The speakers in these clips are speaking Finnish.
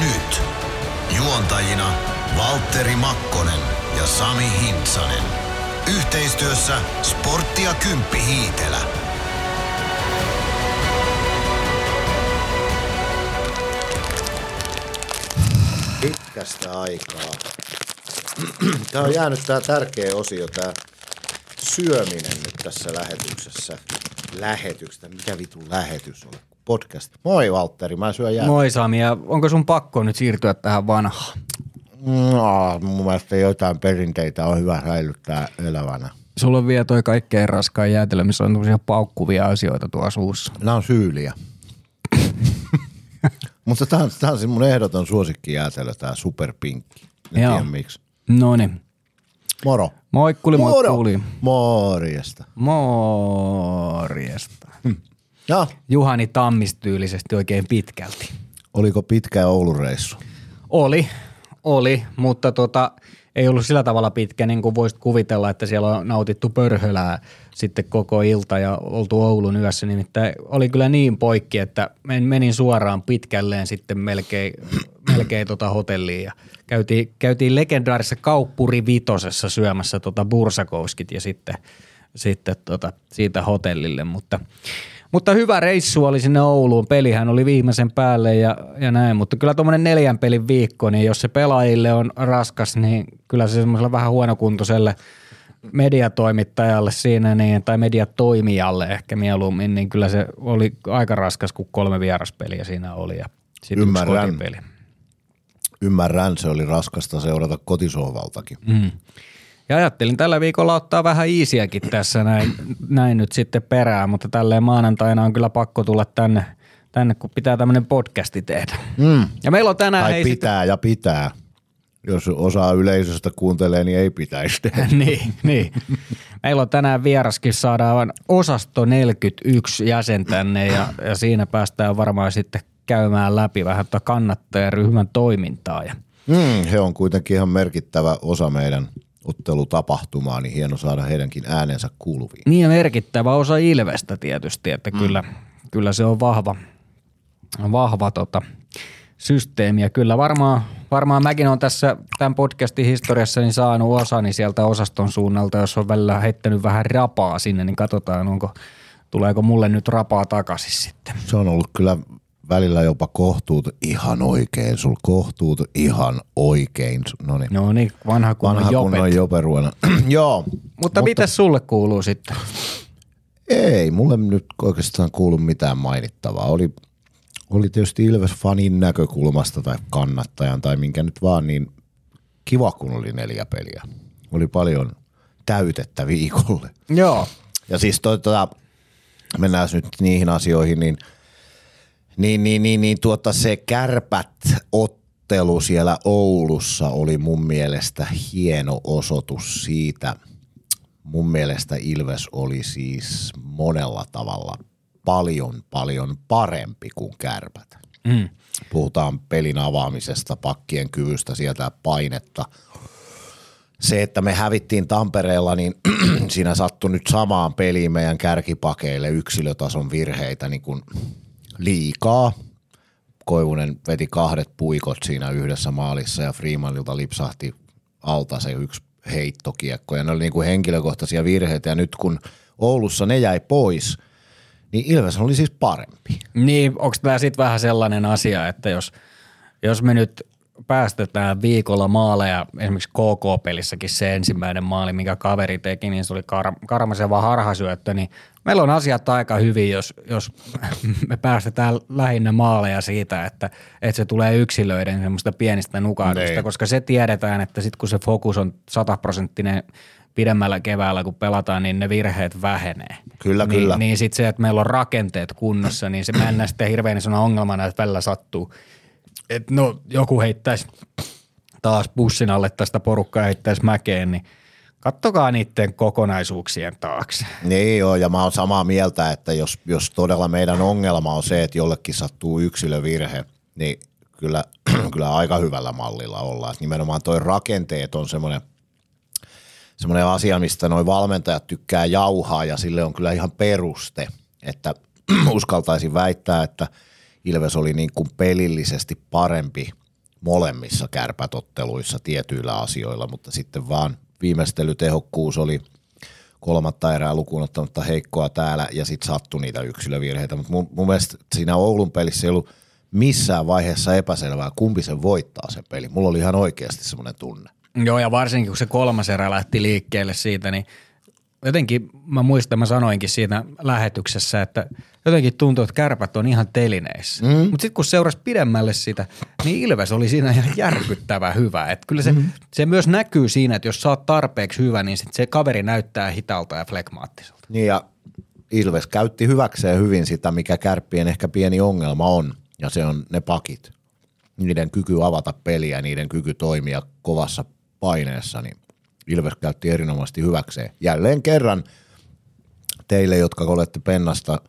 Nyt. Juontajina Valtteri Makkonen ja Sami Hintsanen. Yhteistyössä Sporttia Kymppi Hiitelä. pitkästä aikaa. Tämä on jäänyt tämä tärkeä osio, tämä syöminen nyt tässä lähetyksessä. Lähetyksestä, mikä vitu lähetys on? Podcast. Moi Valtteri, mä syön jää. Moi Sami, ja onko sun pakko nyt siirtyä tähän vanhaan? No, mun mielestä jotain perinteitä on hyvä säilyttää elävänä. Sulla on vielä toi kaikkein raskain jäätelö, missä on tämmöisiä paukkuvia asioita tuossa suussa. Nämä on syyliä. Mutta tämä on, tämä on se mun ehdoton suosikkijäätelö, tämä superpinkki. En Joo. tiedä miksi. No niin. Moro. Moikkuli, moikkuli. Morjesta. Morjesta. Ja, Juhani Tammistyylisesti oikein pitkälti. oliko pitkä Oulun reissu? Oli, oli, mutta tota, ei ollut sillä tavalla pitkä, niin kuin voisit kuvitella, että siellä on nautittu pörhölää sitten koko ilta ja oltu Oulun yössä. Nimittäin oli kyllä niin poikki, että men- menin suoraan pitkälleen sitten melkein, melkein tota hotelliin ja käytiin, käytiin legendaarisessa Kauppuri Vitosessa syömässä tota bursakouskit ja sitten, sitten tota, siitä hotellille, mutta mutta hyvä reissu oli sinne Ouluun. Pelihän oli viimeisen päälle ja, ja näin, mutta kyllä tuommoinen neljän pelin viikko, niin jos se pelaajille on raskas, niin kyllä se semmoiselle vähän huonokuntoiselle mediatoimittajalle siinä niin, tai mediatoimijalle ehkä mieluummin, niin kyllä se oli aika raskas, kun kolme vieraspeliä siinä oli ja sitten yksi kotipeli. Ymmärrän, se oli raskasta seurata kotisohvaltakin. Mm. Ja ajattelin tällä viikolla ottaa vähän iisiäkin tässä näin, näin nyt sitten perään, mutta tälleen maanantaina on kyllä pakko tulla tänne, tänne kun pitää tämmöinen podcasti tehdä. Mm. Ja meillä on tänään Tai hei pitää ja pitää. Jos osa yleisöstä kuuntelee, niin ei pitäisi tehdä. Niin, niin. Meillä on tänään vieraskin saadaan osasto 41 jäsen tänne ja, ja siinä päästään varmaan sitten käymään läpi vähän tuota kannattajaryhmän toimintaa. Ja Mm, he on kuitenkin ihan merkittävä osa meidän ottelutapahtumaa, niin hieno saada heidänkin äänensä kuuluviin. Niin ja merkittävä osa Ilvestä tietysti, että mm. kyllä, kyllä se on vahva, vahva tota, systeemi. Ja kyllä varmaan, varmaan mäkin on tässä tämän podcastin historiassa niin saanut osani sieltä osaston suunnalta, jos on välillä heittänyt vähän rapaa sinne, niin katsotaan, onko, tuleeko mulle nyt rapaa takaisin sitten. Se on ollut kyllä välillä jopa kohtuut ihan oikein. Sul kohtuut ihan oikein. No niin. No niin, vanha kunnon Vanha jopet. kunnon joperuona. Joo. Mutta, Mutta mitä sulle kuuluu sitten? Ei, mulle nyt oikeastaan kuulu mitään mainittavaa. Oli, oli tietysti Ilves-fanin näkökulmasta tai kannattajan tai minkä nyt vaan, niin kiva kun oli neljä peliä. Oli paljon täytettä viikolle. Joo. Ja siis tota, mennään nyt niihin asioihin, niin, niin, niin, niin, niin tuota se kärpät ottelu siellä Oulussa oli mun mielestä hieno osoitus siitä. Mun mielestä Ilves oli siis monella tavalla paljon, paljon parempi kuin kärpät. Mm. Puhutaan pelin avaamisesta, pakkien kyvystä, sieltä painetta. Se, että me hävittiin Tampereella, niin siinä sattui nyt samaan peliin meidän kärkipakeille yksilötason virheitä niin kuin liikaa. Koivunen veti kahdet puikot siinä yhdessä maalissa ja Freemanilta lipsahti alta se yksi heittokiekko. Ja ne oli niin kuin henkilökohtaisia virheitä ja nyt kun Oulussa ne jäi pois, niin Ilves oli siis parempi. Niin, onko tämä sitten vähän sellainen asia, että jos, jos me nyt päästetään viikolla maaleja, esimerkiksi KK-pelissäkin se ensimmäinen maali, mikä kaveri teki, niin se oli kar- karmaseva harhasyöttö, niin meillä on asiat aika hyvin, jos, jos me päästetään lähinnä maaleja siitä, että, että se tulee yksilöiden semmoista pienistä nukahdusta, Niin. koska se tiedetään, että sitten kun se fokus on sataprosenttinen pidemmällä keväällä, kun pelataan, niin ne virheet vähenee. Kyllä, niin, kyllä. Niin sitten se, että meillä on rakenteet kunnossa, niin se mennään sitten hirveän isona ongelmana, että välillä sattuu. Että no joku heittäisi taas bussin alle tästä porukkaa heittäisi mäkeen, niin kattokaa niiden kokonaisuuksien taakse. Niin joo, ja mä oon samaa mieltä, että jos, jos todella meidän ongelma on se, että jollekin sattuu yksilövirhe, niin kyllä, kyllä aika hyvällä mallilla ollaan. Et nimenomaan toi rakenteet on semmoinen semmoinen asia, mistä noin valmentajat tykkää jauhaa ja sille on kyllä ihan peruste, että uskaltaisin väittää, että Ilves oli niin kuin pelillisesti parempi molemmissa kärpätotteluissa tietyillä asioilla, mutta sitten vaan viimeistelytehokkuus oli kolmatta erää lukuun ottamatta heikkoa täällä ja sitten sattui niitä yksilövirheitä, mutta mun, mun mielestä siinä Oulun pelissä ei ollut missään vaiheessa epäselvää, kumpi sen voittaa sen peli. Mulla oli ihan oikeasti semmoinen tunne. Joo, ja varsinkin kun se kolmas erä lähti liikkeelle siitä, niin jotenkin mä muistan, mä sanoinkin siinä lähetyksessä, että jotenkin tuntuu, että kärpät on ihan telineissä. Mm. Mutta sitten kun seurasi pidemmälle sitä, niin Ilves oli siinä ihan järkyttävä hyvä. Et kyllä se, mm. se myös näkyy siinä, että jos sä oot tarpeeksi hyvä, niin sit se kaveri näyttää hitalta ja flekmaattiselta. Niin ja Ilves käytti hyväkseen hyvin sitä, mikä kärppien ehkä pieni ongelma on, ja se on ne pakit. Niiden kyky avata peliä, niiden kyky toimia kovassa paineessa, niin Ilves käytti erinomaisesti hyväkseen. Jälleen kerran teille, jotka olette Pennasta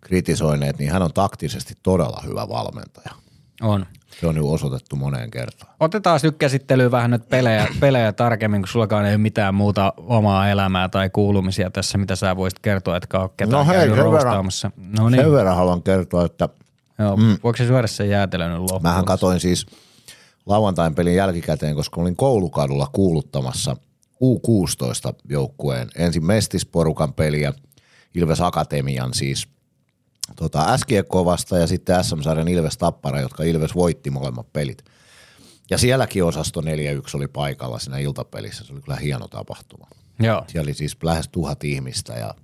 kritisoineet, niin hän on taktisesti todella hyvä valmentaja. On. Se on jo osoitettu moneen kertaan. Otetaan nyt käsittelyyn vähän nyt pelejä, pelejä tarkemmin, kun sullakaan ei ole mitään muuta omaa elämää tai kuulumisia tässä, mitä sä voisit kertoa, etkä ole ketään No hei, sen verran. No niin, sen verran haluan kertoa, että joo, mm. voiko se syödä sen jäätelön loppuun? mähän katoin siis lauantain pelin jälkikäteen, koska olin koulukadulla kuuluttamassa U16-joukkueen ensin Mestisporukan peliä, Ilves Akatemian siis tota, SGK vasta ja sitten SM-sarjan Ilves Tappara, jotka Ilves voitti molemmat pelit. Ja sielläkin osasto 4-1 oli paikalla siinä iltapelissä. Se oli kyllä hieno tapahtuma. Joo. Siellä oli siis lähes tuhat ihmistä ja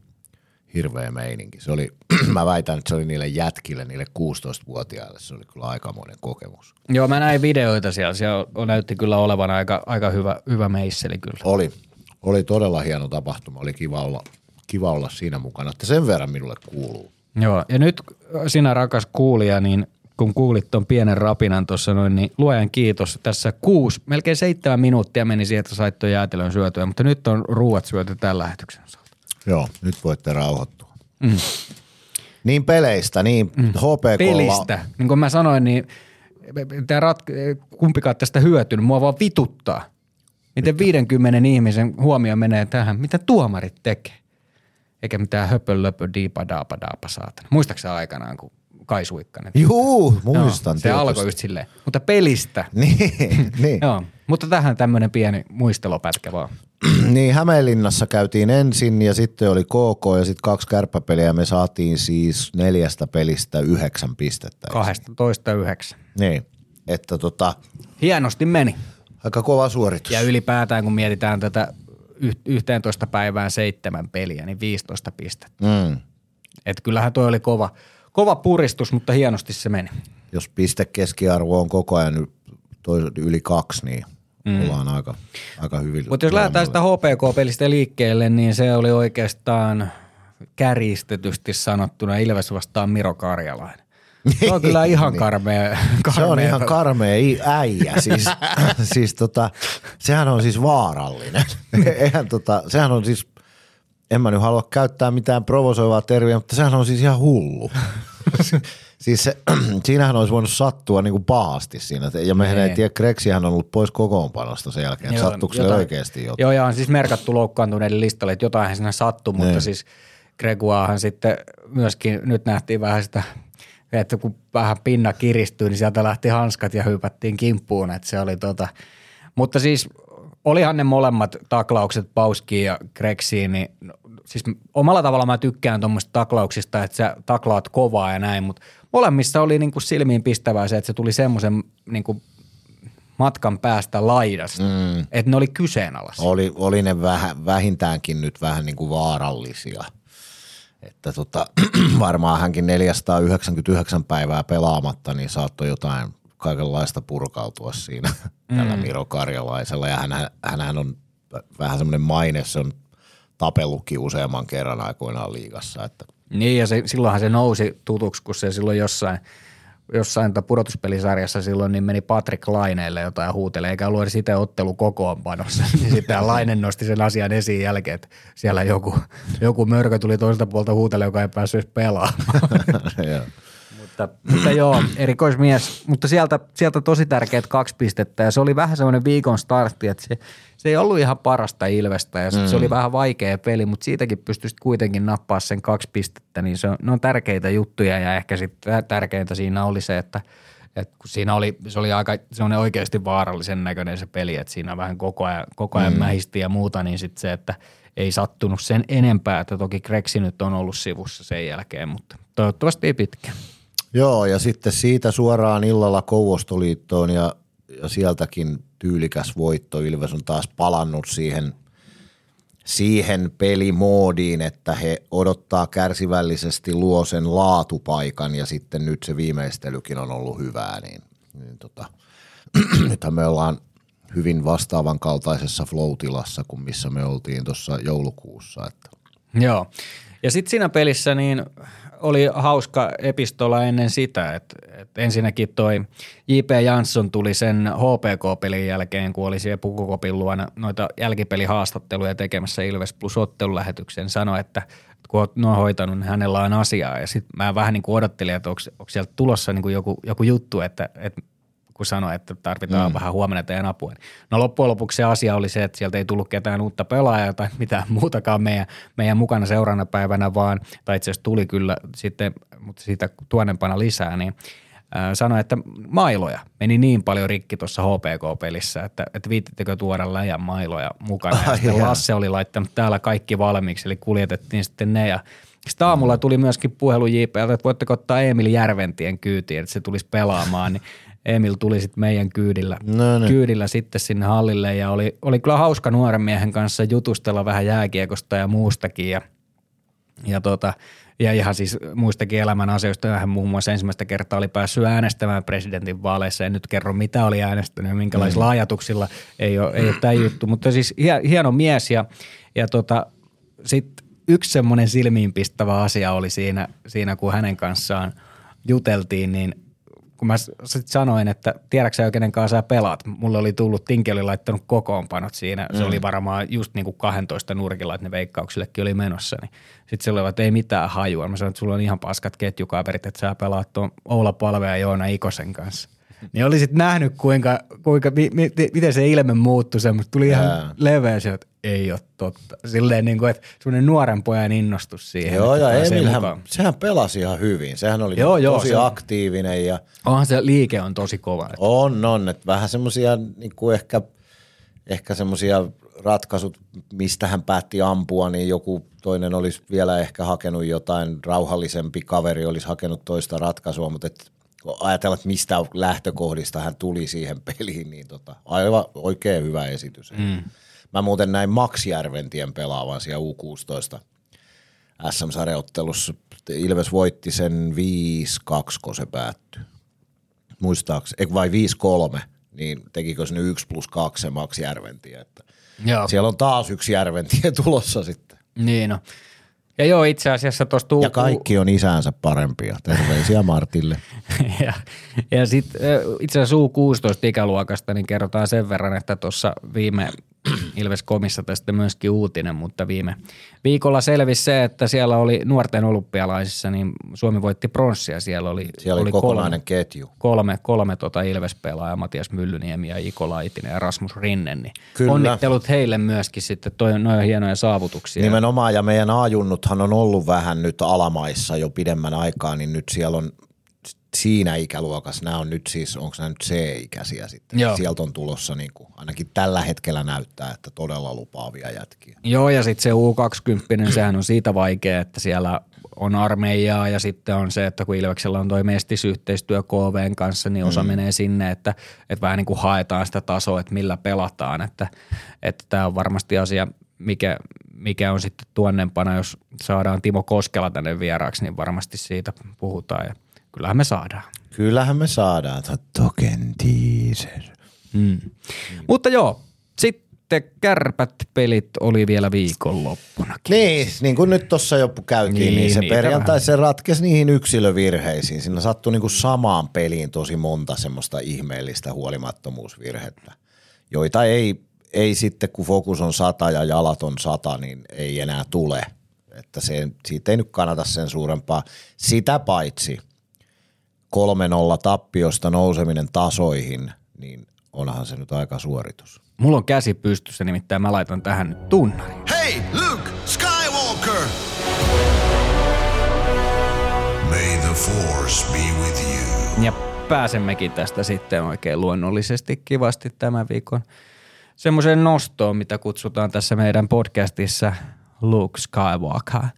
hirveä meininki. Se oli, mä väitän, että se oli niille jätkille, niille 16-vuotiaille, se oli kyllä aikamoinen kokemus. Joo, mä näin videoita siellä. Siellä näytti kyllä olevan aika, aika hyvä, hyvä meisseli kyllä. Oli, oli todella hieno tapahtuma, oli kiva olla, kiva olla siinä mukana, että sen verran minulle kuuluu. Joo, ja nyt sinä rakas kuulija, niin kun kuulit tuon pienen rapinan tuossa noin, niin luojan kiitos. Tässä kuusi, melkein seitsemän minuuttia meni siihen, että sait tuon jäätelön syötyä, mutta nyt on ruuat syöty tämän lähetyksen. Joo, nyt voitte rauhoittua. Mm. Niin peleistä, niin mm. HPK. Pelistä. Niin kuin mä sanoin, niin tämä rat- kumpikaan tästä hyötynyt, mua vaan vituttaa. Miten 50 ihmisen huomio menee tähän, mitä tuomarit tekee. Eikä mitään höpö löpö diipa daapa daapa saatana. Muistaaksä aikanaan, kun Kai Suikkanen? Juu, muistan. Joo, se alkoi just silleen. Mutta pelistä. Niin, niin. Joo, mutta tähän tämmöinen pieni muistelopätkä vaan. niin Hämeenlinnassa käytiin ensin ja sitten oli KK ja sitten kaksi kärppäpeliä ja me saatiin siis neljästä pelistä yhdeksän pistettä. eikö? 12 yhdeksän. Niin, että tota, Hienosti meni. aika kova suoritus. Ja ylipäätään kun mietitään tätä yh- 11 päivään seitsemän peliä, niin 15 pistettä. Mm. Et kyllähän toi oli kova, kova puristus, mutta hienosti se meni. Jos pistekeskiarvo on koko ajan yli kaksi, niin mm. ollaan aika, aika hyvin. Mutta jos lähdetään sitä HPK-pelistä liikkeelle, niin se oli oikeastaan kärjistetysti sanottuna Ilves vastaan Miro Karjalainen. Se on kyllä ihan karmea. karmea. Se on ihan karmea äijä, siis, siis tota, sehän on siis vaarallinen. Eihän tota, sehän on siis, en mä nyt halua käyttää mitään provosoivaa termiä, mutta sehän on siis ihan hullu. siis se, siinähän olisi voinut sattua niin kuin pahasti siinä. Ja mehän ei Niin. tiedä, Kreksihän on ollut pois kokoonpanosta sen jälkeen. Joo, Sattuuko se jotain- oikeasti jotain? Joo, ja on siis merkattu loukkaantuneiden listalle, että jotain siinä sattui, mutta Niin. siis Greguahan sitten myöskin, nyt nähtiin vähän sitä, että kun vähän pinna kiristyy, niin sieltä lähti hanskat ja hypättiin kimppuun, että se oli tota, mutta siis olihan ne molemmat taklaukset Pauskiin ja Greksiin, niin no, siis omalla tavalla mä tykkään tuommoista taklauksista, että sä taklaat kovaa ja näin, mutta molemmissa oli niinku silmiin pistävää se, että se tuli semmoisen niinku matkan päästä laidasta, mm. että ne oli kyseenalaisia. Oli, oli ne vähä, vähintäänkin nyt vähän niin kuin vaarallisia. Että tota, varmaan hänkin 499 päivää pelaamatta, niin saattoi jotain kaikenlaista purkautua siinä mm. tällä Miro Karjalaisella. Ja hän, hänhän on vähän semmoinen maine, se on tapellutkin useamman kerran aikoinaan liigassa. Että Niin ja se, silloinhan se nousi tutuksi, kun se silloin jossain, jossain tota pudotuspelisarjassa silloin niin meni Patrick Laineelle jotain huutelee, eikä ollut edes itse ottelu kokoonpanossa. niin sitten Laine nosti sen asian esiin jälkeen, että siellä joku, joku mörkö tuli toiselta puolta huutele, joka ei päässyt pelaamaan. Mutta, mutta joo, erikoismies. Mutta sieltä, sieltä tosi tärkeät kaksi pistettä ja se oli vähän semmoinen viikon startti, että se, se ei ollut ihan parasta Ilvestä ja mm. se oli vähän vaikea peli, mutta siitäkin pystyisit kuitenkin nappaa sen kaksi pistettä, niin se on, ne on tärkeitä juttuja ja ehkä sitten tärkeintä siinä oli se, että – et kun siinä oli, se oli aika semmoinen oikeasti vaarallisen näköinen se peli, että siinä vähän koko ajan, koko ajan mm. mähisti ja muuta, niin sitten se, että ei sattunut sen enempää, että toki Greksi nyt on ollut sivussa sen jälkeen, mutta toivottavasti ei pitkä. Joo, ja sitten siitä suoraan illalla Kouvostoliittoon ja, ja sieltäkin tyylikäs voitto. Ilves on taas palannut siihen – siihen pelimoodiin, että he odottaa kärsivällisesti luo sen laatupaikan ja sitten nyt se viimeistelykin on ollut hyvää, niin, niin tota, nythän me ollaan hyvin vastaavan kaltaisessa flow-tilassa kuin missä me oltiin tuossa joulukuussa. Että. Joo, ja sitten siinä pelissä niin oli hauska epistola ennen sitä, että, että ensinnäkin toi J.P. Jansson tuli sen HPK-pelin jälkeen, kun oli siellä Pukukopin luona noita jälkipelihaastatteluja tekemässä Ilves Plus ottelulähetyksen, sanoi, että kun olet noin hoitanut, niin hänellä on asiaa. Ja sitten mä vähän niin kuin odottelin, että onko, onko sieltä tulossa niin kuin joku, joku juttu, että, että kun sanoi, että tarvitaan mm. vähän huomenna teidän apua. No loppujen lopuksi se asia oli se, että sieltä ei tullut ketään uutta pelaajaa tai mitään muutakaan meidän, meidän mukana seuraavana päivänä, vaan, tai itse asiassa tuli kyllä sitten, mutta siitä tuonnempana lisää, niin sanoi, että mailoja meni niin paljon rikki tuossa HPK-pelissä, että, että viittittekö tuoda läjän mailoja mukana. Ja sitten Lasse oli laittanut täällä kaikki valmiiksi, eli kuljetettiin sitten ne ja sitten aamulla tuli myöskin puhelu JPLtä, että voitteko ottaa Emil Järventien kyytiin, että se tulisi pelaamaan. Niin Emil tuli sitten meidän kyydillä, no niin. kyydillä sitten sinne hallille ja oli, oli kyllä hauska nuoren miehen kanssa jutustella vähän jääkiekosta ja muustakin ja, ja, tota, ja ihan siis muistakin elämän asioista. Hän muun muassa ensimmäistä kertaa oli päässyt äänestämään presidentin vaaleissa. En nyt kerro, mitä oli äänestänyt ja minkälaisilla mm. ajatuksilla. Ei ole, ei ole tämä juttu, mutta siis hieno mies ja, ja tota, sitten yksi semmoinen silmiinpistävä asia oli siinä, siinä, kun hänen kanssaan juteltiin, niin – kun mä sit sanoin, että tiedätkö sä kenen kanssa sä pelaat, mulle oli tullut, Tinki oli laittanut kokoonpanot siinä, se mm. oli varmaan just niin kuin 12 nurkilla, että ne veikkauksillekin oli menossa, niin sitten se oli, että ei mitään hajua. Mä sanoin, että sulla on ihan paskat ketjukaverit, että sä pelaat tuon Oula Palve ja Joona Ikosen kanssa. Niin olisit nähnyt, kuinka, kuinka mi, mi, miten se ilme muuttui semmoista. Tuli ihan Jää. leveä se, että ei ole totta. Silleen niin kuin, että semmoinen nuoren pojan innostus siihen. Joo, ja Emilhän, sehän pelasi ihan hyvin. Sehän oli joo, joo, tosi se aktiivinen. Ja... Onhan se liike on tosi kova. Että... On, on. Että vähän semmoisia niin kuin ehkä, ehkä semmoisia ratkaisut, mistä hän päätti ampua, niin joku toinen olisi vielä ehkä hakenut jotain, rauhallisempi kaveri olisi hakenut toista ratkaisua, mutta et ajatella, että mistä lähtökohdista hän tuli siihen peliin, niin tota, aivan oikein hyvä esitys. Mm. Mä muuten näin Max Järventien pelaavan siellä U16 SM-sarjaottelussa. Ilves voitti sen 5-2, kun se päättyi. Muistaakseni, vai 5-3, niin tekikö se nyt 1 plus 2 se Max Järventiä. Että Joo. Siellä on taas yksi Järventiä tulossa sitten. Niin no. Ja joo, itse asiassa tuossa tuu... Ja kaikki on isänsä parempia. Terveisiä Martille. ja ja sitten itse asiassa U16-ikäluokasta niin kerrotaan sen verran, että tuossa viime Ilves-komissa tästä myöskin uutinen, mutta viime viikolla selvisi se, että siellä oli nuorten olympialaisissa, niin Suomi voitti pronssia. Siellä oli, siellä oli, oli kokonainen kolme, ketju. Kolme, kolme tota Ilves-pelaajaa, Matias Myllyniemi ja Iko Laitinen ja Rasmus Rinnen. Niin Kyllä. Onnittelut heille myöskin sitten, toi, noin hienoja saavutuksia. Nimenomaan, ja meidän A-junnuthan on ollut vähän nyt alamaissa jo pidemmän aikaa, niin nyt siellä on siinä ikäluokassa, nämä on nyt siis, onko nämä nyt C-ikäisiä sitten, Joo. sieltä on tulossa niin kuin, ainakin tällä hetkellä näyttää, että todella lupaavia jätkiä. Joo ja sitten se U20, sehän on siitä vaikea, että siellä on armeijaa ja sitten on se, että kun Ilveksellä on toi mestisyhteistyö KVn kanssa, niin osa mm. menee sinne, että, että vähän niin kuin haetaan sitä tasoa, että millä pelataan, että, että tämä on varmasti asia, mikä, mikä on sitten tuonnempana, jos saadaan Timo Koskela tänne vieraaksi, niin varmasti siitä puhutaan ja – Kyllähän me saadaan. Kyllähän me saadaan. Token teaser. Mm. Mm. Mutta joo, sitten kärpät pelit oli vielä viikonloppuna. Niin, niin kuin nyt tuossa jo käytiin, niin, niin se perjantai se ratkesi niihin yksilövirheisiin. Siinä sattui niin kuin samaan peliin tosi monta semmoista ihmeellistä huolimattomuusvirhettä, joita ei, ei sitten kun fokus on sata ja jalat on sata, niin ei enää tule. Että se, siitä ei nyt kannata sen suurempaa. Sitä paitsi – 3-0 tappiosta nouseminen tasoihin, niin onhan se nyt aika suoritus. Mulla on käsi pystyssä, nimittäin mä laitan tähän nyt tunnarin. Hey, Luke Skywalker! May the Force be with you. Ja pääsemmekin tästä sitten oikein luonnollisesti kivasti tämän viikon semmoiseen nostoon, mitä kutsutaan tässä meidän podcastissa Luke Skywalker.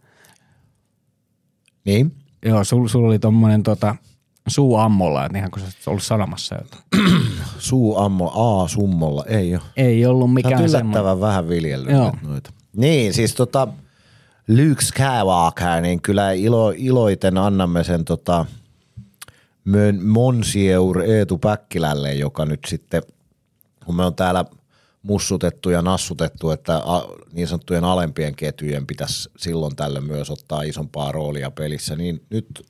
Niin? Joo, sul, sul oli tommonen tota, suu ammolla, että ihan kun sä ollut sanomassa jotain. Suu ammo, A summolla, ei ole. Ei ollut mikään oot semmoinen. yllättävän vähän viljellyt Joo. noita. Niin, siis tota, Luke Skywalker, niin kyllä ilo, iloiten annamme sen tota, Monsieur Eetu Päkkilälle, joka nyt sitten, kun me on täällä mussutettu ja nassutettu, että niin sanottujen alempien ketjujen pitäisi silloin tällöin myös ottaa isompaa roolia pelissä, niin nyt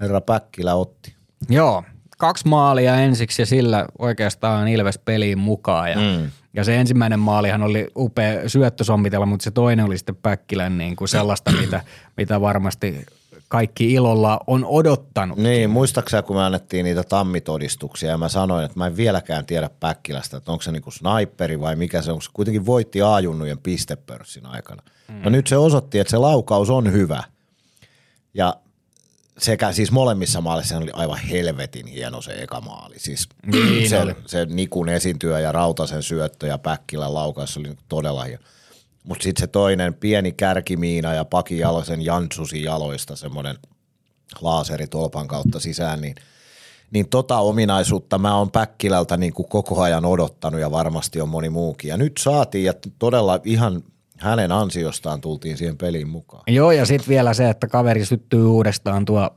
herra Päkkilä otti. Joo, kaksi maalia ensiksi ja sillä oikeastaan Ilves peliin mukaan. Ja, mm. ja se ensimmäinen maalihan oli upea syöttösommitella, mutta se toinen oli sitten Päkkilän niin kuin sellaista, mitä, mitä varmasti kaikki ilolla on odottanut. Niin, muistaakseni kun me annettiin niitä tammitodistuksia ja mä sanoin, että mä en vieläkään tiedä Päkkilästä, että onko se niinku sniperi vai mikä se on, se kuitenkin voitti A-junnujen pistepörssin aikana. Mm. No nyt se osoitti, että se laukaus on hyvä ja sekä siis molemmissa maaleissa oli aivan helvetin hieno se eka maali. Siis Niin se, oli. se Nikun esiintyö ja Rautasen syöttö ja Päkkilän laukaus oli todella hieno. Mutta sitten se toinen pieni kärkimiina ja Paki Jalosen Jantsusi jaloista semmoinen laaseri tolpan kautta sisään, niin, niin tota ominaisuutta mä oon Päkkilältä niin kuin koko ajan odottanut ja varmasti on moni muukin. Ja nyt saatiin ja todella ihan hänen ansiostaan tultiin siihen peliin mukaan. Joo, ja sitten vielä se, että kaveri syttyy uudestaan tuo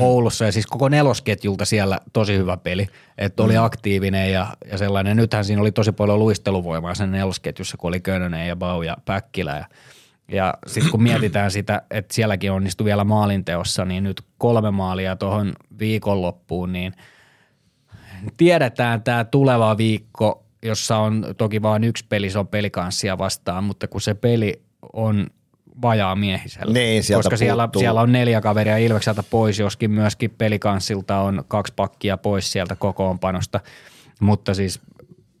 Oulussa ja siis koko nelosketjulta siellä tosi hyvä peli, että oli aktiivinen ja, ja sellainen. Nythän siinä oli tosi paljon luisteluvoimaa sen nelosketjussa, kun oli Könönen ja Bau ja Päkkilä ja, ja sitten kun mietitään sitä, että sielläkin onnistui vielä maalinteossa, niin nyt kolme maalia tuohon viikonloppuun, niin tiedetään tämä tuleva viikko, jossa on toki vain yksi peli, se on pelikanssia vastaan, mutta kun se peli on vajaa miehisellä. Niin, sieltä koska siellä, puuttuu. siellä on neljä kaveria Ilvekseltä pois, joskin myöskin pelikanssilta on kaksi pakkia pois sieltä kokoonpanosta, mutta siis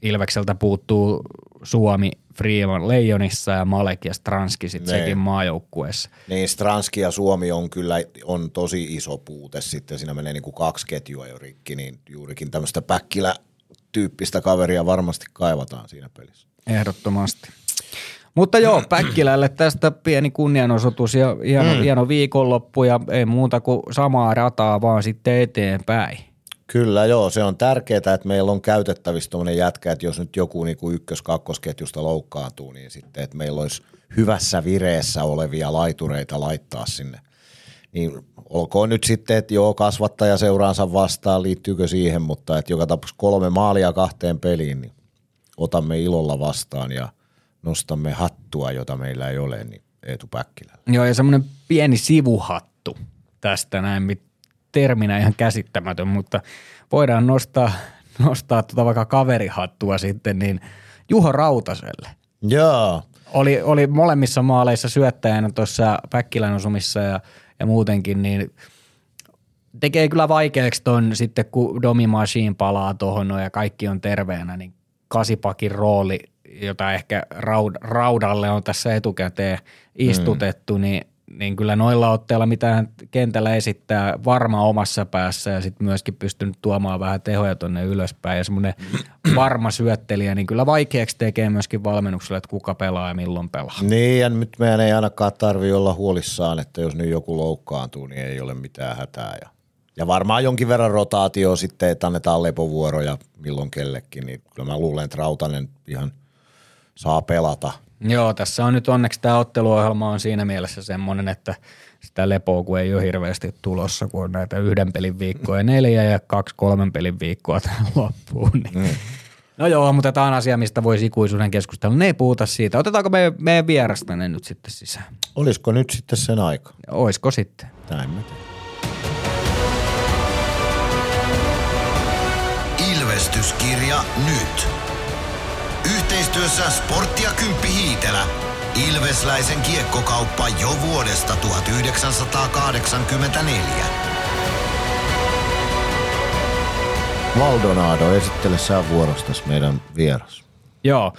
Ilvekseltä puuttuu Suomi Freeman Leijonissa ja Malek ja Stranski sitten Niin. sekin maajoukkueessa. Niin Stranski ja Suomi on kyllä on tosi iso puute sitten, siinä menee niin kuin kaksi ketjua jo rikki, niin juurikin tämmöistä Päkkilä-tyyppistä kaveria varmasti kaivataan siinä pelissä. Ehdottomasti. Mutta joo, Päkkilälle tästä pieni kunnianosoitus ja hieno, mm. hieno viikonloppu ja ei muuta kuin samaa rataa vaan sitten eteenpäin. Kyllä joo, se on tärkeää, että meillä on käytettävissä tuommoinen jätkä, että jos nyt joku niin kuin ykkös-kakkosketjusta loukkaantuu, niin sitten, että meillä olisi hyvässä vireessä olevia laitureita laittaa sinne. Niin olkoon nyt sitten, että joo, kasvattaja seuraansa vastaan, liittyykö siihen, mutta että joka tapauksessa kolme maalia kahteen peliin, niin otamme ilolla vastaan ja nostamme hattua, jota meillä ei ole, niin Eetu Päkkilällä. Joo, ja semmoinen pieni sivuhattu tästä näin, mit- terminä ihan käsittämätön, mutta voidaan nostaa, nostaa tuota vaikka kaverihattua sitten, niin Juho Rautaselle. Joo, Oli, oli molemmissa maaleissa syöttäjänä tuossa Päkkilän osumissa ja, ja muutenkin, niin tekee kyllä vaikeaksi ton sitten, kun Domi Machine palaa tuohon ja kaikki on terveenä, niin kasipakin rooli, jota ehkä raud, raudalle on tässä etukäteen istutettu, mm. niin, niin kyllä noilla otteilla, mitä hän kentällä esittää, varma omassa päässä ja sitten myöskin pystynyt tuomaan vähän tehoja tonne ylöspäin ja semmoinen varma syöttelijä, niin kyllä vaikeaksi tekee myöskin valmennukselle, että kuka pelaa ja milloin pelaa. Niin, ja nyt meidän ei ainakaan tarvi olla huolissaan, että jos nyt joku loukkaantuu, niin ei ole mitään hätää. Ja, ja varmaan jonkin verran rotaatio sitten, että annetaan lepovuoroja milloin kellekin, niin kyllä mä luulen, että Rautanen ihan saa pelata. Joo, tässä on nyt onneksi tämä otteluohjelma on siinä mielessä semmoinen, että sitä lepoa kun ei ole hirveästi tulossa, kun on näitä yhden pelin viikkoja neljä ja kaksi kolmen pelin viikkoa tähän loppuun. Niin. Mm. No joo, mutta tämä on asia, mistä voisi ikuisuuden keskustella. Ne ei puhuta siitä. Otetaanko me, meidän vierasta ne nyt sitten sisään? Olisiko nyt sitten sen aika? Oisko sitten? Näin mä. Ilvestyskirja nyt. Yhteistyössä Sportti ja Kymppi Hiitelä. Ilvesläisen kiekkokauppa jo vuodesta 1984. Maldonado, esittele sä vuorostas meidän vieras. Joo.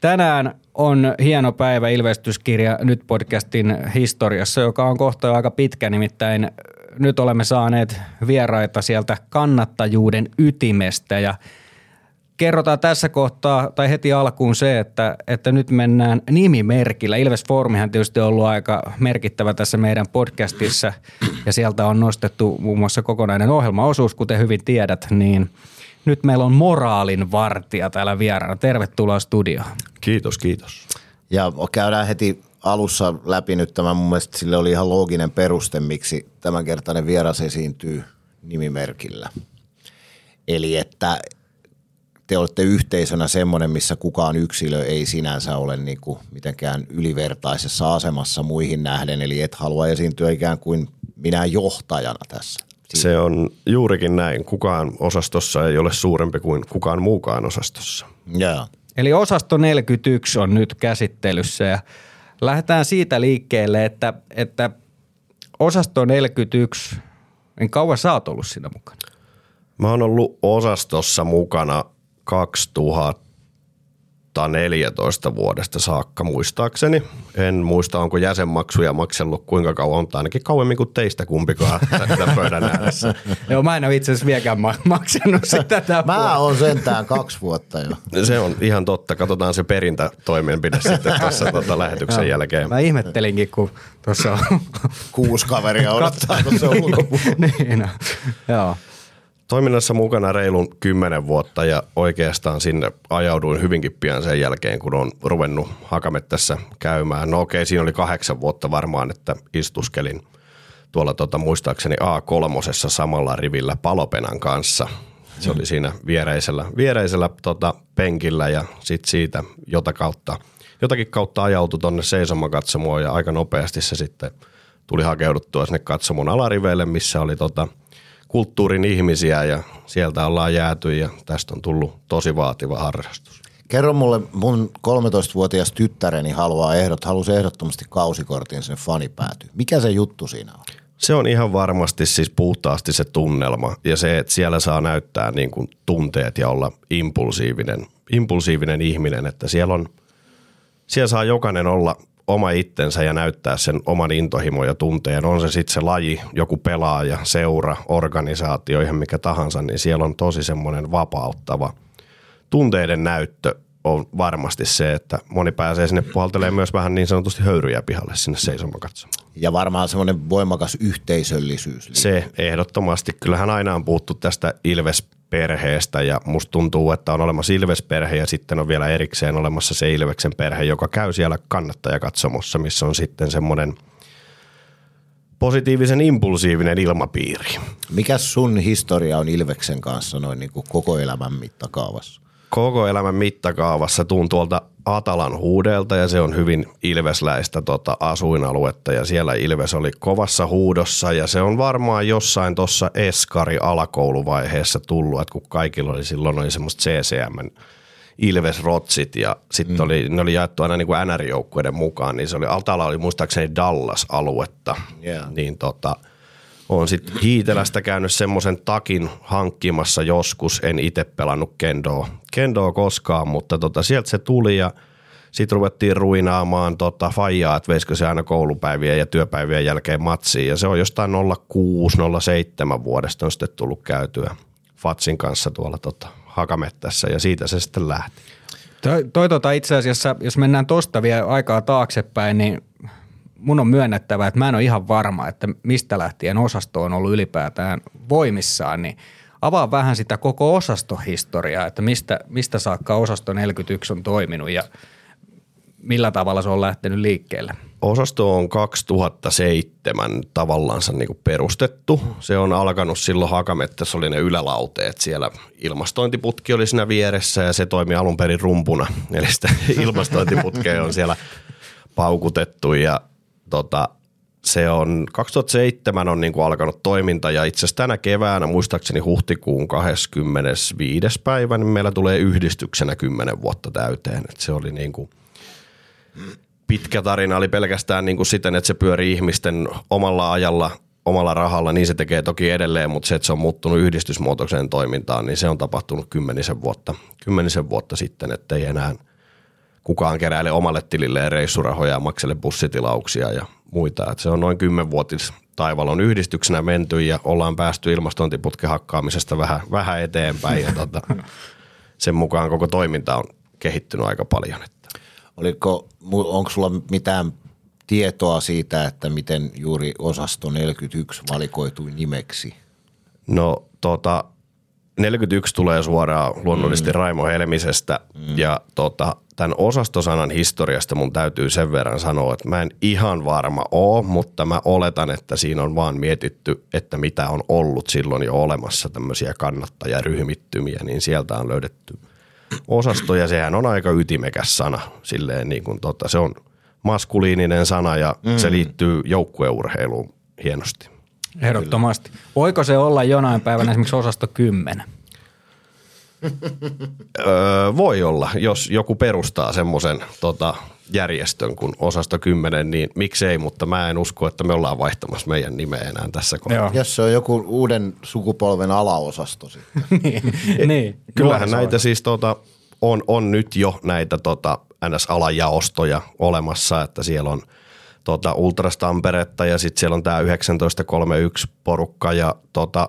Tänään on hieno päivä ilmestyskirja Nyt podcastin historiassa, joka on kohta jo aika pitkä, nimittäin nyt olemme saaneet vieraita sieltä kannattajuuden ytimestä ja kerrotaan tässä kohtaa tai heti alkuun se, että, että nyt mennään nimimerkillä. Ilves Formihan tietysti on ollut aika merkittävä tässä meidän podcastissa ja sieltä on nostettu muun muassa kokonainen ohjelmaosuus, kuten hyvin tiedät, niin nyt meillä on moraalin vartija täällä vieraana. Tervetuloa studioon. Kiitos, kiitos. Ja käydään heti alussa läpi nyt tämä. Mun mielestä sille oli ihan looginen peruste, miksi tämänkertainen vieras esiintyy nimimerkillä. Eli että te olette yhteisönä semmoinen, missä kukaan yksilö ei sinänsä ole niin kuin mitenkään ylivertaisessa asemassa muihin nähden, eli et halua esiintyä ikään kuin minä johtajana tässä. Se on juurikin näin. Kukaan osastossa ei ole suurempi kuin kukaan muukaan osastossa. Joo. Eli osasto 41 on nyt käsittelyssä ja lähdetään siitä liikkeelle, että, että osasto 41, niin kauan sä oot ollut siinä mukana? Mä oon ollut osastossa mukana 2014 vuodesta saakka muistaakseni. En muista, onko jäsenmaksuja maksellut kuinka kauan, mutta ainakin kauemmin kuin teistä kumpikaan tämän pöydän ääressä. Joo, mä en ole itse asiassa vieläkään ma- maksanut sitä tätä Mä oon sentään kaksi vuotta jo. Se on ihan totta. Katsotaan se perintätoimenpide sitten tuossa tuota lähetyksen jälkeen. Mä ihmettelinkin, kun tuossa on... Kuusi kaveria odottaa tuossa ulkopuolella. niin, no. Joo. Toiminnassa mukana reilun kymmenen vuotta ja oikeastaan sinne ajauduin hyvinkin pian sen jälkeen, kun on ruvennut Hakamettässä käymään. No okei, siinä oli kahdeksan vuotta varmaan, että istuskelin tuolla tota, muistaakseni A3 samalla rivillä palopenan kanssa. Se oli siinä viereisellä, viereisellä tota, penkillä ja sitten siitä jota kautta, jotakin kautta ajautui tuonne seisomakatsomoon ja aika nopeasti se sitten tuli hakeuduttua sinne katsomon alariveille, missä oli tota, kulttuurin ihmisiä ja sieltä ollaan jääty ja tästä on tullut tosi vaativa harrastus. Kerro mulle, mun 13-vuotias tyttäreni haluaa ehdot, halusi ehdottomasti kausikortin sinne fani päätyy. Mikä se juttu siinä on? Se on ihan varmasti siis puhtaasti se tunnelma ja se, että siellä saa näyttää niin kuin tunteet ja olla impulsiivinen, impulsiivinen ihminen, että siellä on, siellä saa jokainen olla oma itsensä ja näyttää sen oman intohimo ja tunteen. On se sitten se laji, joku pelaaja, seura, organisaatio, ihan mikä tahansa, niin siellä on tosi semmoinen vapauttava tunteiden näyttö on varmasti se, että moni pääsee sinne puhaltelemaan myös vähän niin sanotusti höyryjä pihalle sinne seisomaan katsomaan. Ja varmaan semmoinen voimakas yhteisöllisyys. Se ehdottomasti. Kyllähän aina on puhuttu tästä Ilves-perheestä ja musta tuntuu, että on olemassa Ilves-perhe ja sitten on vielä erikseen olemassa se Ilveksen perhe, joka käy siellä kannattajakatsomossa, missä on sitten semmoinen positiivisen impulsiivinen ilmapiiri. Mikä sun historia on Ilveksen kanssa noin niin kuin koko elämän mittakaavassa? Koko elämän mittakaavassa tuun tuolta Atalan huudelta ja se on hyvin ilvesläistä tota asuinaluetta ja siellä Ilves oli kovassa huudossa ja se on varmaan jossain tuossa Eskari alakouluvaiheessa tullut, että kun kaikilla oli silloin oli semmoista CCM Ilves-rotsit ja sitten mm. oli, ne oli jaettu aina niin kuin NR-joukkueiden mukaan, niin se oli, Altala oli muistaakseni Dallas-aluetta, Yeah. niin tota, on sitten Hiitelästä käynyt semmoisen takin hankkimassa joskus, en itse pelannut kendoa, kendoa koskaan, mutta tota, sieltä se tuli ja sitten ruvettiin ruinaamaan tota faijaa, että veisikö se aina koulupäivien ja työpäivien jälkeen matsiin. Ja se on jostain 06-07 vuodesta on sitten tullut käytyä Fatsin kanssa tuolla tota Hakamettässä ja siitä se sitten lähti. Toi, toi tota itse asiassa, jos mennään tosta vielä aikaa taaksepäin, niin mun on myönnettävä, että mä en ole ihan varma, että mistä lähtien osasto on ollut ylipäätään voimissaan, niin avaa vähän sitä koko osastohistoriaa, että mistä, mistä saakka osasto 41 on toiminut ja millä tavalla se on lähtenyt liikkeelle. Osasto on 2007 tavallaansa niin kuin perustettu. Se on alkanut silloin Hakamettässä oli ne ylälauteet siellä. Ilmastointiputki oli siinä vieressä ja se toimi alun perin rumpuna. Eli sitä ilmastointiputkea on siellä paukutettu ja tota, se on 2007 on niin kuin alkanut toiminta ja itse asiassa tänä keväänä, muistaakseni huhtikuun 25. päivä, niin meillä tulee yhdistyksenä 10 vuotta täyteen. Et se oli niin kuin pitkä tarina oli pelkästään niin kuin siten, että se pyöri ihmisten omalla ajalla omalla rahalla, niin se tekee toki edelleen, mutta se, että se on muuttunut yhdistysmuotoiseen toimintaan, niin se on tapahtunut kymmenisen vuotta, kymmenisen vuotta sitten, että ei enää kukaan keräile omalle tililleen reissurahoja ja maksele bussitilauksia ja muita. Että se on noin kymmenvuotis taivalon yhdistyksenä menty ja ollaan päästy ilmastointiputken hakkaamisesta vähän, vähän eteenpäin ja tota, sen mukaan koko toiminta on kehittynyt aika paljon. Että. Oliko, onko sulla mitään tietoa siitä, että miten juuri osasto 41 valikoitui nimeksi? No tota, 41 tulee suoraan luonnollisesti mm. Raimo Helmisestä mm. ja tota, tämän osastosanan historiasta mun täytyy sen verran sanoa, että mä en ihan varma oo, mutta mä oletan, että siinä on vaan mietitty, että mitä on ollut silloin jo olemassa tämmöisiä kannattajaryhmittymiä, niin sieltä on löydetty osasto ja sehän on aika ytimekäs sana, silleen niin kuin tota, se on maskuliininen sana ja mm. se liittyy joukkueurheiluun hienosti. Ehdottomasti. Voiko se olla jonain päivänä esimerkiksi osasto 10? öö, voi olla, jos joku perustaa semmoisen tota, järjestön kuin osasto 10, niin miksei, mutta mä en usko, että me ollaan vaihtamassa meidän nimeä enää tässä kohtaa. Jos se on joku uuden sukupolven alaosasto sitten. niin, niin. Kyllähän näitä siis tota, on, on nyt jo näitä tota, NS-alajaostoja olemassa, että siellä on tota, Ultras Tamperetta ja sitten siellä on tämä 1931 porukka ja tota,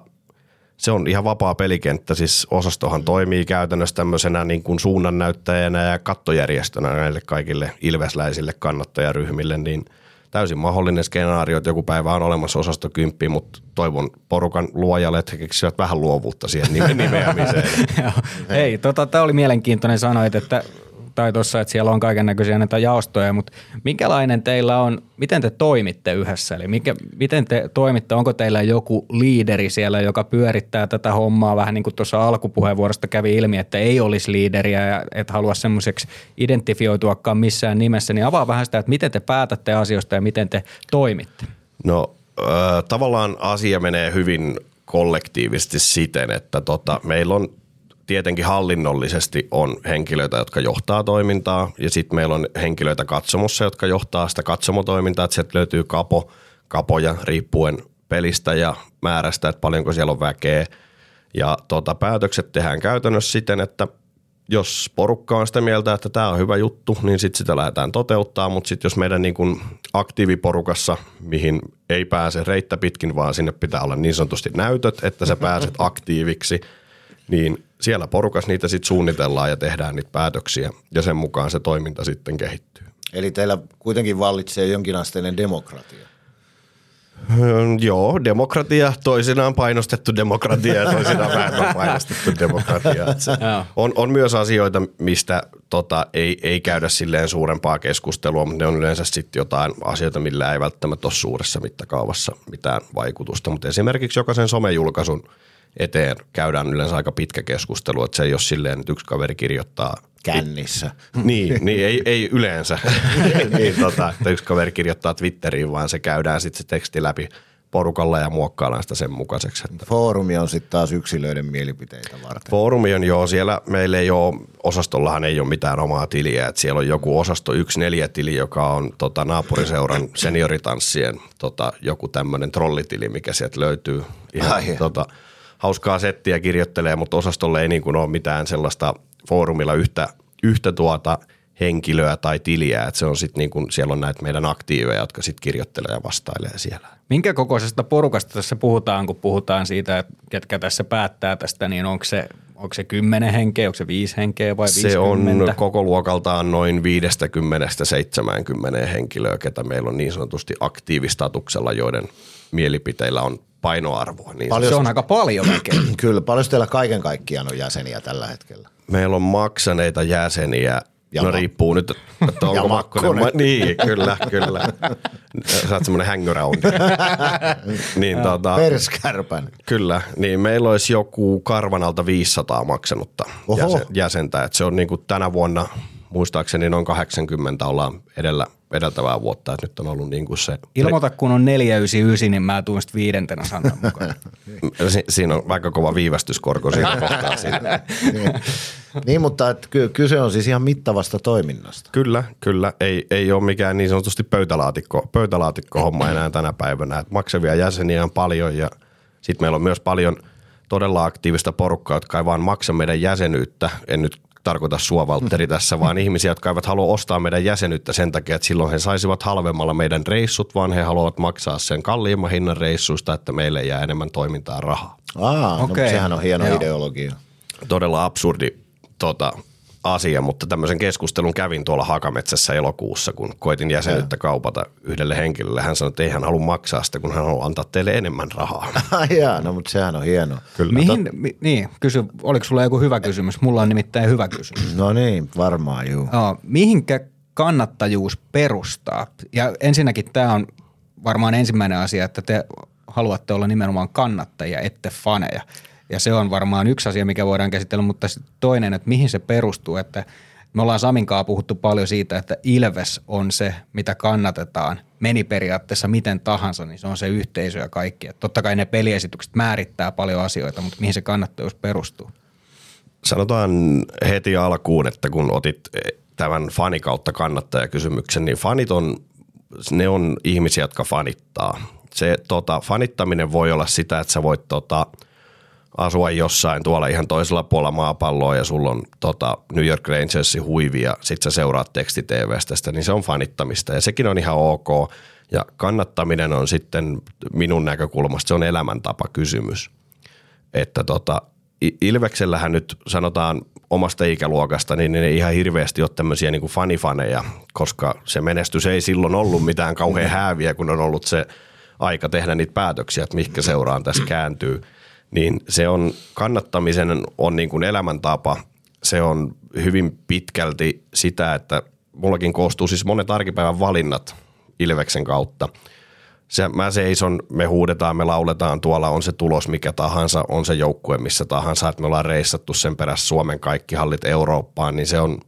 se on ihan vapaa pelikenttä, siis osastohan mm. toimii käytännössä tämmöisenä niin kuin suunnannäyttäjänä ja kattojärjestönä näille kaikille ilvesläisille kannattajaryhmille, niin täysin mahdollinen skenaario, että joku päivä on olemassa osasto kymppi, mutta toivon porukan luojalle, että he keksivät vähän luovuutta siihen nimeämiseen. Hei, tota, tämä oli mielenkiintoinen sanoit, että tai tuossa, että siellä on kaiken näköisiä näitä jaostoja, mutta minkälainen teillä on, miten te toimitte yhdessä? Eli mikä, miten te toimitte, onko teillä joku liideri siellä, joka pyörittää tätä hommaa vähän niin kuin tuossa alkupuheenvuorosta kävi ilmi, että ei olisi liideriä ja et halua semmoiseksi identifioituakaan missään nimessä, niin avaa vähän sitä, että miten te päätätte asioista ja miten te toimitte? No äh, tavallaan asia menee hyvin kollektiivisesti siten, että tota, meillä on tietenkin hallinnollisesti on henkilöitä, jotka johtaa toimintaa ja sitten meillä on henkilöitä katsomossa, jotka johtaa sitä katsomotoimintaa, että sieltä löytyy kapo, kapoja riippuen pelistä ja määrästä, että paljonko siellä on väkeä. Ja tota, päätökset tehdään käytännössä siten, että jos porukka on sitä mieltä, että tämä on hyvä juttu, niin sitten sitä lähdetään toteuttaa, mutta sitten jos meidän niin kun aktiiviporukassa, mihin ei pääse reittä pitkin, vaan sinne pitää olla niin sanotusti näytöt, että sä pääset aktiiviksi – niin siellä porukas niitä sitten suunnitellaan ja tehdään niitä päätöksiä ja sen mukaan se toiminta sitten kehittyy. Eli teillä kuitenkin vallitsee jonkinasteinen demokratia. Joo, demokratia, toisinaan painostettu demokratia ja toisinaan vähemmän painostettu demokratia. on, on myös asioita, mistä tota, ei, ei käydä silleen suurempaa keskustelua, mutta ne on yleensä sitten jotain asioita, millä ei välttämättä ole suuressa mittakaavassa mitään vaikutusta. Mutta esimerkiksi jokaisen somejulkaisun – eteen käydään yleensä aika pitkä keskustelu, että se ei ole silleen, että yksi kaveri kirjoittaa kännissä. Niin, niin ei, ei yleensä. niin, tota, että yksi kaveri kirjoittaa Twitteriin, vaan se käydään sitten se teksti läpi porukalla ja muokkaillaan sitä sen mukaiseksi. Että. Foorumi on sitten taas yksilöiden mielipiteitä varten. Foorumi on joo, siellä meillä ei ole, osastollahan ei ole mitään omaa tiliä, että siellä on joku osasto 14 tili, joka on tota, naapuriseuran senioritanssien tota, joku tämmöinen trollitili, mikä sieltä löytyy. Ihan, Ai, tota, hauskaa settiä kirjoittelee, mutta osastolle ei niin kuin ole mitään sellaista foorumilla yhtä, yhtä tuota henkilöä tai tiliä, että se on sitten niin kuin, siellä on näitä meidän aktiiveja, jotka sitten kirjoittelee ja vastailee siellä. Minkä kokoisesta porukasta tässä puhutaan, kun puhutaan siitä, että ketkä tässä päättää tästä, niin onko se, onko se 10 henkeä, onko se 5 henkeä vai 50? Se on koko luokaltaan noin 50-70 henkilöä, ketä meillä on niin sanotusti aktiivistatuksella, joiden mielipiteillä on painoarvoa. Niin paljon, se on aika paljon väkeä. Kyllä, paljon teillä kaiken kaikkiaan on jäseniä tällä hetkellä? Meillä on maksaneita jäseniä ja no ma- riippuu nyt, että onko makkonen. Ma- niin, kyllä, kyllä. Sä oot semmoinen hangouround. niin, tota, Perskärpän. Kyllä, niin meillä olisi joku karvanalta 500 maksanutta jäsen, jäsentä. Et se on niin kuin tänä vuonna muistaakseni noin 80 ollaan edellä, edeltävää vuotta, että nyt on ollut niin kuin se. Ilmoita, kun on 499, niin mä tuun sitten viidentenä sanan mukaan. Si- siinä on vaikka kova viivästyskorko siinä kohtaa. Siinä. niin. niin, mutta et ky- kyse on siis ihan mittavasta toiminnasta. Kyllä, kyllä. Ei, ei ole mikään niin sanotusti pöytälaatikko, pöytälaatikko homma enää tänä päivänä. Et maksavia jäseniä on paljon ja sitten meillä on myös paljon todella aktiivista porukkaa, jotka ei vaan maksa meidän jäsenyyttä. En nyt tarkoita sua Valtteri tässä, vaan ihmisiä, jotka eivät halua ostaa meidän jäsenyyttä sen takia, että silloin he saisivat halvemmalla meidän reissut, vaan he haluavat maksaa sen kalliimman hinnan reissuista, että meille jää enemmän toimintaa rahaa. Aa, no, sehän on hieno Joo. ideologia. Todella absurdi tota, asia, mutta tämmöisen keskustelun kävin tuolla Hakametsässä elokuussa, kun koitin jäsenyyttä kaupata yhdelle henkilölle. Hän sanoi, että ei hän halua maksaa sitä, kun hän haluaa antaa teille enemmän rahaa. Jaa, no mutta sehän on hienoa. Kyllä. Mihin, mi, niin, kysy, oliko sulla joku hyvä kysymys? Mulla on nimittäin hyvä kysymys. No niin, varmaan juu. Joo, mihinkä kannattajuus perustaa? Ja ensinnäkin tämä on varmaan ensimmäinen asia, että te haluatte olla nimenomaan kannattajia, ette faneja. Ja se on varmaan yksi asia, mikä voidaan käsitellä, mutta toinen, että mihin se perustuu, että me ollaan Saminkaan puhuttu paljon siitä, että Ilves on se, mitä kannatetaan. Meni periaatteessa miten tahansa, niin se on se yhteisö ja kaikki. Et totta kai ne peliesitykset määrittää paljon asioita, mutta mihin se kannattajuus perustuu? Sanotaan heti alkuun, että kun otit tämän fani kautta kannattajakysymyksen, niin fanit on, ne on ihmisiä, jotka fanittaa. Se tota, fanittaminen voi olla sitä, että sä voit tota, asua jossain tuolla ihan toisella puolella maapalloa ja sulla on tota, New York Rangersin huivi ja sit sä seuraat teksti-TVstä sitä, niin se on fanittamista ja sekin on ihan ok. Ja kannattaminen on sitten minun näkökulmasta, se on elämäntapa kysymys. Että tota, Ilveksellähän nyt sanotaan omasta ikäluokasta, niin ne ei ihan hirveästi ole tämmöisiä niin fanifaneja, koska se menestys ei silloin ollut mitään kauhean hääviä, kun on ollut se aika tehdä niitä päätöksiä, että mihinkä seuraan tässä kääntyy. Niin se on, kannattamisen on niin kuin elämäntapa, se on hyvin pitkälti sitä, että mullakin koostuu siis monet arkipäivän valinnat Ilveksen kautta – se, mä seison, me huudetaan, me lauletaan, tuolla on se tulos mikä tahansa, on se joukkue missä tahansa, että me ollaan reissattu sen perässä Suomen kaikki hallit Eurooppaan, niin se on,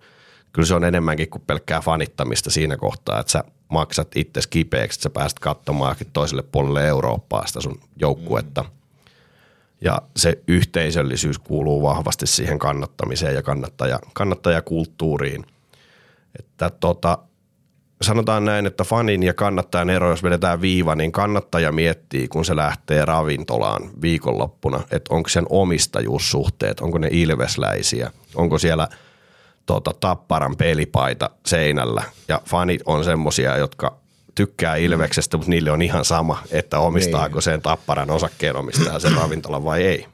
kyllä se on enemmänkin kuin pelkkää fanittamista siinä kohtaa, että sä maksat itse kipeäksi, että sä pääset katsomaan toiselle puolelle Eurooppaa sitä sun joukkuetta. Ja se yhteisöllisyys kuuluu vahvasti siihen kannattamiseen ja kannattaja, kannattajakulttuuriin. Että tota, sanotaan näin, että fanin ja kannattajan ero, jos vedetään viiva, niin kannattaja miettii, kun se lähtee ravintolaan viikonloppuna, että onko sen omistajuussuhteet, onko ne ilvesläisiä, onko siellä tota, tapparan pelipaita seinällä. Ja fanit on semmosia, jotka tykkää Ilveksestä, mutta niille on ihan sama, että omistaako sen tapparan osakkeenomistaja sen ravintolan vai ei.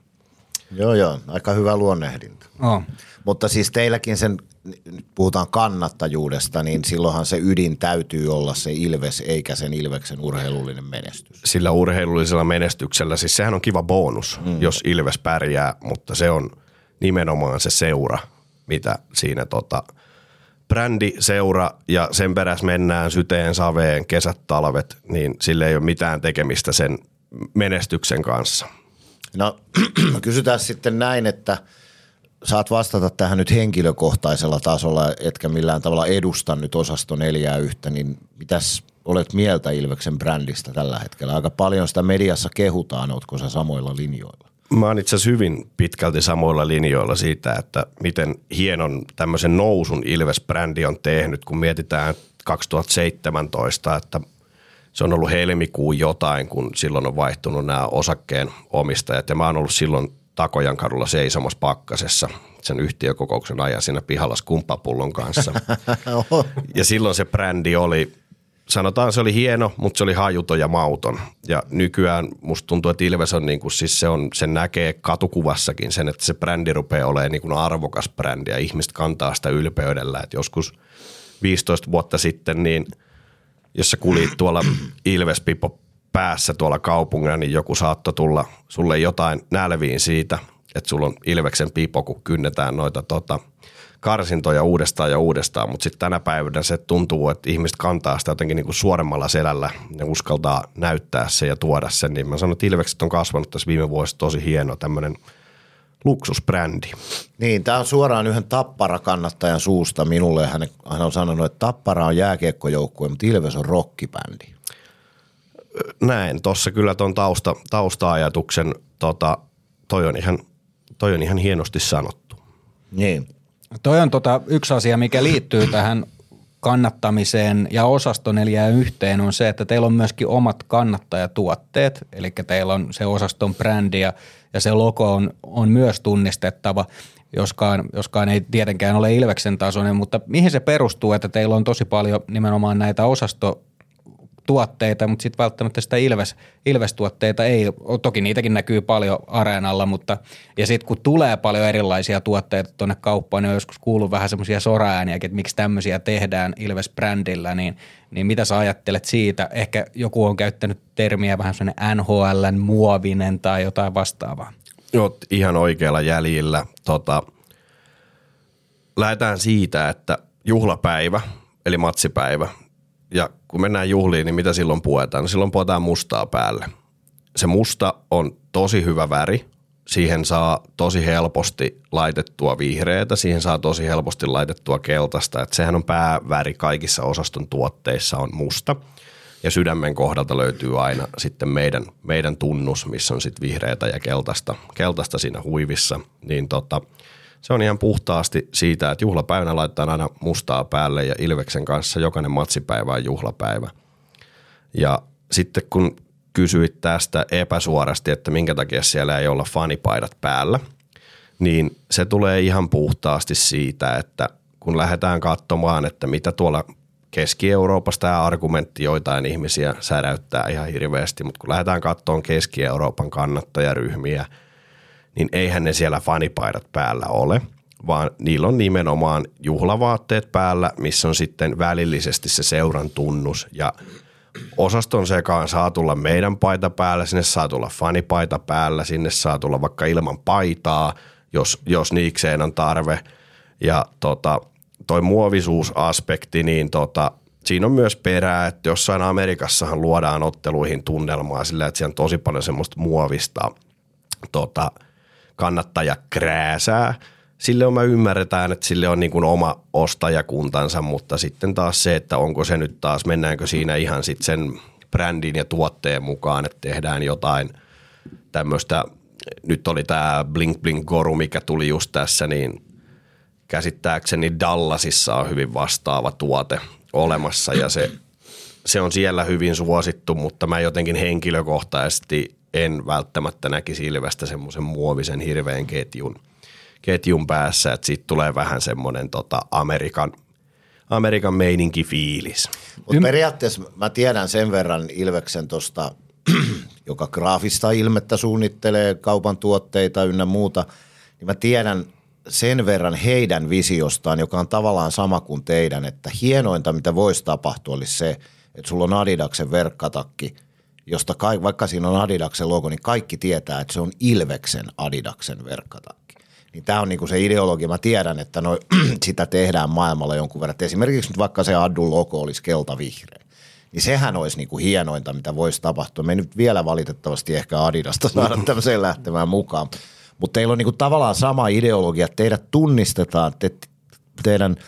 Joo, joo, aika hyvä luonnehdinta. Oh. Mutta siis teilläkin sen, nyt puhutaan kannattajuudesta, niin silloinhan se ydin täytyy olla se Ilves, eikä sen Ilveksen urheilullinen menestys. sillä urheilullisella menestyksellä, siis sehän on kiva bonus, mm. jos Ilves pärjää, mutta se on nimenomaan se seura, mitä siinä tota, brändi, seura ja sen perässä mennään syteen, saveen, kesät, talvet, niin sille ei ole mitään tekemistä sen menestyksen kanssa. No kysytään sitten näin, että saat vastata tähän nyt henkilökohtaisella tasolla, etkä millään tavalla edusta nyt osasto neljää yhtä, niin mitäs olet mieltä Ilveksen brändistä tällä hetkellä? Aika paljon sitä mediassa kehutaan, ootko sä samoilla linjoilla? Mä oon itse asiassa hyvin pitkälti samoilla linjoilla siitä, että miten hienon tämmöisen nousun Ilves-brändi on tehnyt, kun mietitään 2017, että se on ollut helmikuun jotain, kun silloin on vaihtunut nämä osakkeen omistajat. Ja mä oon ollut silloin Takojan kadulla seisomassa pakkasessa sen yhtiökokouksen ajan siinä pihalla skumppapullon kanssa. ja silloin se brändi oli, sanotaan se oli hieno, mutta se oli hajuton ja mauton. Ja nykyään musta tuntuu, että Ilves on, niin kuin, siis se on, sen näkee katukuvassakin sen, että se brändi rupeaa olemaan niin kuin arvokas brändi ja ihmiset kantaa sitä ylpeydellä. Et joskus 15 vuotta sitten, niin jos sä kulit tuolla Ilvespipo päässä tuolla kaupungilla, niin joku saattoi tulla sulle jotain nälviin siitä, että sulla on Ilveksen pipo, kun kynnetään noita tota, karsintoja uudestaan ja uudestaan, mutta sitten tänä päivänä se tuntuu, että ihmiset kantaa sitä jotenkin niin kuin suoremmalla selällä ja uskaltaa näyttää se ja tuoda sen, niin mä sanon, että Ilvekset on kasvanut tässä viime vuosina tosi hieno tämmöinen luksusbrändi. Niin, tämä on suoraan yhden Tappara-kannattajan suusta minulle. Hän, hän on sanonut, että Tappara on jääkiekkojoukkue, mutta Ilves on rockibändi. Näin, tuossa kyllä tuon tausta, tausta-ajatuksen, tota, toi, on ihan, toi on ihan hienosti sanottu. Niin. Toi on tota yksi asia, mikä liittyy tähän kannattamiseen ja osasto neljää yhteen on se, että teillä on myöskin omat kannattajatuotteet, eli teillä on se osaston brändi ja, ja se logo on, on myös tunnistettava, joskaan, joskaan ei tietenkään ole Ilveksen tasoinen, mutta mihin se perustuu, että teillä on tosi paljon nimenomaan näitä osasto tuotteita, mutta sitten välttämättä sitä Ilves, Ilves-tuotteita ei, toki niitäkin näkyy paljon areenalla, mutta ja sitten kun tulee paljon erilaisia tuotteita tuonne kauppaan, niin on joskus kuullut vähän semmoisia soraääniäkin, että miksi tämmöisiä tehdään Ilves-brändillä, niin, niin mitä sä ajattelet siitä? Ehkä joku on käyttänyt termiä vähän semmoinen NHLn muovinen tai jotain vastaavaa. Oot ihan oikealla jäljillä. Tota, lähdetään siitä, että juhlapäivä, eli matsipäivä, ja kun mennään juhliin, niin mitä silloin puetaan? Silloin puetaan mustaa päälle. Se musta on tosi hyvä väri. Siihen saa tosi helposti laitettua vihreätä, siihen saa tosi helposti laitettua keltaista. Et sehän on pääväri kaikissa osaston tuotteissa on musta. Ja sydämen kohdalta löytyy aina sitten meidän, meidän tunnus, missä on sitten vihreätä ja keltaista, keltaista siinä huivissa. Niin tota, se on ihan puhtaasti siitä, että juhlapäivänä laitetaan aina mustaa päälle ja Ilveksen kanssa jokainen matsipäivä on juhlapäivä. Ja sitten kun kysyit tästä epäsuorasti, että minkä takia siellä ei olla fanipaidat päällä, niin se tulee ihan puhtaasti siitä, että kun lähdetään katsomaan, että mitä tuolla Keski-Euroopassa tämä argumentti joitain ihmisiä säräyttää ihan hirveästi, mutta kun lähdetään katsomaan Keski-Euroopan kannattajaryhmiä – niin eihän ne siellä fanipaidat päällä ole, vaan niillä on nimenomaan juhlavaatteet päällä, missä on sitten välillisesti se seuran tunnus ja osaston sekaan saa tulla meidän paita päällä, sinne saa tulla fanipaita päällä, sinne saa tulla vaikka ilman paitaa, jos, jos niikseen on tarve. Ja tota, toi muovisuusaspekti, niin tota, siinä on myös perää, että jossain Amerikassahan luodaan otteluihin tunnelmaa sillä, että siellä on tosi paljon semmoista muovista tota, – kannattaja krääsää. Sille on mä ymmärretään, että sille on niin kuin oma ostajakuntansa, mutta sitten taas se, että onko se nyt taas, mennäänkö siinä ihan sitten sen brändin ja tuotteen mukaan, että tehdään jotain tämmöistä, nyt oli tämä Blink Blink Goru, mikä tuli just tässä, niin käsittääkseni Dallasissa on hyvin vastaava tuote olemassa ja se, se on siellä hyvin suosittu, mutta mä jotenkin henkilökohtaisesti en välttämättä näkisi Ilvestä semmoisen muovisen hirveän ketjun, ketjun päässä, että siitä tulee vähän semmoinen tota Amerikan, Amerikan meininki fiilis. Mutta periaatteessa mä tiedän sen verran Ilveksen tuosta, joka graafista ilmettä suunnittelee kaupan tuotteita ynnä muuta, niin mä tiedän sen verran heidän visiostaan, joka on tavallaan sama kuin teidän, että hienointa mitä voisi tapahtua olisi se, että sulla on Adidaksen verkkatakki – josta ka- vaikka siinä on Adidaksen logo, niin kaikki tietää, että se on Ilveksen Adidaksen verkkatakki. Niin tämä on niinku se ideologia. Mä tiedän, että no, sitä tehdään maailmalla jonkun verran. Et esimerkiksi nyt vaikka se Addun logo olisi kelta-vihreä. Niin sehän olisi niinku hienointa, mitä voisi tapahtua. Me ei nyt vielä valitettavasti ehkä Adidasta saada tämmöiseen lähtemään mukaan. Mutta teillä on niinku tavallaan sama ideologia, että teidät tunnistetaan, te, teidän –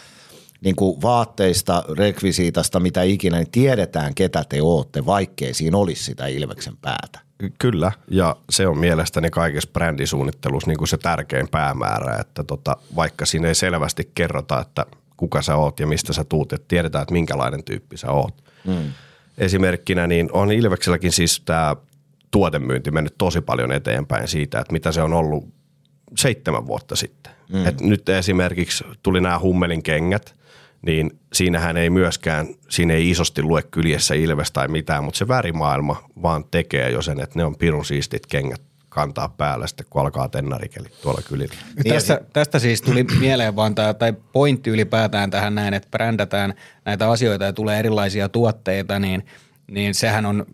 niin kuin vaatteista, rekvisiitasta, mitä ikinä, niin tiedetään, ketä te ootte, vaikkei siinä olisi sitä Ilveksen päätä. Kyllä, ja se on mielestäni kaikessa brändisuunnittelussa niin kuin se tärkein päämäärä, että tota, vaikka siinä ei selvästi kerrota, että kuka sä oot ja mistä sä tuut, että tiedetään, että minkälainen tyyppi sä oot. Mm. Esimerkkinä niin on Ilvekselläkin siis tämä tuotemyynti mennyt tosi paljon eteenpäin siitä, että mitä se on ollut seitsemän vuotta sitten. Mm. Et nyt esimerkiksi tuli nämä Hummelin kengät – niin siinähän ei myöskään, siinä ei isosti lue kyljessä ilves tai mitään, mutta se värimaailma vaan tekee jo sen, että ne on pirun siistit kengät kantaa päällä sitten, kun alkaa tennarikeli tuolla kylillä. Niin tästä, tästä siis tuli mieleen vaan tämä, tai pointti ylipäätään tähän näin, että brändätään näitä asioita ja tulee erilaisia tuotteita, niin, niin sehän on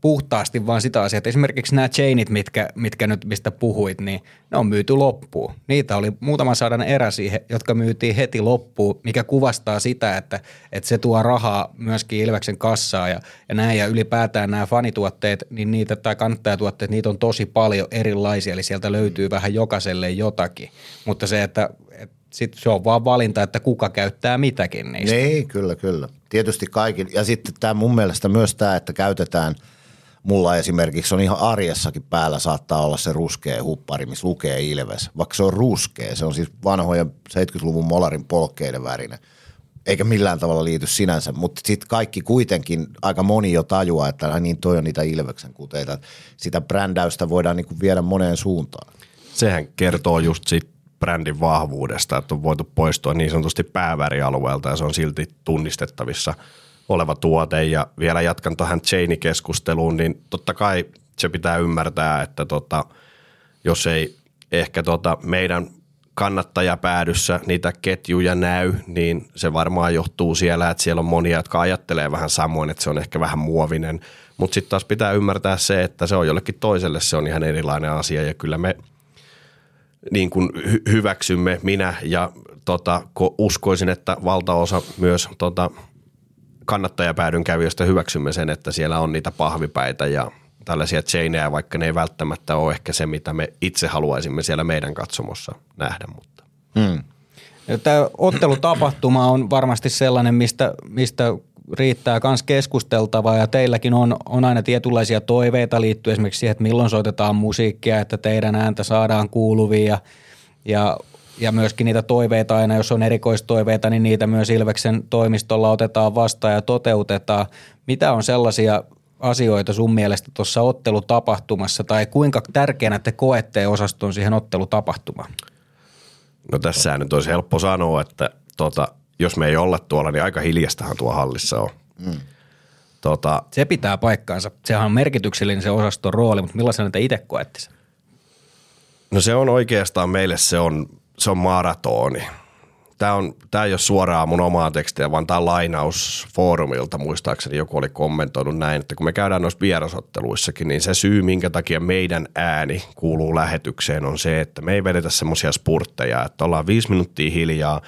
puhtaasti vaan sitä asiaa, että esimerkiksi nämä chainit, mitkä, mitkä nyt, mistä puhuit, niin ne on myyty loppuun. Niitä oli muutama sadan erä siihen, jotka myytiin heti loppuun, mikä kuvastaa sitä, että, että se tuo rahaa myöskin Ilveksen kassaa ja, ja näin. Ja ylipäätään nämä fanituotteet, niin niitä tai kannattajatuotteet, niitä on tosi paljon erilaisia, eli sieltä löytyy vähän jokaiselle jotakin. Mutta se, että, että se on vaan valinta, että kuka käyttää mitäkin niistä. Niin, kyllä, kyllä. Tietysti kaikki. Ja sitten tämä mun mielestä myös tämä, että käytetään – mulla esimerkiksi on ihan arjessakin päällä saattaa olla se ruskea huppari, missä lukee Ilves. Vaikka se on ruskea, se on siis vanhojen 70-luvun molarin polkkeiden värinen. Eikä millään tavalla liity sinänsä, mutta sitten kaikki kuitenkin, aika moni jo tajuaa, että niin toi on niitä Ilveksen kuteita. Sitä brändäystä voidaan niinku viedä moneen suuntaan. Sehän kertoo just siitä brändin vahvuudesta, että on voitu poistua niin sanotusti päävärialueelta ja se on silti tunnistettavissa – oleva tuote. Ja vielä jatkan tuohon Chaini-keskusteluun, niin totta kai se pitää ymmärtää, että tota, jos ei ehkä tota meidän kannattajapäädyssä niitä ketjuja näy, niin se varmaan johtuu siellä, että siellä on monia, jotka ajattelee vähän samoin, että se on ehkä vähän muovinen. Mutta sitten taas pitää ymmärtää se, että se on jollekin toiselle, se on ihan erilainen asia ja kyllä me niin kuin hy- hyväksymme minä ja tota, uskoisin, että valtaosa myös tota, kannattajapäädyn kävijöistä hyväksymme sen, että siellä on niitä pahvipäitä ja tällaisia chaineja, vaikka ne ei välttämättä ole ehkä se, mitä me itse haluaisimme siellä meidän katsomossa nähdä. Mutta. Hmm. Tämä ottelutapahtuma on varmasti sellainen, mistä, mistä riittää myös keskusteltavaa ja teilläkin on, on aina tietynlaisia toiveita liittyen esimerkiksi siihen, että milloin soitetaan musiikkia, että teidän ääntä saadaan kuuluviin ja, ja ja myöskin niitä toiveita aina, jos on erikoistoiveita, niin niitä myös Ilveksen toimistolla otetaan vastaan ja toteutetaan. Mitä on sellaisia asioita sun mielestä tuossa ottelutapahtumassa tai kuinka tärkeänä te koette osaston siihen ottelutapahtumaan? No tässä nyt olisi helppo sanoa, että tota, jos me ei olla tuolla, niin aika hiljastahan tuo hallissa on. Mm. Tota, se pitää paikkaansa. Sehän on merkityksellinen se osaston rooli, mutta millaisena te itse koette sen? No se on oikeastaan meille se on se on maratoni. Tämä, on, tämä ei ole suoraan mun omaa tekstiä, vaan tämä on lainaus foorumilta. Muistaakseni joku oli kommentoinut näin, että kun me käydään noissa vierasotteluissakin, niin se syy, minkä takia meidän ääni kuuluu lähetykseen, on se, että me ei vedetä semmoisia spurtteja, että ollaan viisi minuuttia hiljaa,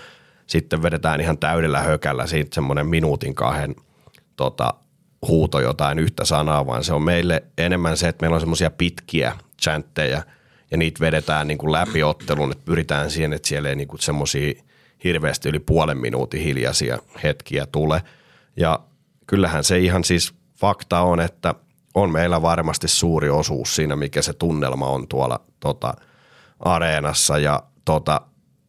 sitten vedetään ihan täydellä hökällä siitä semmoinen minuutin kahden tota, huuto jotain yhtä sanaa, vaan se on meille enemmän se, että meillä on semmoisia pitkiä chantteja – ja niitä vedetään niin kuin läpi ottelun, että pyritään siihen, että siellä ei niin semmoisia hirveästi yli puolen minuutin hiljaisia hetkiä tule. Ja kyllähän se ihan siis fakta on, että on meillä varmasti suuri osuus siinä, mikä se tunnelma on tuolla tota, areenassa ja tota,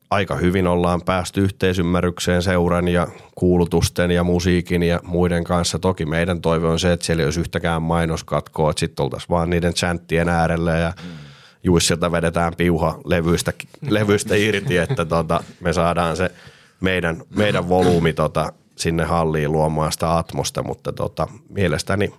aika hyvin ollaan päästy yhteisymmärrykseen seuran ja kuulutusten ja musiikin ja muiden kanssa. Toki meidän toive on se, että siellä ei olisi yhtäkään mainoskatkoa, että sitten oltaisiin vaan niiden chanttien äärellä ja mm Juissilta vedetään piuha levyistä, levyistä irti, että tota, me saadaan se meidän, meidän volyymi tota, sinne halliin luomaan sitä atmosta, mutta tota, mielestäni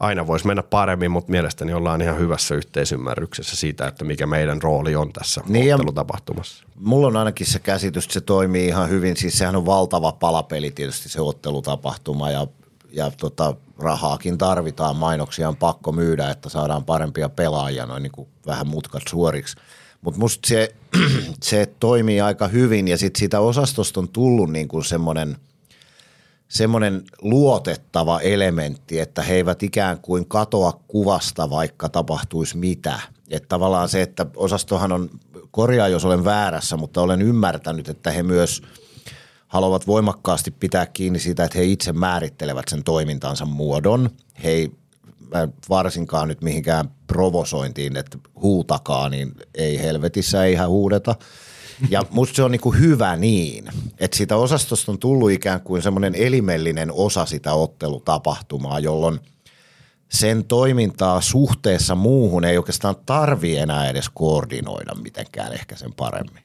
aina voisi mennä paremmin, mutta mielestäni ollaan ihan hyvässä yhteisymmärryksessä siitä, että mikä meidän rooli on tässä niin ottelutapahtumassa. Mulla on ainakin se käsitys, että se toimii ihan hyvin. Siis sehän on valtava palapeli tietysti se ottelutapahtuma ja ja tota, rahaakin tarvitaan, mainoksia on pakko myydä, että saadaan parempia pelaajia, noin niin kuin vähän mutkat suoriksi. Mutta musta se, se toimii aika hyvin ja sitten siitä osastosta on tullut niin kuin semmoinen semmoinen luotettava elementti, että he eivät ikään kuin katoa kuvasta, vaikka tapahtuisi mitä. Että tavallaan se, että osastohan on, korjaa jos olen väärässä, mutta olen ymmärtänyt, että he myös – haluavat voimakkaasti pitää kiinni siitä, että he itse määrittelevät sen toimintansa muodon. He ei varsinkaan nyt mihinkään provosointiin, että huutakaa, niin ei helvetissä eihän huudeta. Ja musta se on niin hyvä niin, että siitä osastosta on tullut ikään kuin semmoinen elimellinen osa sitä ottelutapahtumaa, jolloin sen toimintaa suhteessa muuhun ei oikeastaan tarvi enää edes koordinoida mitenkään ehkä sen paremmin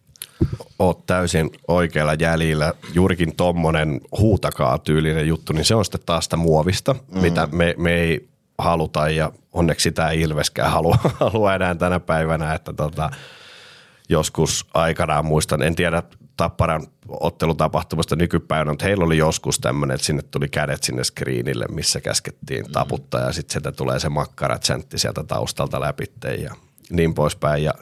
oot täysin oikealla jäljellä. Juurikin tommonen huutakaa tyylinen juttu, niin se on sitten taas sitä muovista, mm. mitä me, me ei haluta ja onneksi sitä ei Ilveskään halua, halua enää tänä päivänä, että tota, joskus aikanaan muistan, en tiedä Tapparan ottelutapahtumasta nykypäivänä, mutta heillä oli joskus tämmöinen, että sinne tuli kädet sinne screenille, missä käskettiin mm. taputtaa ja sitten sieltä tulee se makkaratsentti sieltä taustalta läpi ja niin poispäin. Ja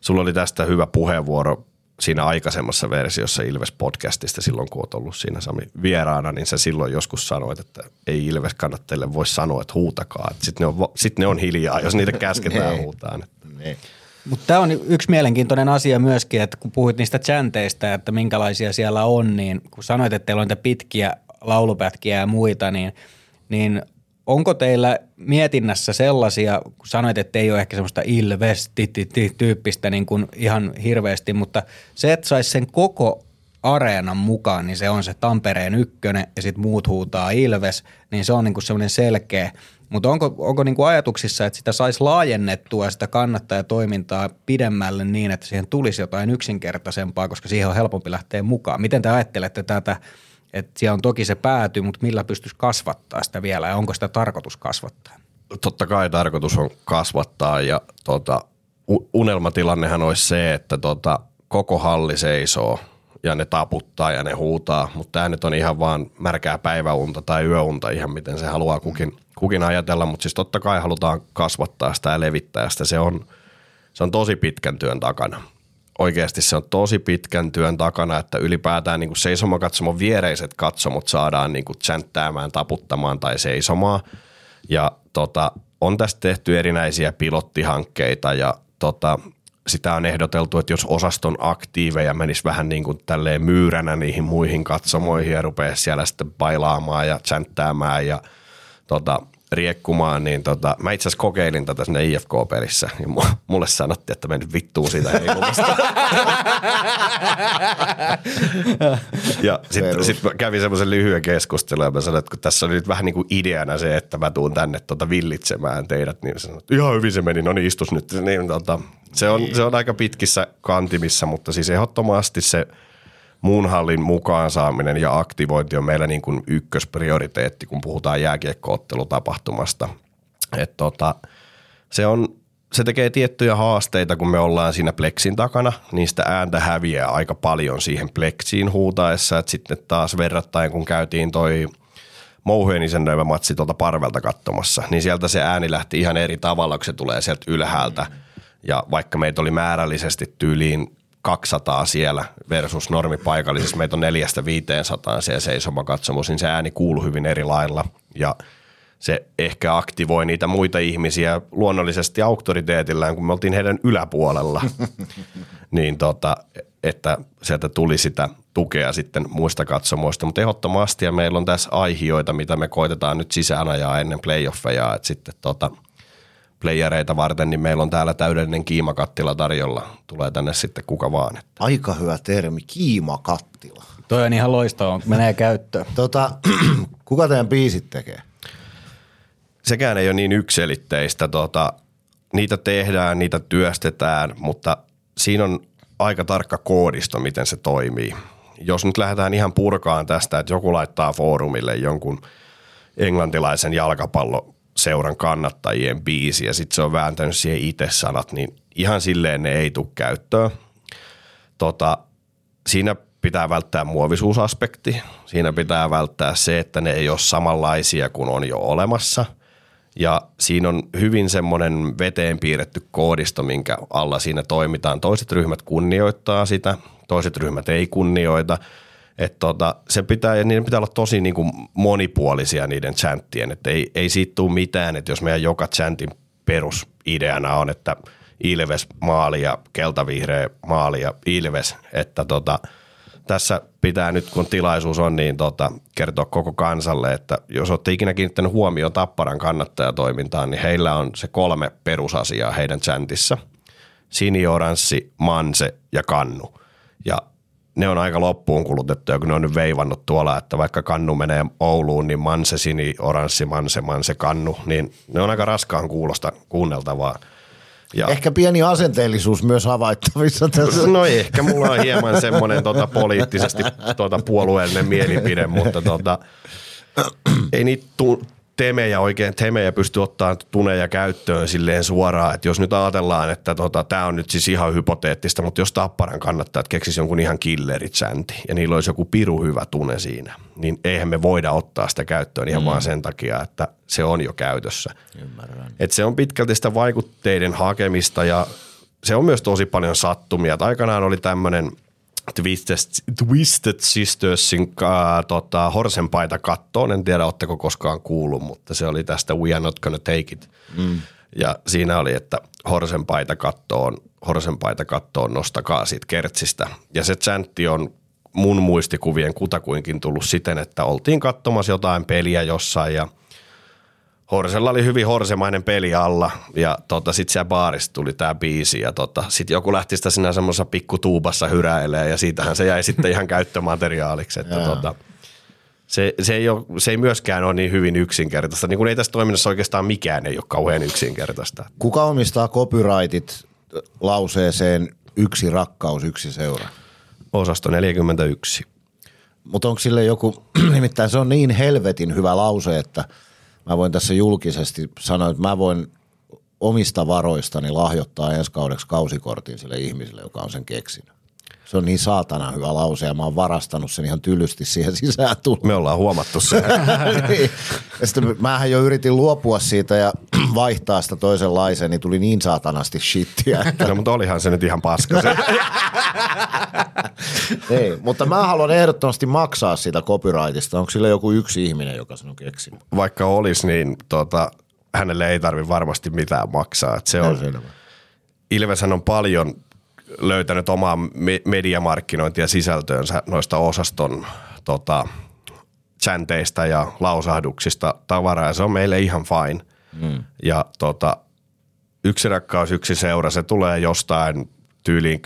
sulla oli tästä hyvä puheenvuoro siinä aikaisemmassa versiossa Ilves-podcastista silloin, kun olet ollut siinä Sami vieraana, niin sä silloin joskus sanoit, että ei Ilves kannattajille voi sanoa, että huutakaa. Sitten ne, on, sit ne on hiljaa, jos niitä käsketään huutaa. Mutta tämä on yksi mielenkiintoinen asia myöskin, että kun puhuit niistä chanteista, että minkälaisia siellä on, niin kun sanoit, että teillä on niitä pitkiä laulupätkiä ja muita, niin, niin onko teillä mietinnässä sellaisia, kun sanoit, että ei ole ehkä semmoista ilves-tyyppistä niin kuin ihan hirveästi, mutta se, että saisi sen koko areenan mukaan, niin se on se Tampereen ykkönen ja sitten muut huutaa Ilves, niin se on niin kuin semmoinen selkeä. Mutta onko, onko niin kuin ajatuksissa, että sitä saisi laajennettua sitä kannattajatoimintaa pidemmälle niin, että siihen tulisi jotain yksinkertaisempaa, koska siihen on helpompi lähteä mukaan. Miten te ajattelette tätä että siellä on toki se pääty, mutta millä pystyisi kasvattaa sitä vielä ja onko sitä tarkoitus kasvattaa? Totta kai tarkoitus on kasvattaa ja tota, unelmatilannehan olisi se, että tota, koko halli seisoo ja ne taputtaa ja ne huutaa, mutta tämä nyt on ihan vaan märkää päiväunta tai yöunta ihan miten se haluaa kukin, kukin ajatella, mutta siis totta kai halutaan kasvattaa sitä ja levittää sitä. Se on, se on tosi pitkän työn takana oikeasti se on tosi pitkän työn takana, että ylipäätään niin kuin seisomakatsomon viereiset katsomot saadaan niin kuin taputtamaan tai seisomaan. Ja tota, on tästä tehty erinäisiä pilottihankkeita ja tota, sitä on ehdoteltu, että jos osaston aktiiveja menisi vähän niin kuin tälleen myyränä niihin muihin katsomoihin ja rupeaa siellä sitten bailaamaan ja tsenttäämään ja tota, riekkumaan, niin tota, mä itse asiassa kokeilin tätä sinne IFK-pelissä ja mulle sanottiin, että meni vittuu siitä heilumasta. ja sitten sit mä kävin semmoisen lyhyen keskustelun ja mä sanoin, että kun tässä oli nyt vähän niin kuin ideana se, että mä tuun tänne tota villitsemään teidät, niin sanoin, että ihan hyvin se meni, no niin istus nyt. Niin, tota, se, on, se on aika pitkissä kantimissa, mutta siis ehdottomasti se – muun hallin mukaan saaminen ja aktivointi on meillä niin kuin ykkösprioriteetti, kun puhutaan jääkiekkoottelutapahtumasta. Et tota, se, on, se tekee tiettyjä haasteita, kun me ollaan siinä pleksin takana, sitä ääntä häviää aika paljon siihen pleksiin huutaessa, että sitten taas verrattain, kun käytiin toi Mouhujen isännöivä matsi tuolta parvelta katsomassa, niin sieltä se ääni lähti ihan eri tavalla, kun se tulee sieltä ylhäältä. Ja vaikka meitä oli määrällisesti tyyliin 200 siellä versus normi paikallisessa. Meitä on 400-500 siellä seisoma katsomus, niin se ääni kuuluu hyvin eri lailla. Ja se ehkä aktivoi niitä muita ihmisiä luonnollisesti auktoriteetillään, kun me oltiin heidän yläpuolella, niin tota, että sieltä tuli sitä tukea sitten muista katsomoista, mutta ehdottomasti ja meillä on tässä aihioita, mitä me koitetaan nyt sisään ajaa ennen playoffeja, että sitten tota – playereita varten, niin meillä on täällä täydellinen kiimakattila tarjolla. Tulee tänne sitten kuka vaan. Että. Aika hyvä termi, kiimakattila. Toi on ihan loistava, menee käyttöön. Tota, kuka teidän biisit tekee? Sekään ei ole niin ykselitteistä. Tota, niitä tehdään, niitä työstetään, mutta siinä on aika tarkka koodisto, miten se toimii. Jos nyt lähdetään ihan purkaan tästä, että joku laittaa foorumille jonkun englantilaisen jalkapallo seuran kannattajien biisi ja sitten se on vääntänyt siihen itse sanat, niin ihan silleen ne ei tule käyttöön. Tota, siinä pitää välttää muovisuusaspekti. Siinä pitää välttää se, että ne ei ole samanlaisia kuin on jo olemassa. Ja siinä on hyvin semmoinen veteen piirretty koodisto, minkä alla siinä toimitaan. Toiset ryhmät kunnioittaa sitä, toiset ryhmät ei kunnioita – että tota, se pitää, ja niiden pitää olla tosi niin kuin monipuolisia niiden chanttien, että ei, ei siitä tule mitään, että jos meidän joka chantin perusideana on, että Ilves maali ja keltavihreä maali ja Ilves, että tota, tässä pitää nyt, kun tilaisuus on, niin tota, kertoa koko kansalle, että jos olette ikinä kiinnittänyt huomioon Tapparan kannattajatoimintaan, niin heillä on se kolme perusasiaa heidän chantissa. Sinioranssi, Manse ja Kannu. Ja ne on aika loppuun kulutettuja, kun ne on nyt veivannut tuolla, että vaikka kannu menee Ouluun, niin manse, sini, oranssi, manse, manse, kannu, niin ne on aika raskaan kuulosta kuunneltavaa. Ja. Ehkä pieni asenteellisuus myös havaittavissa tässä. No ehkä mulla on hieman semmoinen tota, poliittisesti tota, puolueellinen mielipide, mutta tota, ei niitä tu- temejä oikein, temejä pystyy ottaa tuneja käyttöön silleen suoraan, että jos nyt ajatellaan, että tota, tämä on nyt siis ihan hypoteettista, mutta jos Tapparan kannattaa, että keksisi jonkun ihan killerit sänti ja niillä olisi joku piru hyvä tune siinä, niin eihän me voida ottaa sitä käyttöön ihan mm. vaan sen takia, että se on jo käytössä. Ymmärrän. Et se on pitkälti sitä vaikutteiden hakemista ja se on myös tosi paljon sattumia. Et aikanaan oli tämmöinen Twisted, Twisted Sistersin äh, tota, horsenpaita kattoon. En tiedä, oletteko koskaan kuullut, mutta se oli tästä We are not gonna take it. Mm. Ja siinä oli, että horsenpaita kattoon, horsenpaita kattoon, nostakaa siitä kertsistä. Ja se chantti on mun muistikuvien kutakuinkin tullut siten, että oltiin katsomassa jotain peliä jossain ja – Horsella oli hyvin horsemainen peli alla ja tota, sitten siellä baarissa tuli tämä biisi ja tota, sitten joku lähti sitä siinä semmoisessa pikkutuubassa hyräilee ja siitähän se jäi sitten ihan käyttömateriaaliksi. Että tota, se, se, ei ole, se ei myöskään ole niin hyvin yksinkertaista. Niin kuin ei tässä toiminnassa oikeastaan mikään ei ole kauhean yksinkertaista. Kuka omistaa copyrightit lauseeseen yksi rakkaus, yksi seura? Osasto 41. Mutta onko sille joku, nimittäin se on niin helvetin hyvä lause, että – mä voin tässä julkisesti sanoa, että mä voin omista varoistani lahjoittaa ensi kaudeksi kausikortin sille ihmiselle, joka on sen keksinyt. Se on niin saatana hyvä lause ja mä oon varastanut sen ihan tylysti siihen sisään tullut. Me ollaan huomattu se. niin. Ja sitten mähän jo yritin luopua siitä ja vaihtaa sitä toisenlaiseen, niin tuli niin saatanasti shittiä. Että... No mutta olihan se nyt ihan paska se. Ei, mutta mä haluan ehdottomasti maksaa siitä copyrightista. Onko sillä joku yksi ihminen, joka sen on keksinyt? Vaikka olisi, niin tota, hänelle ei tarvi varmasti mitään maksaa. Se on, Ilveshän on paljon löytänyt omaa me- mediamarkkinointia sisältöönsä noista osaston tota, chanteista ja lausahduksista tavaraa ja se on meille ihan fine. Mm. Ja tota, yksi rakkaus, yksi seura, se tulee jostain tyyliin 10-15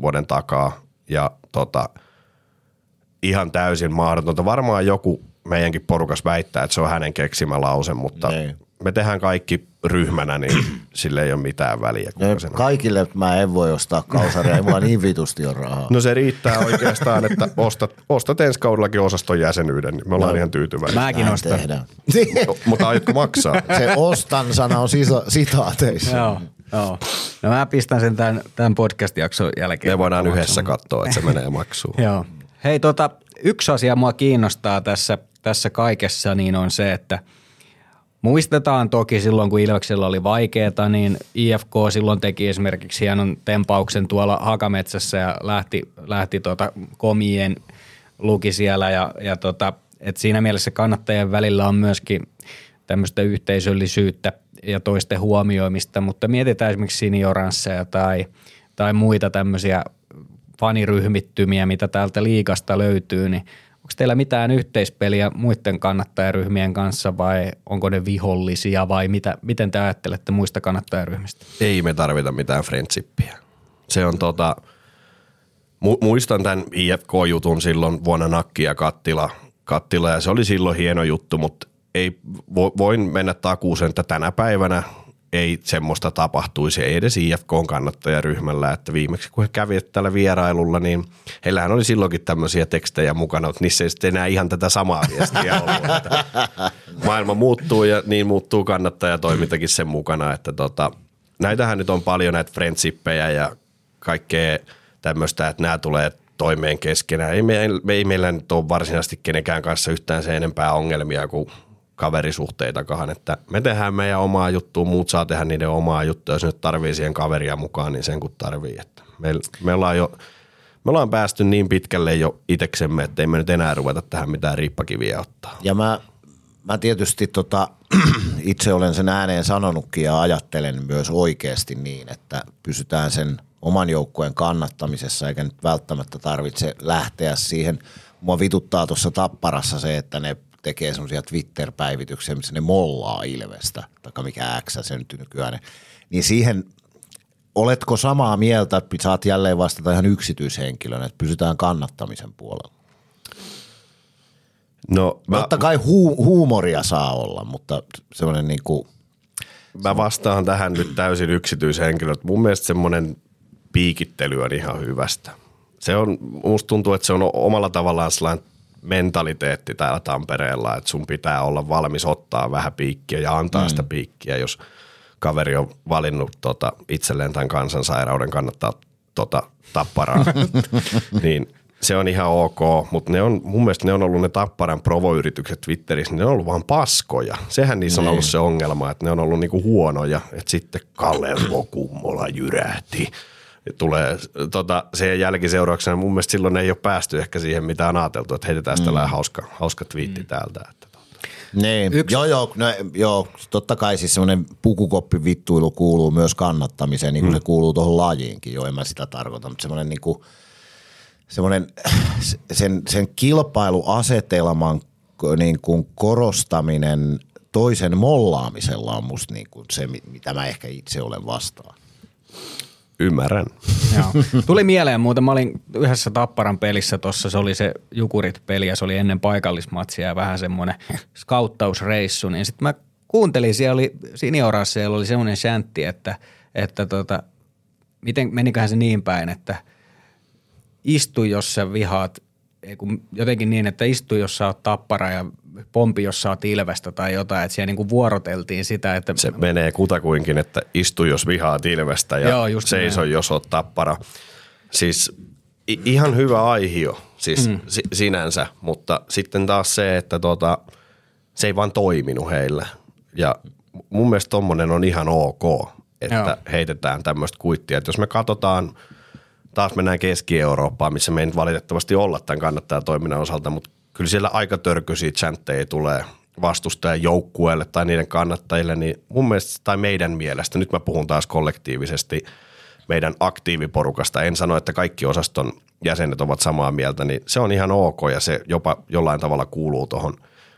vuoden takaa ja tota, ihan täysin mahdotonta. Varmaan joku meidänkin porukas väittää, että se on hänen keksimä lause, mutta niin me tehdään kaikki ryhmänä, niin sille ei ole mitään väliä. No, kaikille mä en voi ostaa kausaria, ei mulla niin vitusti ole rahaa. No se riittää oikeastaan, että ostat, ostat ensi kaudellakin osaston jäsenyyden, niin me ollaan no, ihan tyytyväisiä. Mäkin ostan. no, mutta aiotko maksaa? Se ostan sana on sisa, sitaateissa. Joo. Joo. No mä pistän sen tämän, tämän podcast-jakson jälkeen. Me voidaan yhdessä katsoa, että se menee maksuun. Joo. Hei tota, yksi asia mua kiinnostaa tässä, tässä kaikessa, niin on se, että – Muistetaan toki silloin, kun Ilveksellä oli vaikeaa, niin IFK silloin teki esimerkiksi hienon tempauksen tuolla Hakametsässä ja lähti, lähti tota komien luki siellä. Ja, ja tota, et siinä mielessä kannattajien välillä on myöskin tämmöistä yhteisöllisyyttä ja toisten huomioimista, mutta mietitään esimerkiksi senioransseja tai, tai muita tämmöisiä faniryhmittymiä, mitä täältä liikasta löytyy, niin Onko teillä mitään yhteispeliä muiden kannattajaryhmien kanssa vai onko ne vihollisia vai mitä, miten te ajattelette muista kannattajaryhmistä? Ei me tarvita mitään friendshippiä. Se on tota, mu- muistan tämän IFK-jutun silloin vuonna Nakki ja Kattila, Kattila ja se oli silloin hieno juttu, mutta ei, voin mennä takuuseen, että tänä päivänä ei semmoista tapahtuisi, ei edes IFK-kannattajaryhmällä, että viimeksi kun he kävivät tällä vierailulla, niin heillähän oli silloinkin tämmöisiä tekstejä mukana, mutta niissä ei sitten enää ihan tätä samaa viestiä ollut. Että maailma muuttuu ja niin muuttuu kannattajatoimintakin sen mukana, että tota, näitähän nyt on paljon näitä friendshippejä ja kaikkea tämmöistä, että nämä tulee toimeen keskenään. Ei, me, ei meillä nyt ole varsinaisesti kenenkään kanssa yhtään se enempää ongelmia kuin kaverisuhteitakaan, että me tehdään meidän omaa juttua, muut saa tehdä niiden omaa juttua, jos nyt tarvii siihen kaveria mukaan, niin sen kun tarvii. Että me, me, ollaan jo, me ollaan päästy niin pitkälle jo iteksemme, että ei me nyt enää ruveta tähän mitään riippakiviä ottaa. Ja mä, mä tietysti tota, itse olen sen ääneen sanonutkin ja ajattelen myös oikeasti niin, että pysytään sen oman joukkueen kannattamisessa, eikä nyt välttämättä tarvitse lähteä siihen. Mua vituttaa tuossa tapparassa se, että ne tekee semmoisia Twitter-päivityksiä, missä ne mollaa Ilvestä, tai mikä X se nyt nykyään, niin siihen oletko samaa mieltä, että saat jälleen vastata ihan yksityishenkilön, että pysytään kannattamisen puolella? No, mä, Totta kai hu- huumoria saa olla, mutta semmoinen niin kuin... Mä vastaan tähän nyt täysin yksityishenkilö. Mun mielestä semmoinen piikittely on ihan hyvästä. Se on, musta tuntuu, että se on omalla tavallaan sellainen mentaliteetti täällä Tampereella, että sun pitää olla valmis ottaa vähän piikkiä ja antaa mm. sitä piikkiä, jos kaveri on valinnut tota, itselleen tämän kansansairauden kannattaa tota, tapparaa, niin se on ihan ok, mutta ne on, mun mielestä ne on ollut ne Tapparan provoyritykset Twitterissä, niin ne on ollut vaan paskoja. Sehän niissä on ollut niin. se ongelma, että ne on ollut niinku huonoja, että sitten Kalle Kummola jyrähti. Ja tulee tota, sen jälkiseurauksena, mun mielestä silloin ei ole päästy ehkä siihen, mitä on ajateltu, että heitetään mm. tällainen hauska, hauska twiitti mm. täältä. Että tota. niin, Yksi. joo, joo, no, joo, totta kai siis semmoinen pukukoppi vittuilu kuuluu myös kannattamiseen, niin kuin mm. se kuuluu tuohon lajiinkin, joo, en mä sitä tarkoita, mutta semmoinen niin kuin – semmoinen sen, sen kilpailuasetelman niin kuin korostaminen toisen mollaamisella on musta niin kuin se, mitä mä ehkä itse olen vastaan. Ymmärrän. Joo. Tuli mieleen muuten, mä olin yhdessä Tapparan pelissä tuossa, se oli se Jukurit-peli ja se oli ennen paikallismatsia ja vähän semmoinen skauttausreissu, niin sitten mä kuuntelin, siellä oli Siniorassa siellä oli semmoinen säntti, että, että tota, miten, meniköhän se niin päin, että – istu, jos sä vihaat, jotenkin niin, että istu, jos sä oot tappara ja pompi, jos oot ilvestä tai jotain, että siellä niin kuin vuoroteltiin sitä, että... Se menee kutakuinkin, että istu, jos vihaat ilvestä ja Joo, seiso, näin. jos oot tappara. Siis ihan hyvä aihio siis mm. si- sinänsä, mutta sitten taas se, että tota, se ei vaan toiminut heille. Ja mun mielestä tommonen on ihan ok, että Joo. heitetään tämmöistä kuittia. Että jos me katsotaan – taas mennään Keski-Eurooppaan, missä me ei nyt valitettavasti olla tämän kannattajatoiminnan osalta, mutta kyllä siellä aika törkyisiä chantteja tulee vastustajan joukkueelle tai niiden kannattajille, niin mun mielestä tai meidän mielestä, nyt mä puhun taas kollektiivisesti meidän aktiiviporukasta, en sano, että kaikki osaston jäsenet ovat samaa mieltä, niin se on ihan ok ja se jopa jollain tavalla kuuluu tuohon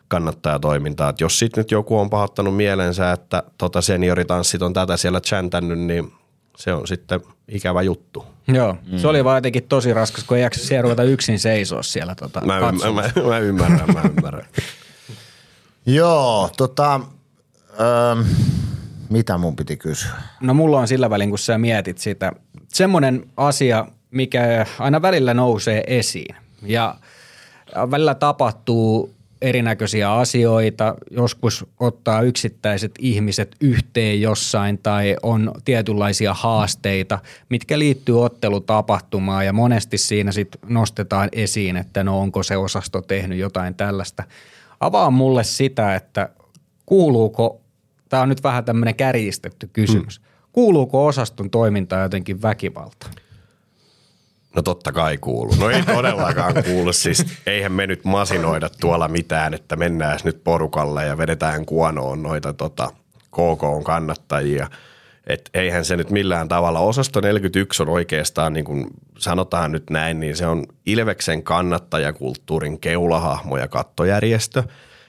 kannattajatoimintaan. Että jos sitten nyt joku on pahoittanut mielensä, että tota senioritanssit on tätä siellä chantännyt, niin se on sitten ikävä juttu. Joo, mm. se oli vaan jotenkin tosi raskas, kun ei jaksa siellä ruveta yksin seisoa siellä tota, mä, mä, mä, mä, ymmärrän, mä ymmärrän. Joo, tota, öö, mitä mun piti kysyä? No mulla on sillä välin, kun sä mietit sitä, semmoinen asia, mikä aina välillä nousee esiin ja välillä tapahtuu erinäköisiä asioita, joskus ottaa yksittäiset ihmiset yhteen jossain tai on tietynlaisia haasteita, mitkä liittyy ottelutapahtumaan ja monesti siinä sitten nostetaan esiin, että no onko se osasto tehnyt jotain tällaista. Avaa mulle sitä, että kuuluuko, tämä on nyt vähän tämmöinen kärjistetty kysymys, hmm. kuuluuko osaston toimintaan jotenkin väkivalta? No totta kai kuulu. No ei todellakaan kuulu. Siis eihän me nyt masinoida tuolla mitään, että mennään nyt porukalle ja vedetään kuonoon noita tota, KK kannattajia. Et eihän se nyt millään tavalla. Osasto 41 on oikeastaan, niin kuin sanotaan nyt näin, niin se on Ilveksen kannattajakulttuurin keulahahmo ja kattojärjestö.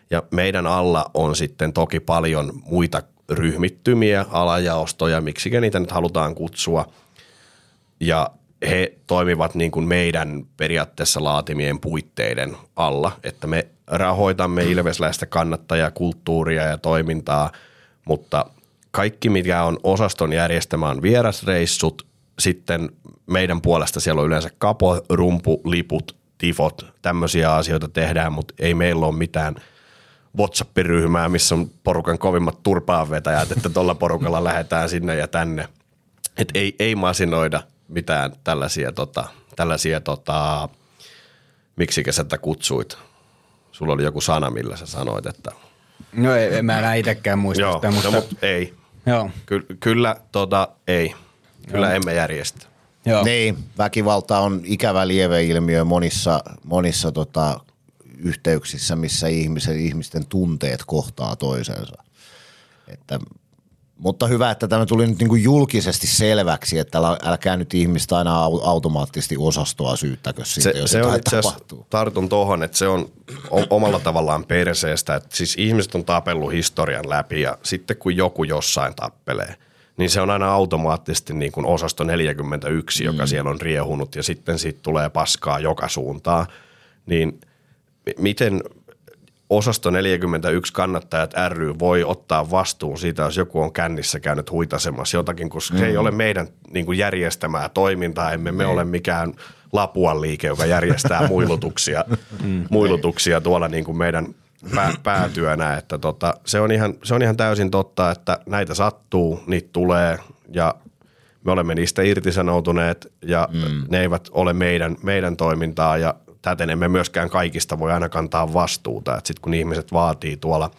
Ja meidän alla on sitten toki paljon muita ryhmittymiä, alajaostoja, miksi niitä nyt halutaan kutsua. Ja he toimivat niin kuin meidän periaatteessa laatimien puitteiden alla, että me rahoitamme ilvesläistä kannattajakulttuuria ja toimintaa, mutta kaikki, mikä on osaston järjestämään vierasreissut, sitten meidän puolesta siellä on yleensä kapo, rumpu, liput, tifot, tämmöisiä asioita tehdään, mutta ei meillä ole mitään WhatsApp-ryhmää, missä on porukan kovimmat turpaanvetäjät, että tuolla porukalla lähdetään sinne ja tänne. Et ei, ei masinoida – mitään tällaisia, tota, tällaisia tota, miksi sä kutsuit? Sulla oli joku sana, millä sä sanoit, että... No ei, mä en itsekään muista Joo, sitä, mutta... No, mutta ei. Joo. Ky- kyllä, tota, ei. Kyllä Joo. emme järjestä. Joo. Niin, väkivalta on ikävä lieveilmiö monissa, monissa tota, yhteyksissä, missä ihmisen, ihmisten tunteet kohtaa toisensa. Että mutta hyvä, että tämä tuli nyt niin kuin julkisesti selväksi, että älkää nyt ihmistä aina automaattisesti osastoa syyttäkö siitä, se, jos se on itse tapahtuu. Tartun tuohon, että se on omalla tavallaan perseestä, että siis ihmiset on tapellut historian läpi ja sitten kun joku jossain tappelee, niin se on aina automaattisesti niin kuin osasto 41, mm. joka siellä on riehunut ja sitten siitä tulee paskaa joka suuntaan. Niin miten osasto 41 kannattajat ry voi ottaa vastuun siitä, jos joku on kännissä käynyt huitasemassa jotakin, koska mm. se ei mm. ole meidän niin kuin järjestämää toimintaa, emme me ei. ole mikään Lapuan liike, joka järjestää muilutuksia, mm. muilutuksia tuolla niin kuin meidän pää, päätyönä, että tota, se, on ihan, se on ihan täysin totta, että näitä sattuu, niitä tulee ja me olemme niistä irtisanoutuneet ja mm. ne eivät ole meidän, meidän toimintaa ja täten emme myöskään kaikista voi aina kantaa vastuuta. Sitten kun ihmiset vaatii tuolla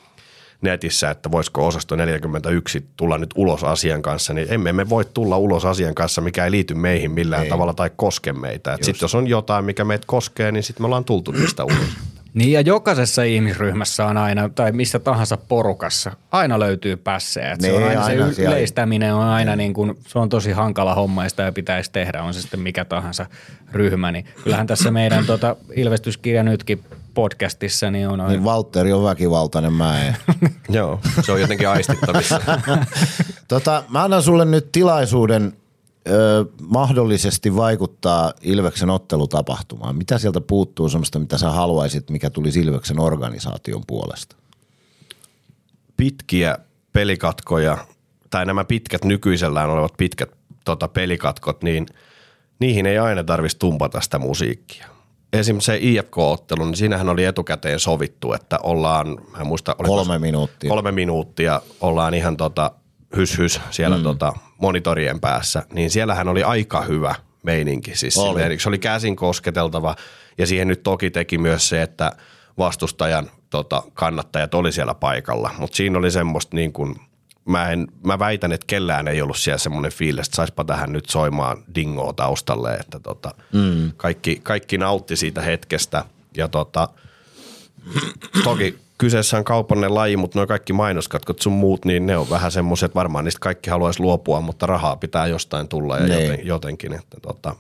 netissä, että voisiko osasto 41 tulla nyt ulos asian kanssa, niin emme me voi tulla ulos asian kanssa, mikä ei liity meihin millään ei. tavalla tai koske meitä. Sitten jos on jotain, mikä meitä koskee, niin sitten me ollaan tultu niistä ulos. Niin ja jokaisessa ihmisryhmässä on aina, tai missä tahansa porukassa, aina löytyy pässejä. Niin, se, on aina, aina se yleistäminen on aina niin kuin, se on tosi hankala homma ja sitä pitäisi tehdä, on se sitten mikä tahansa ryhmä. Niin kyllähän tässä meidän tuota, ilmestyskirja nytkin podcastissa, niin on... Niin Valtteri on väkivaltainen, mä en. Joo, se on jotenkin aistittavissa. tota, mä annan sulle nyt tilaisuuden ö, mahdollisesti vaikuttaa Ilveksen ottelutapahtumaan? Mitä sieltä puuttuu semmoista, mitä sä haluaisit, mikä tuli Ilveksen organisaation puolesta? Pitkiä pelikatkoja, tai nämä pitkät nykyisellään olevat pitkät tota, pelikatkot, niin niihin ei aina tarvitsisi tumpata sitä musiikkia. Esimerkiksi se IFK-ottelu, niin siinähän oli etukäteen sovittu, että ollaan, mä en muista, kolme minuuttia. Kolme minuuttia ollaan ihan tota, hys hys siellä mm. tota, monitorien päässä, niin siellähän oli aika hyvä meininki. Siis oli. Silleen, se oli käsin kosketeltava ja siihen nyt toki teki myös se, että vastustajan tota, kannattajat oli siellä paikalla, mutta siinä oli semmoista niin kuin, mä, en, mä väitän, että kellään ei ollut siellä semmoinen fiilis, että saispa tähän nyt soimaan dingoa taustalle, että tota, mm. kaikki, kaikki nautti siitä hetkestä ja tota, toki kyseessä on kaupallinen laji, mutta nuo kaikki mainoskatkot sun muut, niin ne on vähän semmoiset, varmaan niistä kaikki haluaisi luopua, mutta rahaa pitää jostain tulla ja niin. joten, jotenkin. Että tota.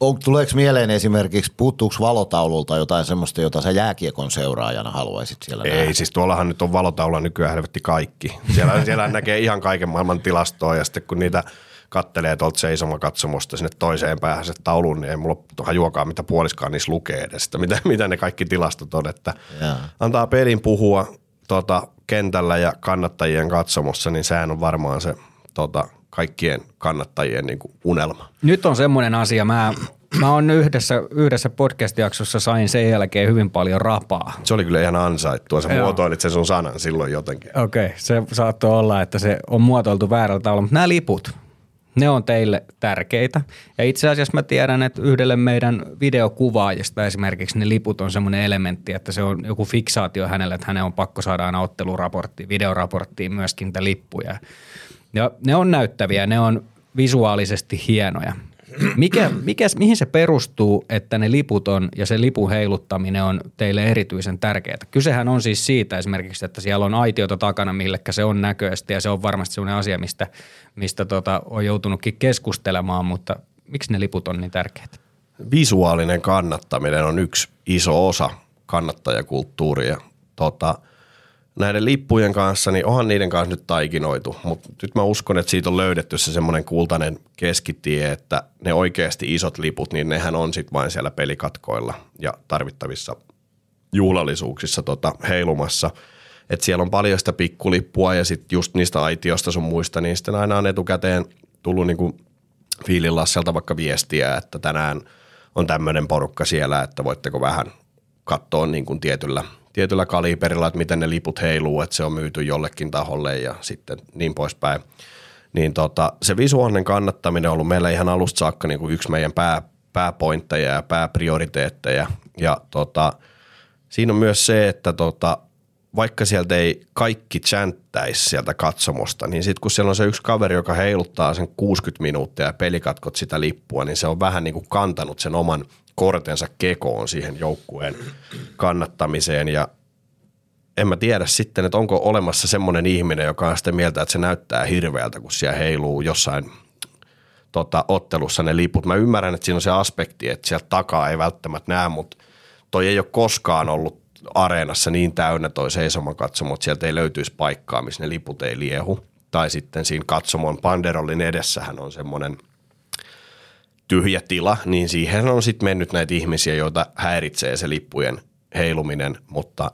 on, tuleeko mieleen esimerkiksi, puuttuuko valotaululta jotain semmoista, jota sä jääkiekon seuraajana haluaisit siellä Ei, nähdä? siis tuollahan nyt on valotaula nykyään helvetti kaikki. Siellä, siellä näkee ihan kaiken maailman tilastoa ja sitten kun niitä – kattelee tuolta seisomakatsomosta sinne toiseen päähän se taulun, niin ei mulla tuohon juokaa mitä puoliskaan niissä lukee edes, että mitä, mitä ne kaikki tilastot on, että yeah. antaa pelin puhua tota, kentällä ja kannattajien katsomossa, niin sehän on varmaan se tota, kaikkien kannattajien niin kuin unelma. Nyt on semmoinen asia, mä Mä oon yhdessä, yhdessä podcast-jaksossa sain sen jälkeen hyvin paljon rapaa. Se oli kyllä ihan ansaittua. Sä Joo. muotoilit sen sun sanan silloin jotenkin. Okei, okay, se saattoi olla, että se on muotoiltu väärällä tavalla, mutta nämä liput, ne on teille tärkeitä. Ja itse asiassa mä tiedän, että yhdelle meidän videokuvaajista esimerkiksi ne liput on semmoinen elementti, että se on joku fiksaatio hänelle, että hänen on pakko saada aina otteluraporttiin, videoraporttiin myöskin niitä lippuja. Ja ne on näyttäviä, ne on visuaalisesti hienoja. Mikä, mikä, mihin se perustuu, että ne liput on ja se lipun heiluttaminen on teille erityisen tärkeää? Kysehän on siis siitä esimerkiksi, että siellä on aitiota takana, millekä se on näköisesti ja se on varmasti sellainen asia, mistä, mistä tota, on joutunutkin keskustelemaan, mutta miksi ne liput on niin tärkeitä? Visuaalinen kannattaminen on yksi iso osa kannattajakulttuuria. Tota, näiden lippujen kanssa, niin onhan niiden kanssa nyt taikinoitu, mutta nyt mä uskon, että siitä on löydetty se semmoinen kultainen keskitie, että ne oikeasti isot liput, niin nehän on sitten vain siellä pelikatkoilla ja tarvittavissa juhlallisuuksissa tota, heilumassa. Että siellä on paljon sitä pikkulippua ja sitten just niistä aitiosta sun muista, niin sitten aina on etukäteen tullut niinku Fiilin Lasselta vaikka viestiä, että tänään on tämmöinen porukka siellä, että voitteko vähän katsoa niin kuin tietyllä – tietyllä kaliberilla, että miten ne liput heiluu, että se on myyty jollekin taholle ja sitten niin poispäin. Niin tota, se visuaalinen kannattaminen on ollut meillä ihan alusta saakka niin kuin yksi meidän pää, pääpointteja ja pääprioriteetteja. Ja tota, siinä on myös se, että tota, vaikka sieltä ei kaikki chanttäisi sieltä katsomosta, niin sitten kun siellä on se yksi kaveri, joka heiluttaa sen 60 minuuttia ja pelikatkot sitä lippua, niin se on vähän niin kuin kantanut sen oman – kortensa kekoon siihen joukkueen kannattamiseen ja en mä tiedä sitten, että onko olemassa semmoinen ihminen, joka on sitä mieltä, että se näyttää hirveältä, kun siellä heiluu jossain tota, ottelussa ne liput. Mä ymmärrän, että siinä on se aspekti, että sieltä takaa ei välttämättä näe, mutta toi ei ole koskaan ollut areenassa niin täynnä toi seisoman katsomo, että sieltä ei löytyisi paikkaa, missä ne liput ei liehu. Tai sitten siinä katsomon panderollin edessähän on semmoinen – tyhjä tila, niin siihen on sitten mennyt näitä ihmisiä, joita häiritsee se lippujen heiluminen, mutta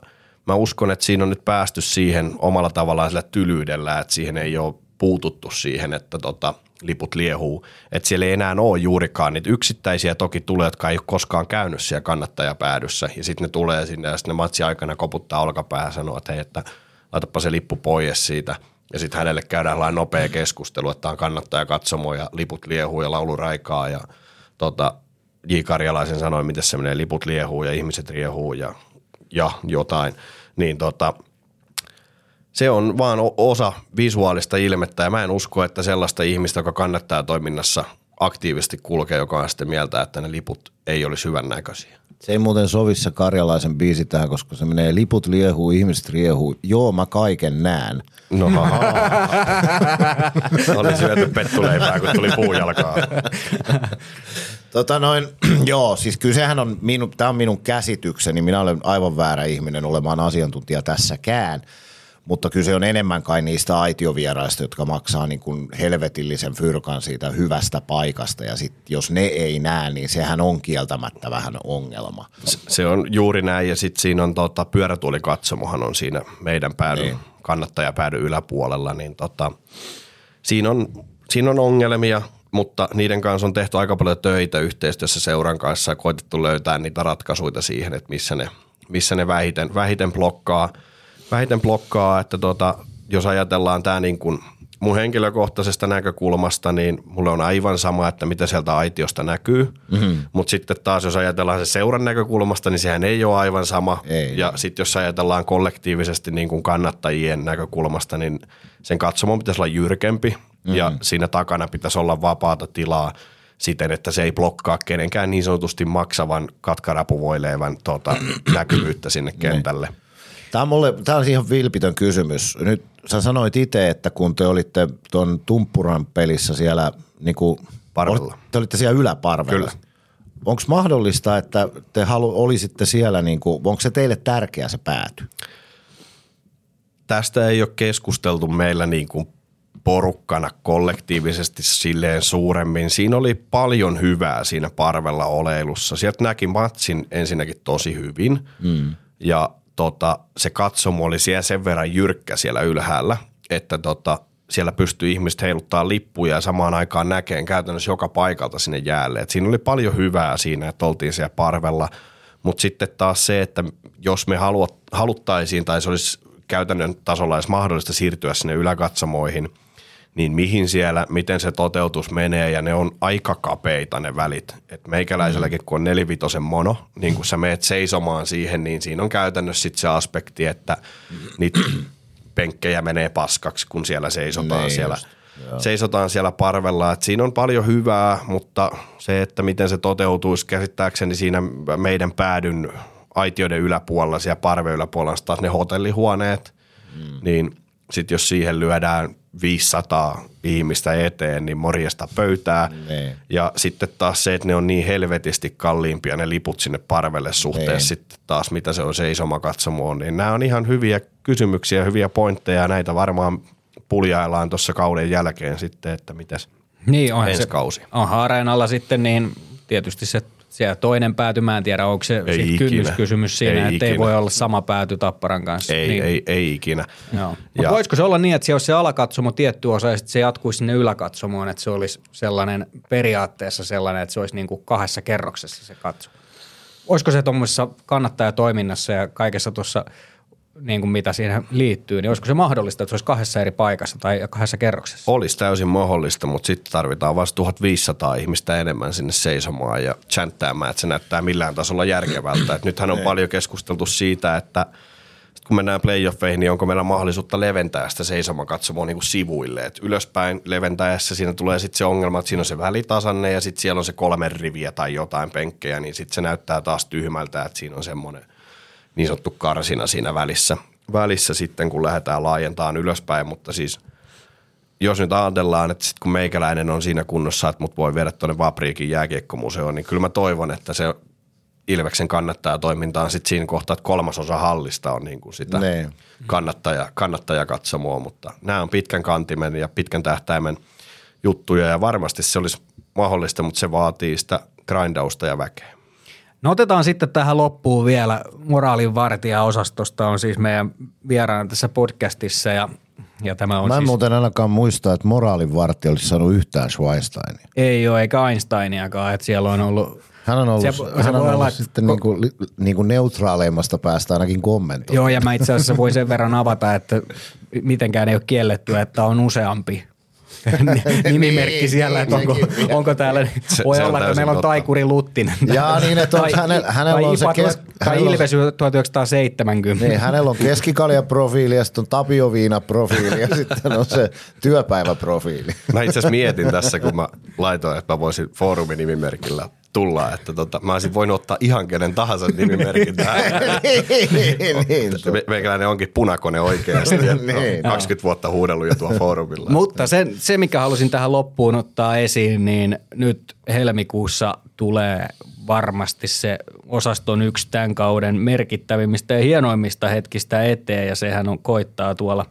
mä uskon, että siinä on nyt päästy siihen omalla tavallaan sillä tylyydellä, että siihen ei ole puututtu siihen, että tota, liput liehuu. Että siellä ei enää ole juurikaan niitä yksittäisiä toki tulee, jotka ei ole koskaan käynyt siellä kannattajapäädyssä. Ja sitten ne tulee sinne ja sitten ne matsi aikana koputtaa olkapäähän ja sanoo, että hei, että laitapa se lippu pois siitä. Ja sitten hänelle käydään lain nopea keskustelu, että on kannattaja katsomo ja liput liehuu ja laulu raikaa ja tota, J. Karjalaisen sanoi, miten se menee, liput liehuu ja ihmiset riehuu ja, ja jotain. Niin tota, se on vaan osa visuaalista ilmettä ja mä en usko, että sellaista ihmistä, joka kannattaa toiminnassa aktiivisesti kulkee, joka on sitten mieltä, että ne liput ei olisi hyvän näköisiä. Se ei muuten sovi se karjalaisen biisi tähän, koska se menee liput liehuu, ihmiset riehuu. Joo, mä kaiken näen. No Oli syöty pettuleipää, kun tuli puujalkaa. Tota noin, joo, siis kysehän on, minu, tämä on minun käsitykseni, minä olen aivan väärä ihminen olemaan asiantuntija tässäkään, mutta kyse on enemmän kai niistä aitiovieraista, jotka maksaa niin kuin helvetillisen fyrkan siitä hyvästä paikasta ja sit jos ne ei näe, niin sehän on kieltämättä vähän ongelma. Se on juuri näin ja sitten siinä on tota, pyörätuolikatsomohan on siinä meidän päädyn, niin. kannattajapäädyn yläpuolella, niin tota, siinä, on, siinä on ongelmia – mutta niiden kanssa on tehty aika paljon töitä yhteistyössä seuran kanssa ja koitettu löytää niitä ratkaisuja siihen, että missä ne, missä ne vähiten, vähiten blokkaa, vähiten blokkaa, että tota, jos ajatellaan tämä niin kuin mun henkilökohtaisesta näkökulmasta, niin mulle on aivan sama, että mitä sieltä aitiosta näkyy. Mm-hmm. Mutta sitten taas, jos ajatellaan se seuran näkökulmasta, niin sehän ei ole aivan sama. Ei. Ja sitten jos ajatellaan kollektiivisesti niin kuin kannattajien näkökulmasta, niin sen katsomon pitäisi olla jyrkempi mm. ja siinä takana pitäisi olla vapaata tilaa siten, että se ei blokkaa kenenkään niin sanotusti maksavan katkarapuvoilevan tuota, näkyvyyttä sinne kentälle. Tämä on, mulle, tämä on ihan vilpitön kysymys. Nyt sä sanoit itse, että kun te olitte tuon Tumppuran pelissä siellä niin kuin, Parvella. Te olitte siellä yläparvella. Kyllä. Onko mahdollista, että te halu, olisitte siellä, niin kuin, onko se teille tärkeä se pääty? Tästä ei ole keskusteltu meillä niin kuin porukkana kollektiivisesti silleen suuremmin. Siinä oli paljon hyvää siinä parvella oleilussa. Sieltä näki matsin ensinnäkin tosi hyvin mm. ja tota, se katsomo oli siellä sen verran jyrkkä siellä ylhäällä, että tota, siellä pystyi ihmiset heiluttaa lippuja ja samaan aikaan näkeen käytännössä joka paikalta sinne jäälle. Et siinä oli paljon hyvää siinä, että oltiin siellä parvella, mutta sitten taas se, että jos me haluttaisiin tai se olisi käytännön tasolla edes mahdollista siirtyä sinne yläkatsomoihin – niin mihin siellä, miten se toteutus menee ja ne on aika kapeita ne välit. Et meikäläiselläkin kun on nelivitosen mono, niin kun sä meet seisomaan siihen, niin siinä on käytännössä sit se aspekti, että niitä penkkejä menee paskaksi, kun siellä seisotaan niin siellä. Just. Seisotaan siellä parvella, että siinä on paljon hyvää, mutta se, että miten se toteutuisi käsittääkseni siinä meidän päädyn aitioiden yläpuolella, siellä parve yläpuolella taas ne hotellihuoneet, mm. niin sitten jos siihen lyödään 500 ihmistä eteen, niin morjesta pöytää. Ne. Ja sitten taas se, että ne on niin helvetisti kalliimpia ne liput sinne parvelle suhteessa ne. sitten taas, mitä se on se isoma katsomo on. Niin nämä on ihan hyviä kysymyksiä, hyviä pointteja. Näitä varmaan puljaillaan tuossa kauden jälkeen sitten, että mitäs niin, on ensi se, kausi. On areenalla sitten niin tietysti se siellä toinen pääty, mä en tiedä, onko se ei kynnyskysymys siinä, että ei voi olla sama pääty Tapparan kanssa. Ei, niin. ei, ei ikinä. Joo. Ja. voisiko se olla niin, että se olisi se alakatsomo tietty osa ja sitten se jatkuisi sinne yläkatsomoon, että se olisi sellainen periaatteessa sellainen, että se olisi niin kuin kahdessa kerroksessa se katsomo? Olisiko se tuommoisessa kannattajatoiminnassa ja kaikessa tuossa – niin kuin mitä siihen liittyy, niin olisiko se mahdollista, että se olisi kahdessa eri paikassa tai kahdessa kerroksessa? Olisi täysin mahdollista, mutta sitten tarvitaan vasta 1500 ihmistä enemmän sinne seisomaan ja chanttäämään, että se näyttää millään tasolla järkevältä. Et nythän on paljon keskusteltu siitä, että kun mennään playoffeihin, niin onko meillä mahdollisuutta leventää sitä seisomakatsomoa niin kuin sivuille. Et ylöspäin leventäessä siinä tulee sitten se ongelma, että siinä on se välitasanne ja sitten siellä on se kolme riviä tai jotain penkkejä, niin sitten se näyttää taas tyhmältä, että siinä on semmoinen – niin sanottu karsina siinä välissä, välissä sitten, kun lähdetään laajentamaan ylöspäin, mutta siis jos nyt ajatellaan, että sit kun meikäläinen on siinä kunnossa, että mut voi viedä tuonne Vapriikin jääkiekkomuseoon, niin kyllä mä toivon, että se Ilveksen kannattaa toimintaan sitten siinä kohtaa, että kolmasosa hallista on niin kuin sitä kannattaja, kannattajakatsomoa, mutta nämä on pitkän kantimen ja pitkän tähtäimen juttuja ja varmasti se olisi mahdollista, mutta se vaatii sitä grindausta ja väkeä. No otetaan sitten tähän loppuun vielä moraalinvartija-osastosta on siis meidän vieraana tässä podcastissa ja, ja tämä on Mä en siis, muuten ainakaan muista, että moraalinvartija olisi saanut yhtään Schweinsteinia. ei ole eikä Einsteiniakaan, että siellä on ollut Hän on ollut, Se- se, se hän on ollut olla, sitten ko- niinku, niinku neutraaleimmasta päästä ainakin kommentoimaan. Joo, ja mä itse asiassa voin sen verran avata, että mitenkään ei ole kielletty, että on useampi nimimerkki Niin, siellä, että onko, onko täällä, Se- voi olla, että meillä on totta. Taikuri Luttinen. Jaa, niin, että on- hänellä- hänellä on se kes- Tai hänellä on- Ilves 1970. Niin, hänellä on keskikaljaprofiili ja sitten on tapioviinaprofiili ja sitten on se työpäiväprofiili. Mä itse asiassa mietin tässä, kun mä laitoin, että mä voisin foorumin nimimerkillä tulla, että tota, mä olisin voinut ottaa ihan kenen tahansa nimimerkin tähän. niin, niin. Me- Meikäläinen onkin punakone oikeasti. Niin. 20 vuotta huudellut jo tuolla foorumilla. Mutta se, se, mikä halusin tähän loppuun ottaa esiin, niin nyt helmikuussa tulee varmasti se osaston yksi tämän kauden merkittävimmistä ja hienoimmista hetkistä eteen, ja sehän on koittaa tuolla,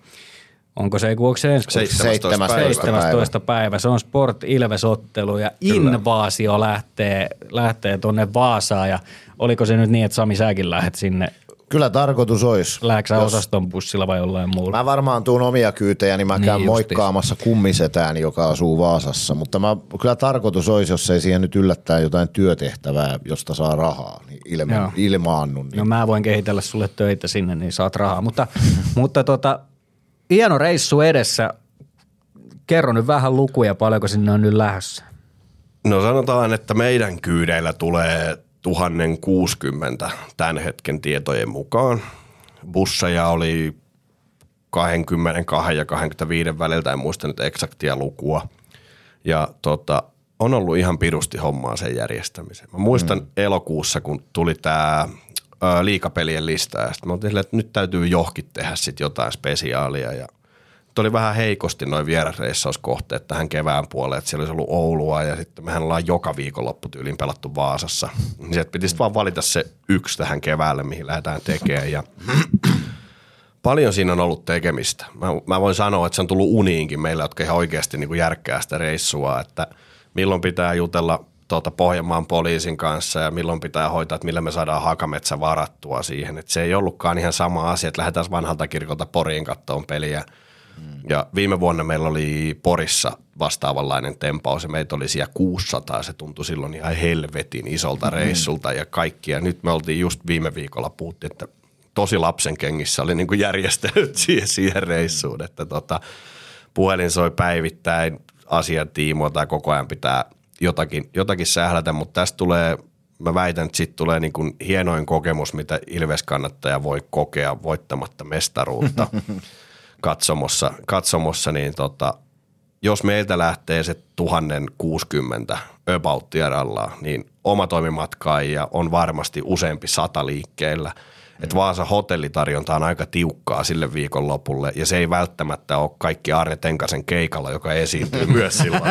onko se, onko se ensi kuussa? 17. päivä. 17. päivä. Se on Sport Ilves-ottelu ja invaasio lähtee, lähtee tuonne Vaasaan ja oliko se nyt niin, että Sami säkin lähdet sinne, Kyllä tarkoitus olisi. lähdekö sä osaston bussilla vai jollain muulla? Mä varmaan tuun omia kyytejä, niin mä Niin käyn justiis. moikkaamassa kummisetään, joka asuu Vaasassa. Mutta mä, kyllä tarkoitus olisi, jos ei siihen nyt yllättää jotain työtehtävää, josta saa rahaa, niin ilma, Joo. ilmaannun. Niin. No mä voin kehitellä sulle töitä sinne, niin saat rahaa. Mutta, mutta tota, hieno reissu edessä. Kerro nyt vähän lukuja, paljonko sinne on nyt lähdössä. No sanotaan, että meidän kyydeillä tulee 1060 tämän hetken tietojen mukaan. Busseja oli 22 ja 25 väliltä, en muista nyt eksaktia lukua. Ja tota, on ollut ihan pirusti hommaa sen järjestämiseen. Mä muistan mm. elokuussa, kun tuli tämä liikapelien lista ja sitten mä oltiin silleen, että nyt täytyy johonkin tehdä sit jotain spesiaalia ja oli vähän heikosti noin vierasreissauskohteet tähän kevään puoleen, että siellä olisi ollut Oulua ja sitten mehän ollaan joka viikonloppu tyyliin pelattu Vaasassa. Niin sieltä piti sitten vaan valita se yksi tähän keväälle, mihin lähdetään tekemään ja paljon siinä on ollut tekemistä. Mä, mä voin sanoa, että se on tullut uniinkin meillä, jotka ihan oikeasti niin järkkää sitä reissua, että milloin pitää jutella tuota Pohjanmaan poliisin kanssa ja milloin pitää hoitaa, että millä me saadaan hakametsä varattua siihen. Että se ei ollutkaan ihan sama asia, että lähdetään vanhalta kirkolta Poriin kattoon peliä. Ja viime vuonna meillä oli Porissa vastaavanlainen tempaus ja meitä oli siellä 600. Se tuntui silloin ihan helvetin isolta reissulta ja kaikkia. Nyt me oltiin just viime viikolla puhuttiin, että tosi lapsen kengissä oli niin järjestänyt siihen, siihen reissuun, että tota, puhelin soi päivittäin asian tiimoilta ja koko ajan pitää jotakin, jotakin sählätä, mutta tästä tulee, mä väitän, että siitä tulee niin kuin hienoin kokemus, mitä Ilves-kannattaja voi kokea voittamatta mestaruutta katsomossa, katsomossa niin tota, jos meiltä lähtee se 1060 about niin oma toimimatkaajia on varmasti useampi sata liikkeellä. Et Vaasa hotellitarjonta on aika tiukkaa sille viikonlopulle ja se ei välttämättä ole kaikki Arne Tenkasen keikalla, joka esiintyy myös silloin,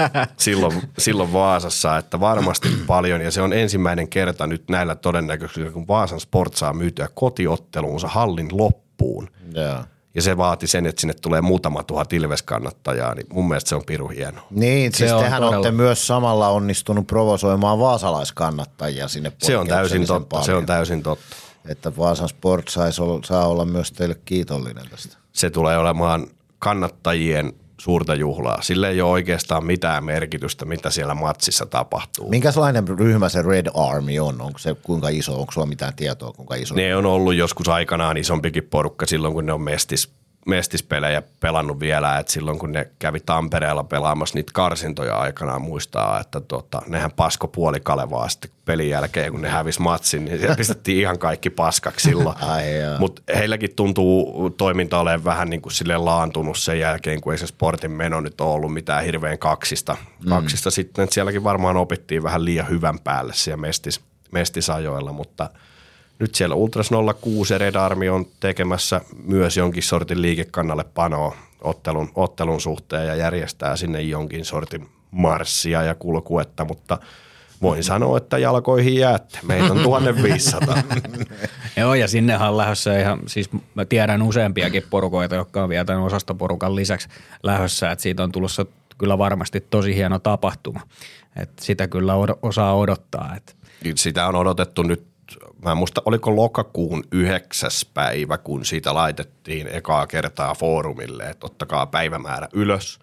silloin, silloin Vaasassa, että varmasti paljon ja se on ensimmäinen kerta nyt näillä todennäköisesti, kun Vaasan Sport saa myytyä kotiotteluunsa hallin loppuun. Joo. Ja se vaati sen, että sinne tulee muutama tuhat Ilves-kannattajaa, niin mun mielestä se on piru hieno. Niin, siis on tehän todella. olette myös samalla onnistunut provosoimaan vaasalaiskannattajia sinne Se on täysin totta, se on paljon. täysin totta. Että Vaasan Sport saisi olla, saa olla myös teille kiitollinen tästä. Se tulee olemaan kannattajien suurta juhlaa. Sillä ei ole oikeastaan mitään merkitystä, mitä siellä matsissa tapahtuu. Minkälainen ryhmä se Red Army on? Onko se kuinka iso? Onko sulla mitään tietoa, kuinka iso? Ne on ollut joskus aikanaan isompikin porukka silloin, kun ne on mestis, mestispelejä pelannut vielä. Et silloin, kun ne kävi Tampereella pelaamassa niitä karsintoja aikanaan, muistaa, että tota, nehän pasko puoli Kalevaa sitten pelin jälkeen, kun ne hävisi matsin, niin siellä pistettiin ihan kaikki paskaksi silloin. Mutta heilläkin tuntuu toiminta olevan vähän niin kuin sille laantunut sen jälkeen, kun ei se sportin meno nyt ole ollut mitään hirveän kaksista. Kaksista sitten, että sielläkin varmaan opittiin vähän liian hyvän päälle siellä mestis, mestisajoilla, mutta nyt siellä Ultras 06 ja Red Army on tekemässä myös jonkin sortin liikekannalle panoa ottelun, ottelun suhteen ja järjestää sinne jonkin sortin marssia ja kulkuetta, mutta voin sanoa, että jalkoihin jäätte. Meitä on 1500. Joo, ja sinnehän on lähdössä ihan, siis mä tiedän useampiakin porukoita, jotka on vielä tämän osastoporukan lisäksi lähdössä, että siitä on tulossa kyllä varmasti tosi hieno tapahtuma. Että sitä kyllä osaa odottaa. Että Sitä on odotettu nyt, mä en muista, oliko lokakuun yhdeksäs päivä, kun siitä laitettiin ekaa kertaa foorumille, että ottakaa päivämäärä ylös.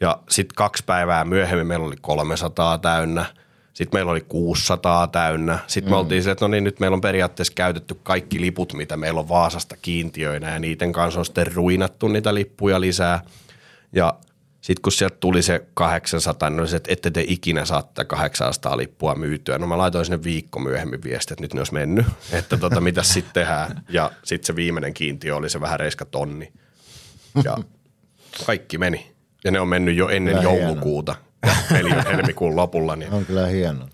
Ja sitten kaksi päivää myöhemmin meillä oli 300 täynnä, sitten meillä oli 600 täynnä. Sitten mm. me oltiin se, että no niin, nyt meillä on periaatteessa käytetty kaikki liput, mitä meillä on Vaasasta kiintiöinä ja niiden kanssa on sitten ruinattu niitä lippuja lisää. Ja sitten kun sieltä tuli se 800, niin se, että ette te ikinä saatte 800 lippua myytyä. No mä laitoin sinne viikko myöhemmin viesti, että nyt ne olisi mennyt, että tota, mitä sitten tehdään. Ja sitten se viimeinen kiintiö oli se vähän reiska tonni. Ja kaikki meni. Ja ne on mennyt jo ennen Kyllä joulukuuta. Ja peli on helmikuun lopulla. Niin On kyllä hieno.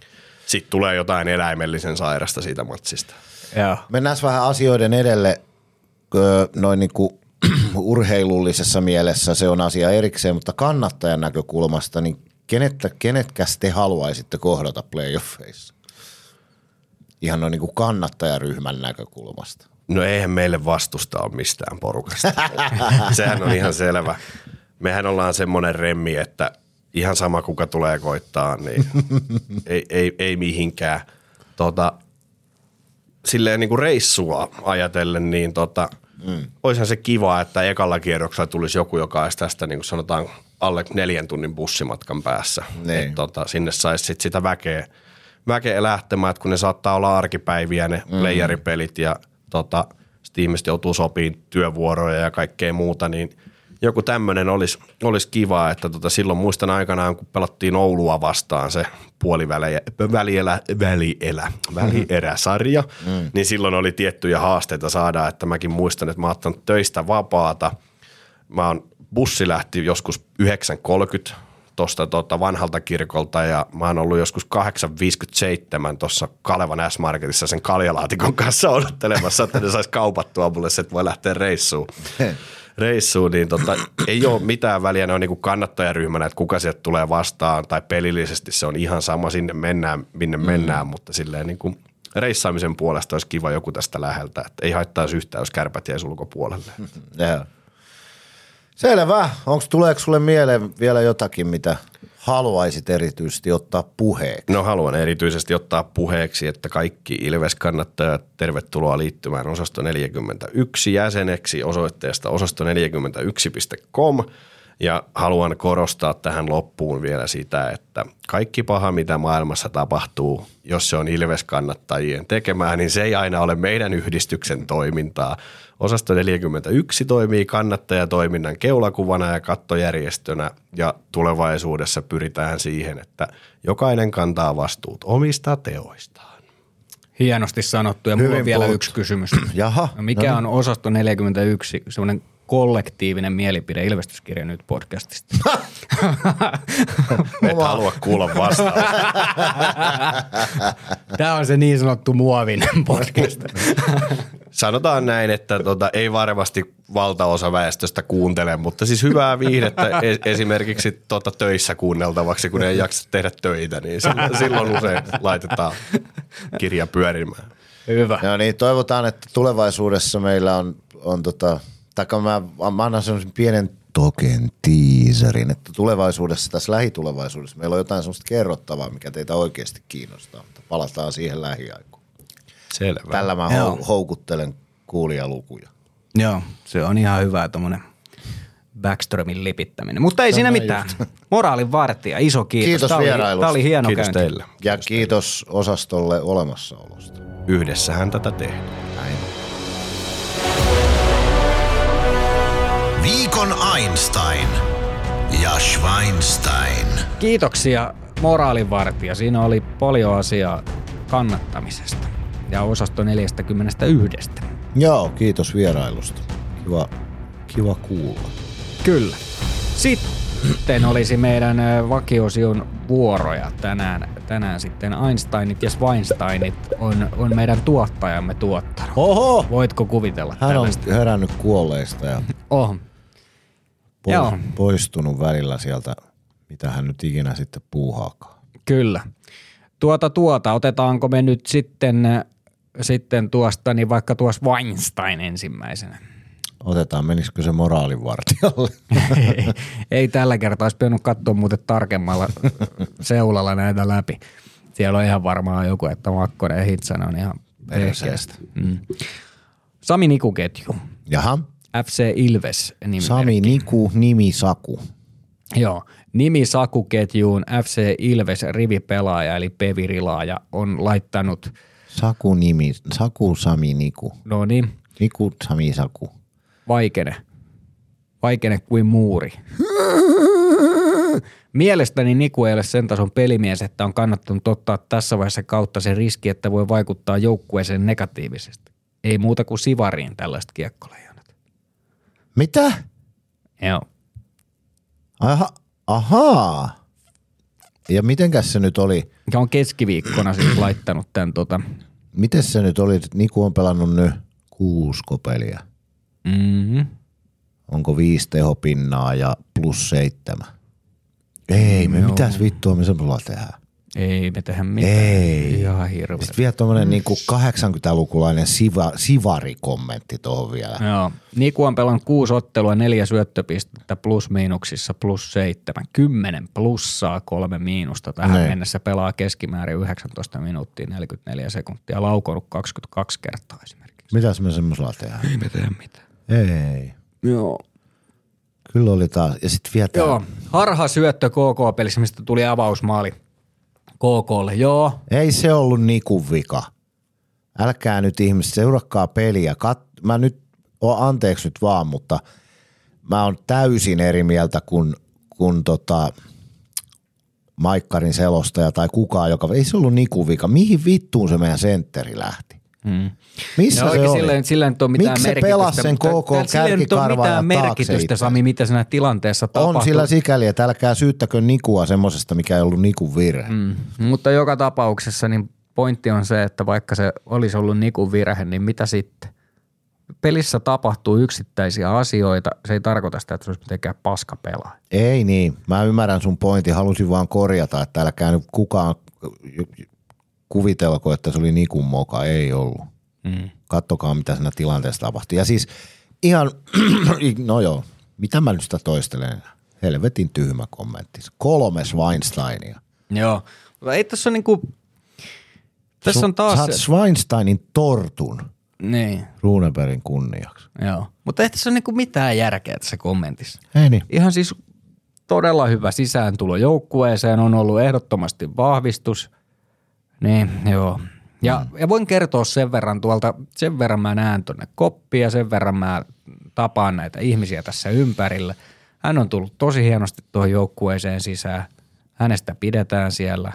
sitten tulee jotain eläimellisen sairasta siitä matsista. Joo. Mennään vähän asioiden edelle noin niin kuin urheilullisessa mielessä se on asia erikseen, mutta kannattajan näkökulmasta, niin kenettä, kenetkäs te haluaisitte kohdata playoffeissa? Ihan noin niin kuin kannattajaryhmän näkökulmasta. No eihän meille vastusta ole mistään porukasta. Sehän on ihan selvä. Mehän ollaan semmoinen remmi, että ihan sama kuka tulee koittaa, niin ei, ei, ei mihinkään. Tota, silleen niin kuin reissua ajatellen, niin tota, mm. olisihan se kiva, että ekalla kierroksella tulisi joku, joka olisi tästä niin kuin sanotaan alle neljän tunnin bussimatkan päässä. Niin. Et, tota, sinne saisi sit sitä väkeä, väkeä lähtemään, että kun ne saattaa olla arkipäiviä ne mm. playeripelit ja tota, sitten ihmiset joutuu sopimaan työvuoroja ja kaikkea muuta, niin joku tämmöinen olisi, olisi kiva, että tota, silloin muistan aikanaan, kun pelattiin Oulua vastaan se puolivälielä, välielä, välielä, välieräsarja, mm. niin silloin oli tiettyjä haasteita saada, että mäkin muistan, että mä oon ottanut töistä vapaata. Mä oon, bussi lähti joskus 9.30 tuosta tota vanhalta kirkolta ja mä oon ollut joskus 8.57 tuossa Kalevan S-Marketissa sen kaljalaatikon kanssa odottelemassa, että ne sais kaupattua mulle se, että voi lähteä reissuun. reissuun, niin tota, ei ole mitään väliä, ne on niin kannattajaryhmänä, että kuka sieltä tulee vastaan, tai pelillisesti se on ihan sama, sinne mennään, minne mm. mennään, mutta silleen niin kuin reissaamisen puolesta olisi kiva joku tästä läheltä, että ei haittaisi yhtään, jos kärpät jäisi ulkopuolelle. Joo. Selvä. Onko tuleeko sulle mieleen vielä jotakin, mitä haluaisit erityisesti ottaa puheeksi? No haluan erityisesti ottaa puheeksi, että kaikki Ilves-kannattajat tervetuloa liittymään osasto 41 jäseneksi osoitteesta osasto41.com ja haluan korostaa tähän loppuun vielä sitä, että kaikki paha, mitä maailmassa tapahtuu, jos se on Ilves-kannattajien tekemää, niin se ei aina ole meidän yhdistyksen toimintaa. Osasto 41 toimii kannattajatoiminnan keulakuvana ja kattojärjestönä ja tulevaisuudessa pyritään siihen, että jokainen kantaa vastuut omista teoistaan. Hienosti sanottu ja mulla Hyvin on vielä puhuttu. yksi kysymys. Jaha, No mikä no on osasto 41, semmoinen kollektiivinen mielipide ilmestyskirja nyt podcastista? Et halua kuulla vastaan. Tämä on se niin sanottu muovinen podcast. Sanotaan näin, että tota, ei varmasti valtaosa väestöstä kuuntele, mutta siis hyvää viihdettä e- esimerkiksi tota, töissä kuunneltavaksi, kun ei jaksa tehdä töitä, niin silloin, silloin usein laitetaan kirja pyörimään. Hyvä. Joo, niin toivotaan, että tulevaisuudessa meillä on, on tota, taikka mä, mä annan semmoisen pienen token teaserin, että tulevaisuudessa, tässä lähitulevaisuudessa meillä on jotain semmoista kerrottavaa, mikä teitä oikeasti kiinnostaa, mutta palataan siihen lähiaikoina. Selvä. Tällä mä Joo. hou- houkuttelen kuulijalukuja. Joo, se on ihan hyvä tuommoinen Backströmin lipittäminen. Mutta ei siinä näin mitään. Moraalin vartija, iso kiitos. Kiitos Tämä oli, vierailusta. Tämä oli hieno Kiitos käynti. teille. Ja kiitos osastolle olemassaolosta. Yhdessähän tätä tehdään. Näin. Viikon Einstein ja Schweinstein. Kiitoksia moraalinvartija. Siinä oli paljon asiaa kannattamisesta ja osasto 41. Joo, kiitos vierailusta. Kiva, kiva kuulla. Kyllä. Sitten olisi meidän vakiosion vuoroja tänään. Tänään sitten Einsteinit ja Schweinsteinit on, on meidän tuottajamme tuottanut. Oho! Voitko kuvitella Hän on tällaista? herännyt kuolleista ja Oh. pois, Joo. poistunut välillä sieltä, mitä hän nyt ikinä sitten puuhaakaan. Kyllä. Tuota tuota, otetaanko me nyt sitten, sitten tuosta, niin vaikka tuossa Weinstein ensimmäisenä. Otetaan, menisikö se moraalivartijalle? ei, ei tällä kertaa, olisi pitänyt katsoa muuten tarkemmalla seulalla näitä läpi. Siellä on ihan varmaan joku, että Makkonen ja Hitsanen on ihan perkeestä. Mm. Sami Nikuketju, Jaha, FC Ilves nimi. Sami Niku, nimi Saku. Joo, nimi Sakuketjuun FC Ilves rivipelaaja eli Pevirilaaja on laittanut, Saku nimi, Saku Sami Niku. no niin, Niku Sami Saku. vaikene. Vaikene kuin muuri. Mielestäni Niku ei ole sen tason pelimies, että on kannattanut ottaa tässä vaiheessa kautta se riski, että voi vaikuttaa joukkueeseen negatiivisesti. Ei muuta kuin sivariin tällaiset kiekkoleijonat. Mitä? Joo. Aha, ahaa. Ja mitenkäs se nyt oli? Ja on keskiviikkona siis laittanut tämän tota, Miten se nyt oli? Niku on pelannut nyt kuusko peliä. mm-hmm. Onko viisi tehopinnaa ja plus seitsemän? Ei, me mitäs vittua me semmoilla tehdään? Ei me tehdä mitään. Ei. Ihan hirveä. Sitten vielä tuommoinen niinku 80-lukulainen siva, sivari-kommentti tuohon vielä. Joo. Niku on pelannut kuusi ottelua, neljä syöttöpistettä plus miinuksissa plus seitsemän. Kymmenen plussaa, kolme miinusta. Tähän Niin. mennessä pelaa keskimäärin 19 minuuttia 44 sekuntia. Laukonut 22 kertaa esimerkiksi. Mitäs me semmoisella tehdään? Ei me tehdä mitään. Ei. Joo. Kyllä oli taas. Ja sitten vielä Joo. Harha syöttö KK-pelissä, mistä tuli avausmaali KKlle. Joo. Ei se ollut Nikun vika. Älkää nyt ihmiset, seurakkaa peliä. Kat, mä nyt, o, anteeksi nyt vaan, mutta mä oon täysin eri mieltä kuin, kuin tota, Maikkarin selostaja tai kukaan, joka, ei se ollut Nikun vika. Mihin vittuun se meidän sentteri lähti? Hmm. Missä No se oli? sillä, sillä nyt on mitään Miksi se merkitystä. pelasi sen sillä ole kärkikarvaa taakse merkitystä, itse? Sami, mitä siinä tilanteessa tapahtui. On sillä sikäli, että älkää syyttäkö Nikua semmosesta, mikä ei ollut Nikun virhe. Mm. Mm. Mutta joka tapauksessa niin pointti on se, että vaikka se olisi ollut Nikun virhe, niin mitä sitten? Pelissä tapahtuu yksittäisiä asioita. Se ei tarkoita sitä, että se olisi mitenkään paska pelaa. Ei niin, mä ymmärrän sun pointin, halusin vaan korjata, että älkää nyt kukaan kuvitelko, että se oli Nikun moka, ei ollut. Mm. Kattokaa, mitä siinä tilanteessa tapahtui. Ja siis ihan, no joo, mitä mä nyt sitä toistelen? Helvetin tyhmä kommentti. Kolme Weinsteinia. Joo. Mutta ei tässä on niinku, tässä on taas Saat Weinsteinin tortun niin, Runebergin kunniaksi. joo. Mutta ei tässä ole niinku mitään järkeä tässä kommentissa. Ei niin. Ihan siis todella hyvä sisääntulo joukkueeseen, on ollut ehdottomasti vahvistus. Niin, joo. Ja, mm. ja voin kertoa sen verran tuolta, sen verran mä näen tuonne koppia, sen verran mä tapaan näitä ihmisiä tässä ympärillä. Hän on tullut tosi hienosti tuohon joukkueeseen sisään. Hänestä pidetään siellä.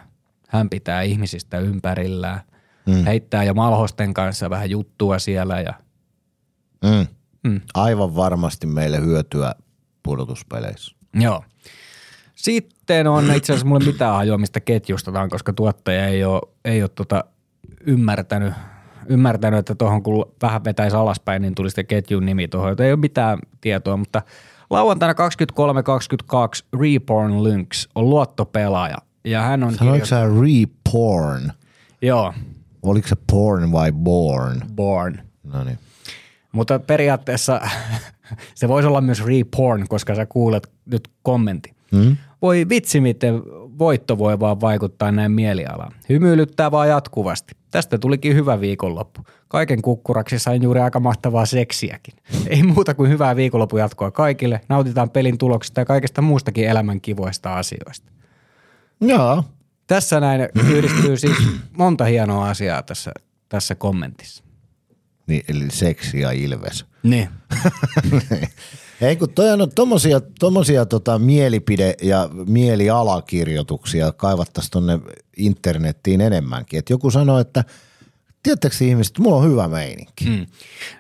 Hän pitää ihmisistä ympärillään. Mm. Heittää jo Malhosten kanssa vähän juttua siellä ja Mm. Mm. Aivan varmasti meille hyötyä pudotuspeleissä. Joo. Sitten on itse asiassa mulle mitään hajoa, mistä ketjustetaan, koska tuottaja ei ole, ei ole tota ymmärtänyt, ymmärtänyt, että tuohon kun vähän vetäisi alaspäin, niin tuli sitten ketjun nimi tuohon. Ei ole mitään tietoa, mutta lauantaina 23-22 Reborn Lynx on luottopelaaja. Ja hän on Sanoitko sä reporn? Joo, Oliko se porn vai born? born. No niin. Mutta periaatteessa se voisi olla myös reporn, koska sä kuulet nyt kommentin. Hmm? Voi vitsi, miten voitto voi vaan vaikuttaa näin mielialaan. Hymyilyttää vaan jatkuvasti. Tästä tulikin hyvä viikonloppu. Kaiken kukkuraksi sain juuri aika mahtavaa seksiäkin. Ei muuta kuin hyvää viikonloppu jatkoa kaikille. Nautitaan pelin tuloksista ja kaikesta muustakin elämän kivoista asioista. Joo. Tässä näin yhdistyy siis monta hienoa asiaa tässä, tässä kommentissa. Niin, eli seksi ja ilves. Niin. Ei kun toi on tommosia, tommosia tota mielipide- ja mielialakirjoituksia kaivattaisiin tonne internettiin enemmänkin. Et joku sanoi, että tiedättekö ihmiset, mulla on hyvä meininki. Mm.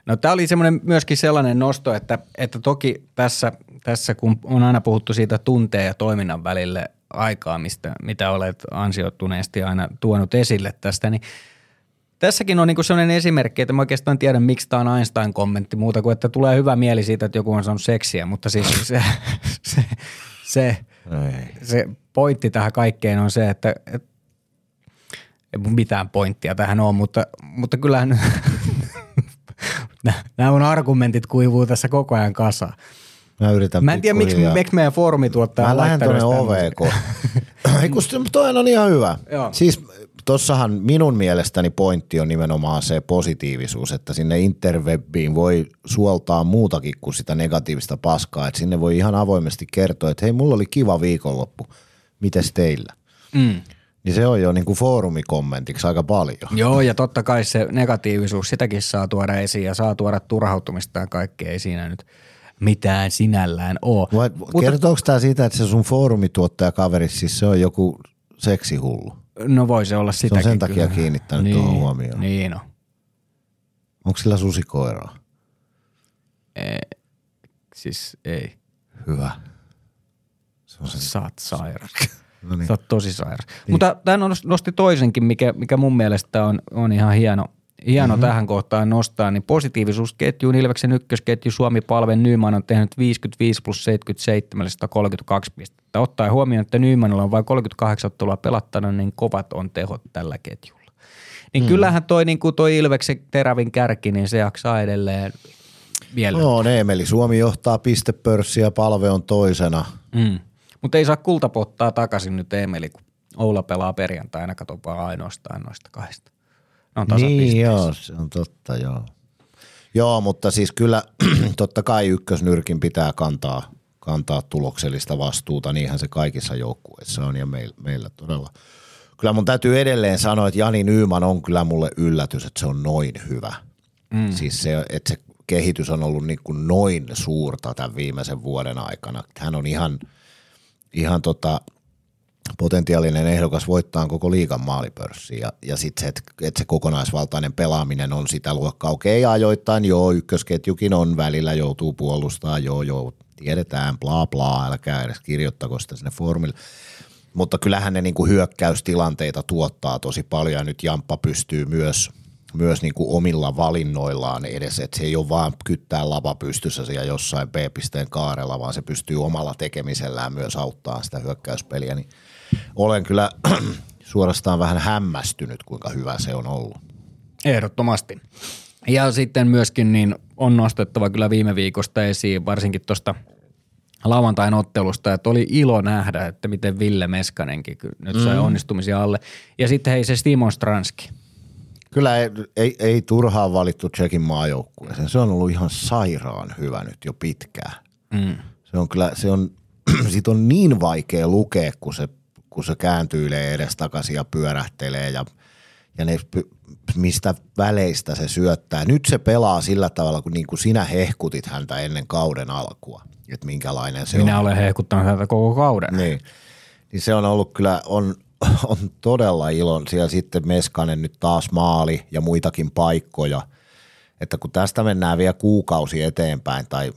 No tämä oli semmoinen myöskin sellainen nosto, että, että toki tässä, tässä, kun on aina puhuttu siitä tunteen ja toiminnan välille aikaa, mistä, mitä olet ansioituneesti aina tuonut esille tästä, niin Tässäkin on niinku sellainen esimerkki, että mä oikeastaan tiedän, miksi tämä on Einstein-kommentti muuta kuin, että tulee hyvä mieli siitä, että joku on saanut seksiä, mutta siis se, se, se, Ei. se pointti tähän kaikkeen on se, että, että ei mitään pointtia tähän on, mutta, mutta kyllähän nämä mun argumentit kuivuu tässä koko ajan kasaan. Mä yritän Mä en tiedä, miksi, miksi meidän foorumituottaja Mä on lähden tuonne oveen, kun... Ei kun se- toi on ihan hyvä. Joo. Siis tossahan minun mielestäni pointti on nimenomaan se positiivisuus, että sinne interwebiin voi suoltaa muutakin kuin sitä negatiivista paskaa, että sinne voi ihan avoimesti kertoa, että hei, mulla oli kiva viikonloppu, mites teillä? Mm. Niin se on jo niin kuin foorumikommentiksi aika paljon. Joo, ja totta kai se negatiivisuus, sitäkin saa tuoda esiin ja saa tuoda turhautumista ja kaikkea. Ei siinä nyt mitään sinällään ole. Vai, kertooko tämä siitä, että se sun foorumituottaja kaveri, siis se on joku seksihullu? No voi se olla sitäkin. sen takia kyllä. kiinnittänyt niin, tuohon huomioon. Niin no. Onko sillä susikoiraa? Siis ei. Hyvä. Se on se. Sä oot sairas. No niin. Sä oot tosi sairas. Niin. Mutta tämä nosti toisenkin, mikä, mikä mun mielestä on, on ihan hieno, hieno mm-hmm. tähän kohtaan nostaa, niin positiivisuusketjuun Ilveksen ykkösketju Suomi Palven Nyman on tehnyt 55 plus 77, eli 132 pistettä. Ottaen huomioon, että Nymanilla on vain 38 ottelua pelattuna, niin kovat on tehot tällä ketjulla. Niin mm. kyllähän toi, niin kuin toi Ilveksen terävin kärki, niin se jaksaa edelleen vielä. No, Neemeli Suomi johtaa pistepörssiä, palve on toisena. Mm. Mutta ei saa kultapottaa takaisin nyt Emeli, kun Oula pelaa perjantaina, kato vaan ainoastaan noista kahdesta. On Niin joo, se on totta joo. Joo, mutta siis kyllä totta kai ykkösnyrkin pitää kantaa, kantaa tuloksellista vastuuta, niinhän se kaikissa joukkueissa on ja meillä, meillä todella. Kyllä mun täytyy edelleen sanoa, että Jani Nyyman on kyllä mulle yllätys, että se on noin hyvä. Mm. Siis se, että se kehitys on ollut niin kuin noin suurta tämän viimeisen vuoden aikana. Hän on ihan, ihan tota, potentiaalinen ehdokas voittaa koko liigan maalipörssi ja, ja sitten se, että et se kokonaisvaltainen pelaaminen on sitä luokkaa. Okei, ajoittain joo, ykkösketjukin on välillä, joutuu puolustamaan, joo, joo, tiedetään, bla bla, älkää edes kirjoittako sitä sinne formille. Mutta kyllähän ne niinku hyökkäystilanteita tuottaa tosi paljon ja nyt Jamppa pystyy myös, myös niinku omilla valinnoillaan edes, että se ei ole vaan kyttää lapa pystyssä siellä jossain B-pisteen kaarella, vaan se pystyy omalla tekemisellään myös auttaa sitä hyökkäyspeliä, niin olen kyllä suorastaan vähän hämmästynyt, kuinka hyvä se on ollut. Ehdottomasti. Ja sitten myöskin niin on nostettava kyllä viime viikosta esiin, varsinkin tuosta lauantain ottelusta, että oli ilo nähdä, että miten Ville Meskanenkin nyt sai mm. onnistumisia alle. Ja sitten hei se Stimon Stranski. Kyllä ei, ei, ei turhaan valittu Tsekin maajoukkueeseen. Se on ollut ihan sairaan hyvä nyt jo pitkään. Mm. Se on kyllä, se on, siitä on niin vaikea lukea, kun se, kun se kääntyilee edes takaisin ja pyörähtelee ja, ja ne, mistä väleistä se syöttää. Nyt se pelaa sillä tavalla, kun niin kuin sinä hehkutit häntä ennen kauden alkua, että minkälainen se on. Minä olen hehkuttanut häntä koko kauden. Niin. niin se on ollut kyllä, on, on todella ilon. Siellä sitten Meskanen nyt taas maali ja muitakin paikkoja. Että kun tästä mennään vielä kuukausi eteenpäin tai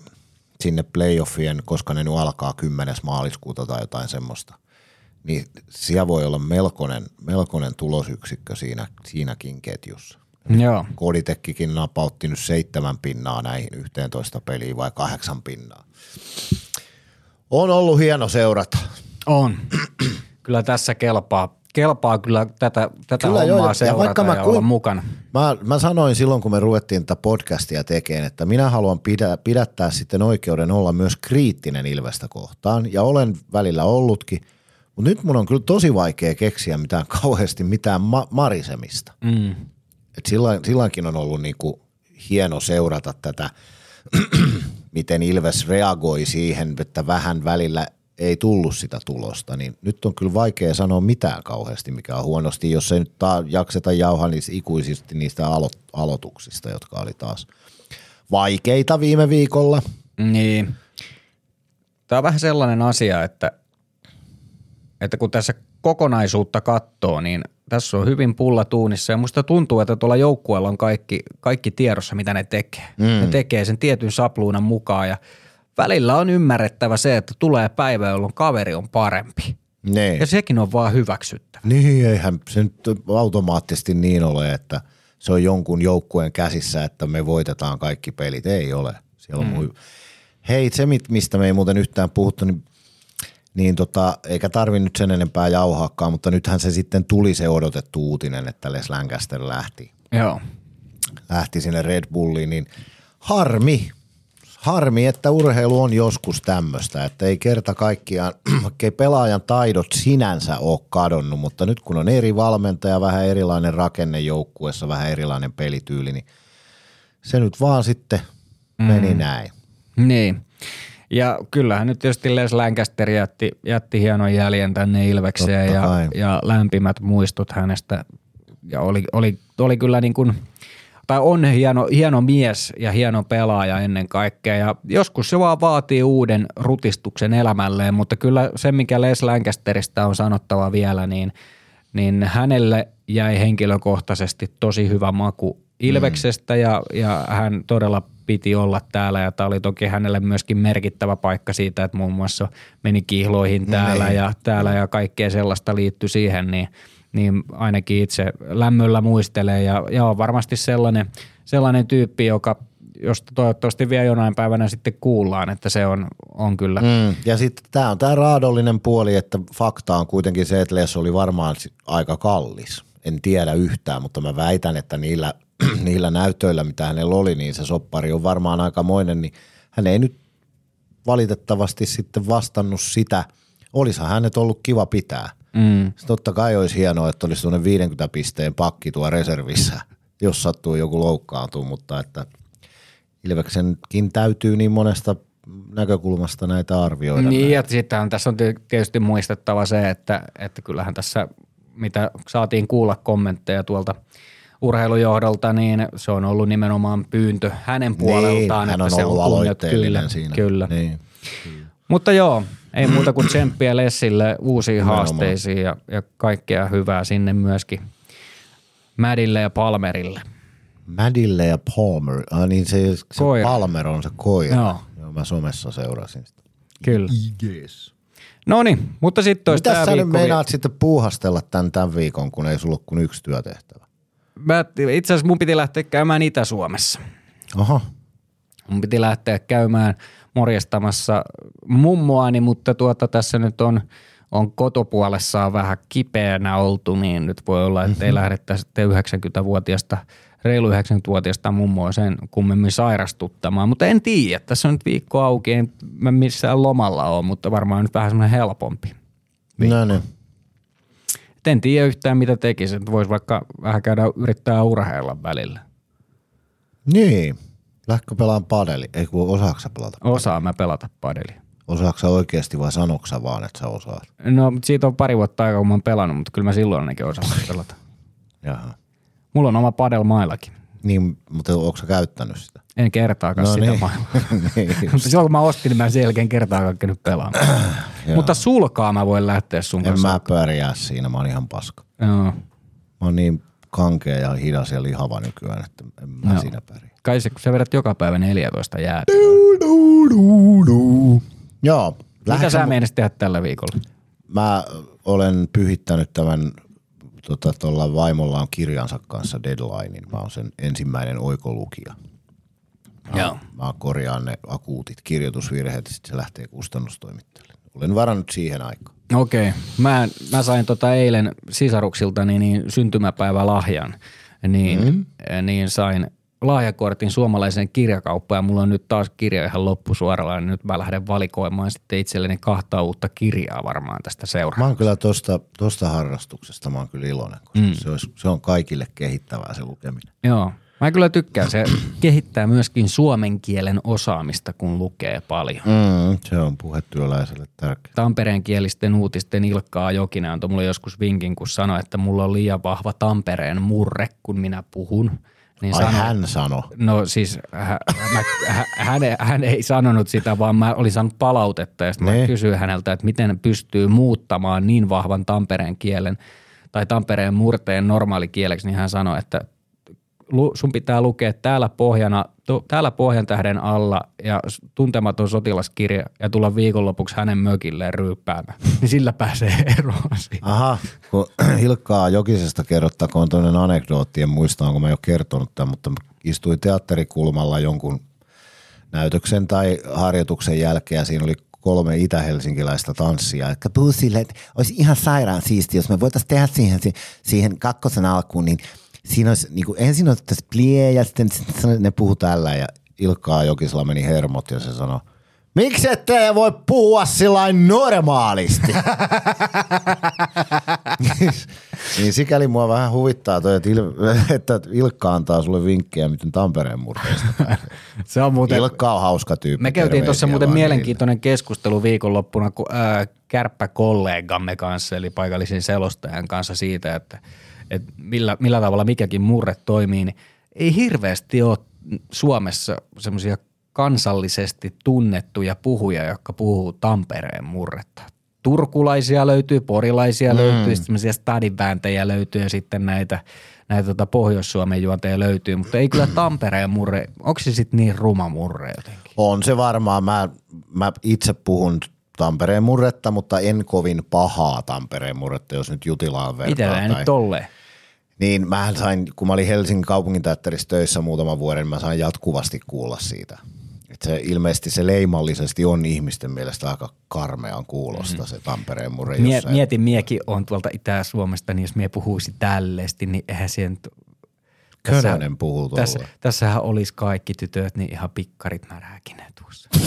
sinne playoffien, koska ne nyt alkaa 10. maaliskuuta tai jotain semmoista, niin siellä voi olla melkoinen, melkoinen tulosyksikkö siinä, siinäkin ketjussa. Joo. Koditekkikin napautti nyt seitsemän pinnaa näihin 11 peliin vai kahdeksan pinnaa. On ollut hieno seurata. On. kyllä tässä kelpaa, kelpaa kyllä tätä, tätä Kyllä kyllä joo, hommaa ja- seurata vaikka mä ja kuin- olla mukana. Mä, mä sanoin silloin, kun me ruvettiin tätä podcastia tekemään, että minä haluan pidä, pidättää sitten oikeuden olla myös kriittinen Ilvestä kohtaan, ja olen välillä ollutkin, mutta nyt mun on kyllä tosi vaikea keksiä mitään kauheasti mitään ma- marisemista. Mm. Et silloin, silloinkin on ollut niinku hieno seurata tätä, miten Ilves reagoi siihen, että vähän välillä ei tullut sitä tulosta, niin nyt on kyllä vaikea sanoa mitään kauheasti, mikä on huonosti, jos ei nyt taa, jakseta jauhaa niistä ikuisesti niistä alo- aloituksista, jotka oli taas vaikeita viime viikolla. Niin. Tämä on vähän sellainen asia, että, että kun tässä kokonaisuutta katsoo, niin tässä on hyvin pulla tuunissa ja musta tuntuu, että tuolla joukkueella on kaikki, kaikki tiedossa, mitä ne tekee. Mm. Ne tekee sen tietyn sapluunan mukaan ja välillä on ymmärrettävä se, että tulee päivä, jolloin kaveri on parempi. Ne. Ja sekin on vaan hyväksyttävä. Niin, eihän se nyt automaattisesti niin ole, että se on jonkun joukkueen käsissä, että me voitetaan kaikki pelit. Ei ole. Siellä on mm. Hei, se mistä me ei muuten yhtään puhuttu, niin, niin tota, eikä tarvi nyt sen enempää jauhaakaan, mutta nythän se sitten tuli se odotettu uutinen, että Les Lancaster lähti, Joo. lähti sinne Red Bulliin, niin harmi, Harmi, että urheilu on joskus tämmöistä, että ei kerta kaikkiaan, ei pelaajan taidot sinänsä ole kadonnut, mutta nyt kun on eri valmentaja, vähän erilainen rakenne joukkueessa, vähän erilainen pelityyli, niin se nyt vaan sitten meni mm. näin. Niin. Ja kyllähän nyt tietysti Les Lancaster jätti, jätti hienon jäljen tänne Ilvekseen ja, ja lämpimät muistot hänestä. Ja oli, oli, oli kyllä niin kuin – tai on hieno, hieno mies ja hieno pelaaja ennen kaikkea. Ja joskus se vaan vaatii uuden rutistuksen elämälleen, mutta kyllä se, mikä Les Lancasterista on sanottava vielä, niin, niin hänelle jäi henkilökohtaisesti tosi hyvä maku Ilveksestä mm. ja, ja hän todella piti olla täällä ja tämä oli toki hänelle myöskin merkittävä paikka siitä, että muun muassa meni kihloihin täällä niin. ja täällä ja kaikkea sellaista liittyi siihen, niin – niin ainakin itse lämmöllä muistelee ja, ja on varmasti sellainen, sellainen tyyppi, joka josta toivottavasti vielä jonain päivänä sitten kuullaan, että se on, on kyllä. Mm, ja sitten tämä on tämä raadollinen puoli, että fakta on kuitenkin se, että Les oli varmaan aika kallis. En tiedä yhtään, mutta mä väitän, että niillä, niillä näytöillä, mitä hänellä oli, niin se soppari on varmaan aikamoinen, niin hän ei nyt valitettavasti sitten vastannut sitä. Olisihan hänet ollut kiva pitää – Mm. totta kai olisi hienoa, että olisi tuonne 50 pisteen pakki tuo reservissä, jos sattuu joku loukkaantuu, mutta että Ilveksenkin täytyy niin monesta näkökulmasta näitä arvioida. Niin, ja sitten tässä on tietysti muistettava se, että, että kyllähän tässä, mitä saatiin kuulla kommentteja tuolta urheilujohdolta, niin se on ollut nimenomaan pyyntö hänen puoleltaan. Niin, hän on että ollut se on aloitteellinen kyllä, siinä. Kyllä. Niin. Mutta joo, ei muuta kuin tsemppiä Lessille uusiin haasteisiin ja, ja kaikkea hyvää sinne myöskin Madille ja Palmerille. Madille ja Palmer, ah, niin se, se Palmer on se koira. Joo. Joo, mä somessa seurasin sitä. Kyllä. Yes. No niin, mutta sitten olisi Mitä sä nyt meinaat vi- sitten puuhastella tämän, tämän viikon, kun ei sulla ole kuin yksi työtehtävä? Mä, itse asiassa mun piti lähteä käymään Itä-Suomessa. Oho. Mun piti lähteä käymään – morjestamassa mummoani, mutta tuota tässä nyt on, on kotopuolessaan vähän kipeänä oltu, niin nyt voi olla, että ei mhm. lähdettäisi 90-vuotiaasta reilu 90-vuotiaasta mummoa sen kummemmin sairastuttamaan, mutta en tiedä, tässä on nyt viikko auki, en mä missään lomalla ole, mutta varmaan nyt vähän semmoinen helpompi. Viikko. No niin. En tiedä yhtään mitä tekisi, että voisi vaikka vähän käydä yrittää urheilla välillä. Niin, Lähkö pelaan padeli? Ei kun osaaksa pelata padeli? Osaan mä pelata padeli. Osaaksa oikeasti vai sanoksa vaan, että sä osaat? No siitä on pari vuotta aikaa, kun mä oon pelannut, mutta kyllä mä silloin ainakin osaan pelata. Jaha. Mulla on oma padelmailakin. Niin, mutta onko sä käyttänyt sitä? En kertaakaan no sitä niin. mailla. niin, silloin kun mä ostin, niin mä sen jälkeen kertaakaan käynyt pelaamaan. mutta sulkaa mä voin lähteä sun En mä pärjää siinä, mä oon ihan paska. Joo. Mä oon niin kankea ja hidas ja lihava nykyään, että en mä no. siinä pärjää kai se, kun sä vedät joka päivä 14 jäätä. Joo. Mitä sä meinasit tehdä tällä viikolla? Mä olen pyhittänyt tämän tota, tuolla vaimolla on kirjansa kanssa deadlinein. Mä oon sen ensimmäinen oikolukija. Mä, Joo. mä korjaan ne akuutit kirjoitusvirheet ja sitten se lähtee kustannustoimittajalle. Olen varannut siihen aikaan. Okei. Okay. Mä, mä sain tota eilen sisaruksiltani niin syntymäpäivälahjan. Niin, mm. niin sain lahjakortin suomalaiseen kirjakauppaan ja mulla on nyt taas kirja ihan loppusuoralla, niin nyt mä lähden valikoimaan sitten itselleni kahta uutta kirjaa varmaan tästä seuraavaksi. Mä oon kyllä tosta, tosta harrastuksesta, mä oon kyllä iloinen, koska mm. se, olisi, se on kaikille kehittävää se lukeminen. Joo, Mä kyllä tykkään. Se kehittää myöskin suomen kielen osaamista, kun lukee paljon. Mm, se on puhetyöläiselle tärkeää. Tampereen kielisten uutisten Ilkkaa Jokinen antoi mulle joskus vinkin, kun sanoi, että mulla on liian vahva Tampereen murre, kun minä puhun. Niin Ai sano, hän sano. No siis hän, mä, hän, hän ei sanonut sitä, vaan mä olin saanut palautetta ja sitten mä niin. kysyin häneltä, että miten pystyy muuttamaan niin vahvan Tampereen kielen tai Tampereen murteen normaalikieleksi, niin hän sanoi, että sun pitää lukea täällä, pohjana, täällä pohjan tähden alla ja tuntematon sotilaskirja ja tulla viikonlopuksi hänen mökilleen ryyppäämään. Niin sillä pääsee eroon siitä. Aha, kun Hilkkaa Jokisesta kerrottakoon toinen anekdootti, en muista onko mä jo kertonut tämän, mutta istuin teatterikulmalla jonkun näytöksen tai harjoituksen jälkeen ja siinä oli kolme itä-helsinkiläistä tanssia, jotka puhuu silleen, että olisi ihan sairaan siisti, jos me voitaisiin tehdä siihen, siihen kakkosen alkuun, niin – siinä olisi, niin kuin, ensin on tässä plie ja sitten ne puhuu tällä ja, Ilkkaa Jokisella meni hermot ja se sanoi, Miksi ette voi puhua sillain normaalisti? niin sikäli mua vähän huvittaa toi, että, Il- että Ilkka antaa sulle vinkkejä, miten Tampereen murteista. Se on muuten, Ilkka on hauska tyyppi. me käytiin tuossa muuten mielenkiintoinen keskustelu viikonloppuna kun, ää, kärppäkollegamme kanssa, eli paikallisen selostajan kanssa siitä, että, että millä, millä tavalla mikäkin murre toimii, niin ei hirveästi ole Suomessa semmoisia kansallisesti tunnettuja puhuja, jotka puhuu Tampereen murretta. Turkulaisia löytyy, porilaisia mm. löytyy, semmoisia stadinvääntäjiä löytyy ja sitten näitä, näitä tota Pohjois-Suomen juonteja löytyy, mutta ei kyllä Tampereen murre, onko se sitten niin ruma murre jotenkin? On se varmaan. Mä, mä itse puhun Tampereen murretta, mutta en kovin pahaa Tampereen murretta, jos nyt Jutilaan vertaa. Mitä tai- nyt tolleen? Niin mä sain, kun mä olin Helsingin kaupunginteatterissa töissä muutaman vuoden, mä sain jatkuvasti kuulla siitä. Et se ilmeisesti se leimallisesti on ihmisten mielestä aika karmean kuulosta se Tampereen murre. Mie, mietin, miekin on tuolta Itä-Suomesta, niin jos mie puhuisi tälleesti, niin eihän nyt... Könönen puhuu tuolla. tässä, Tässähän olisi kaikki tytöt niin ihan pikkarit märäkinä tuossa.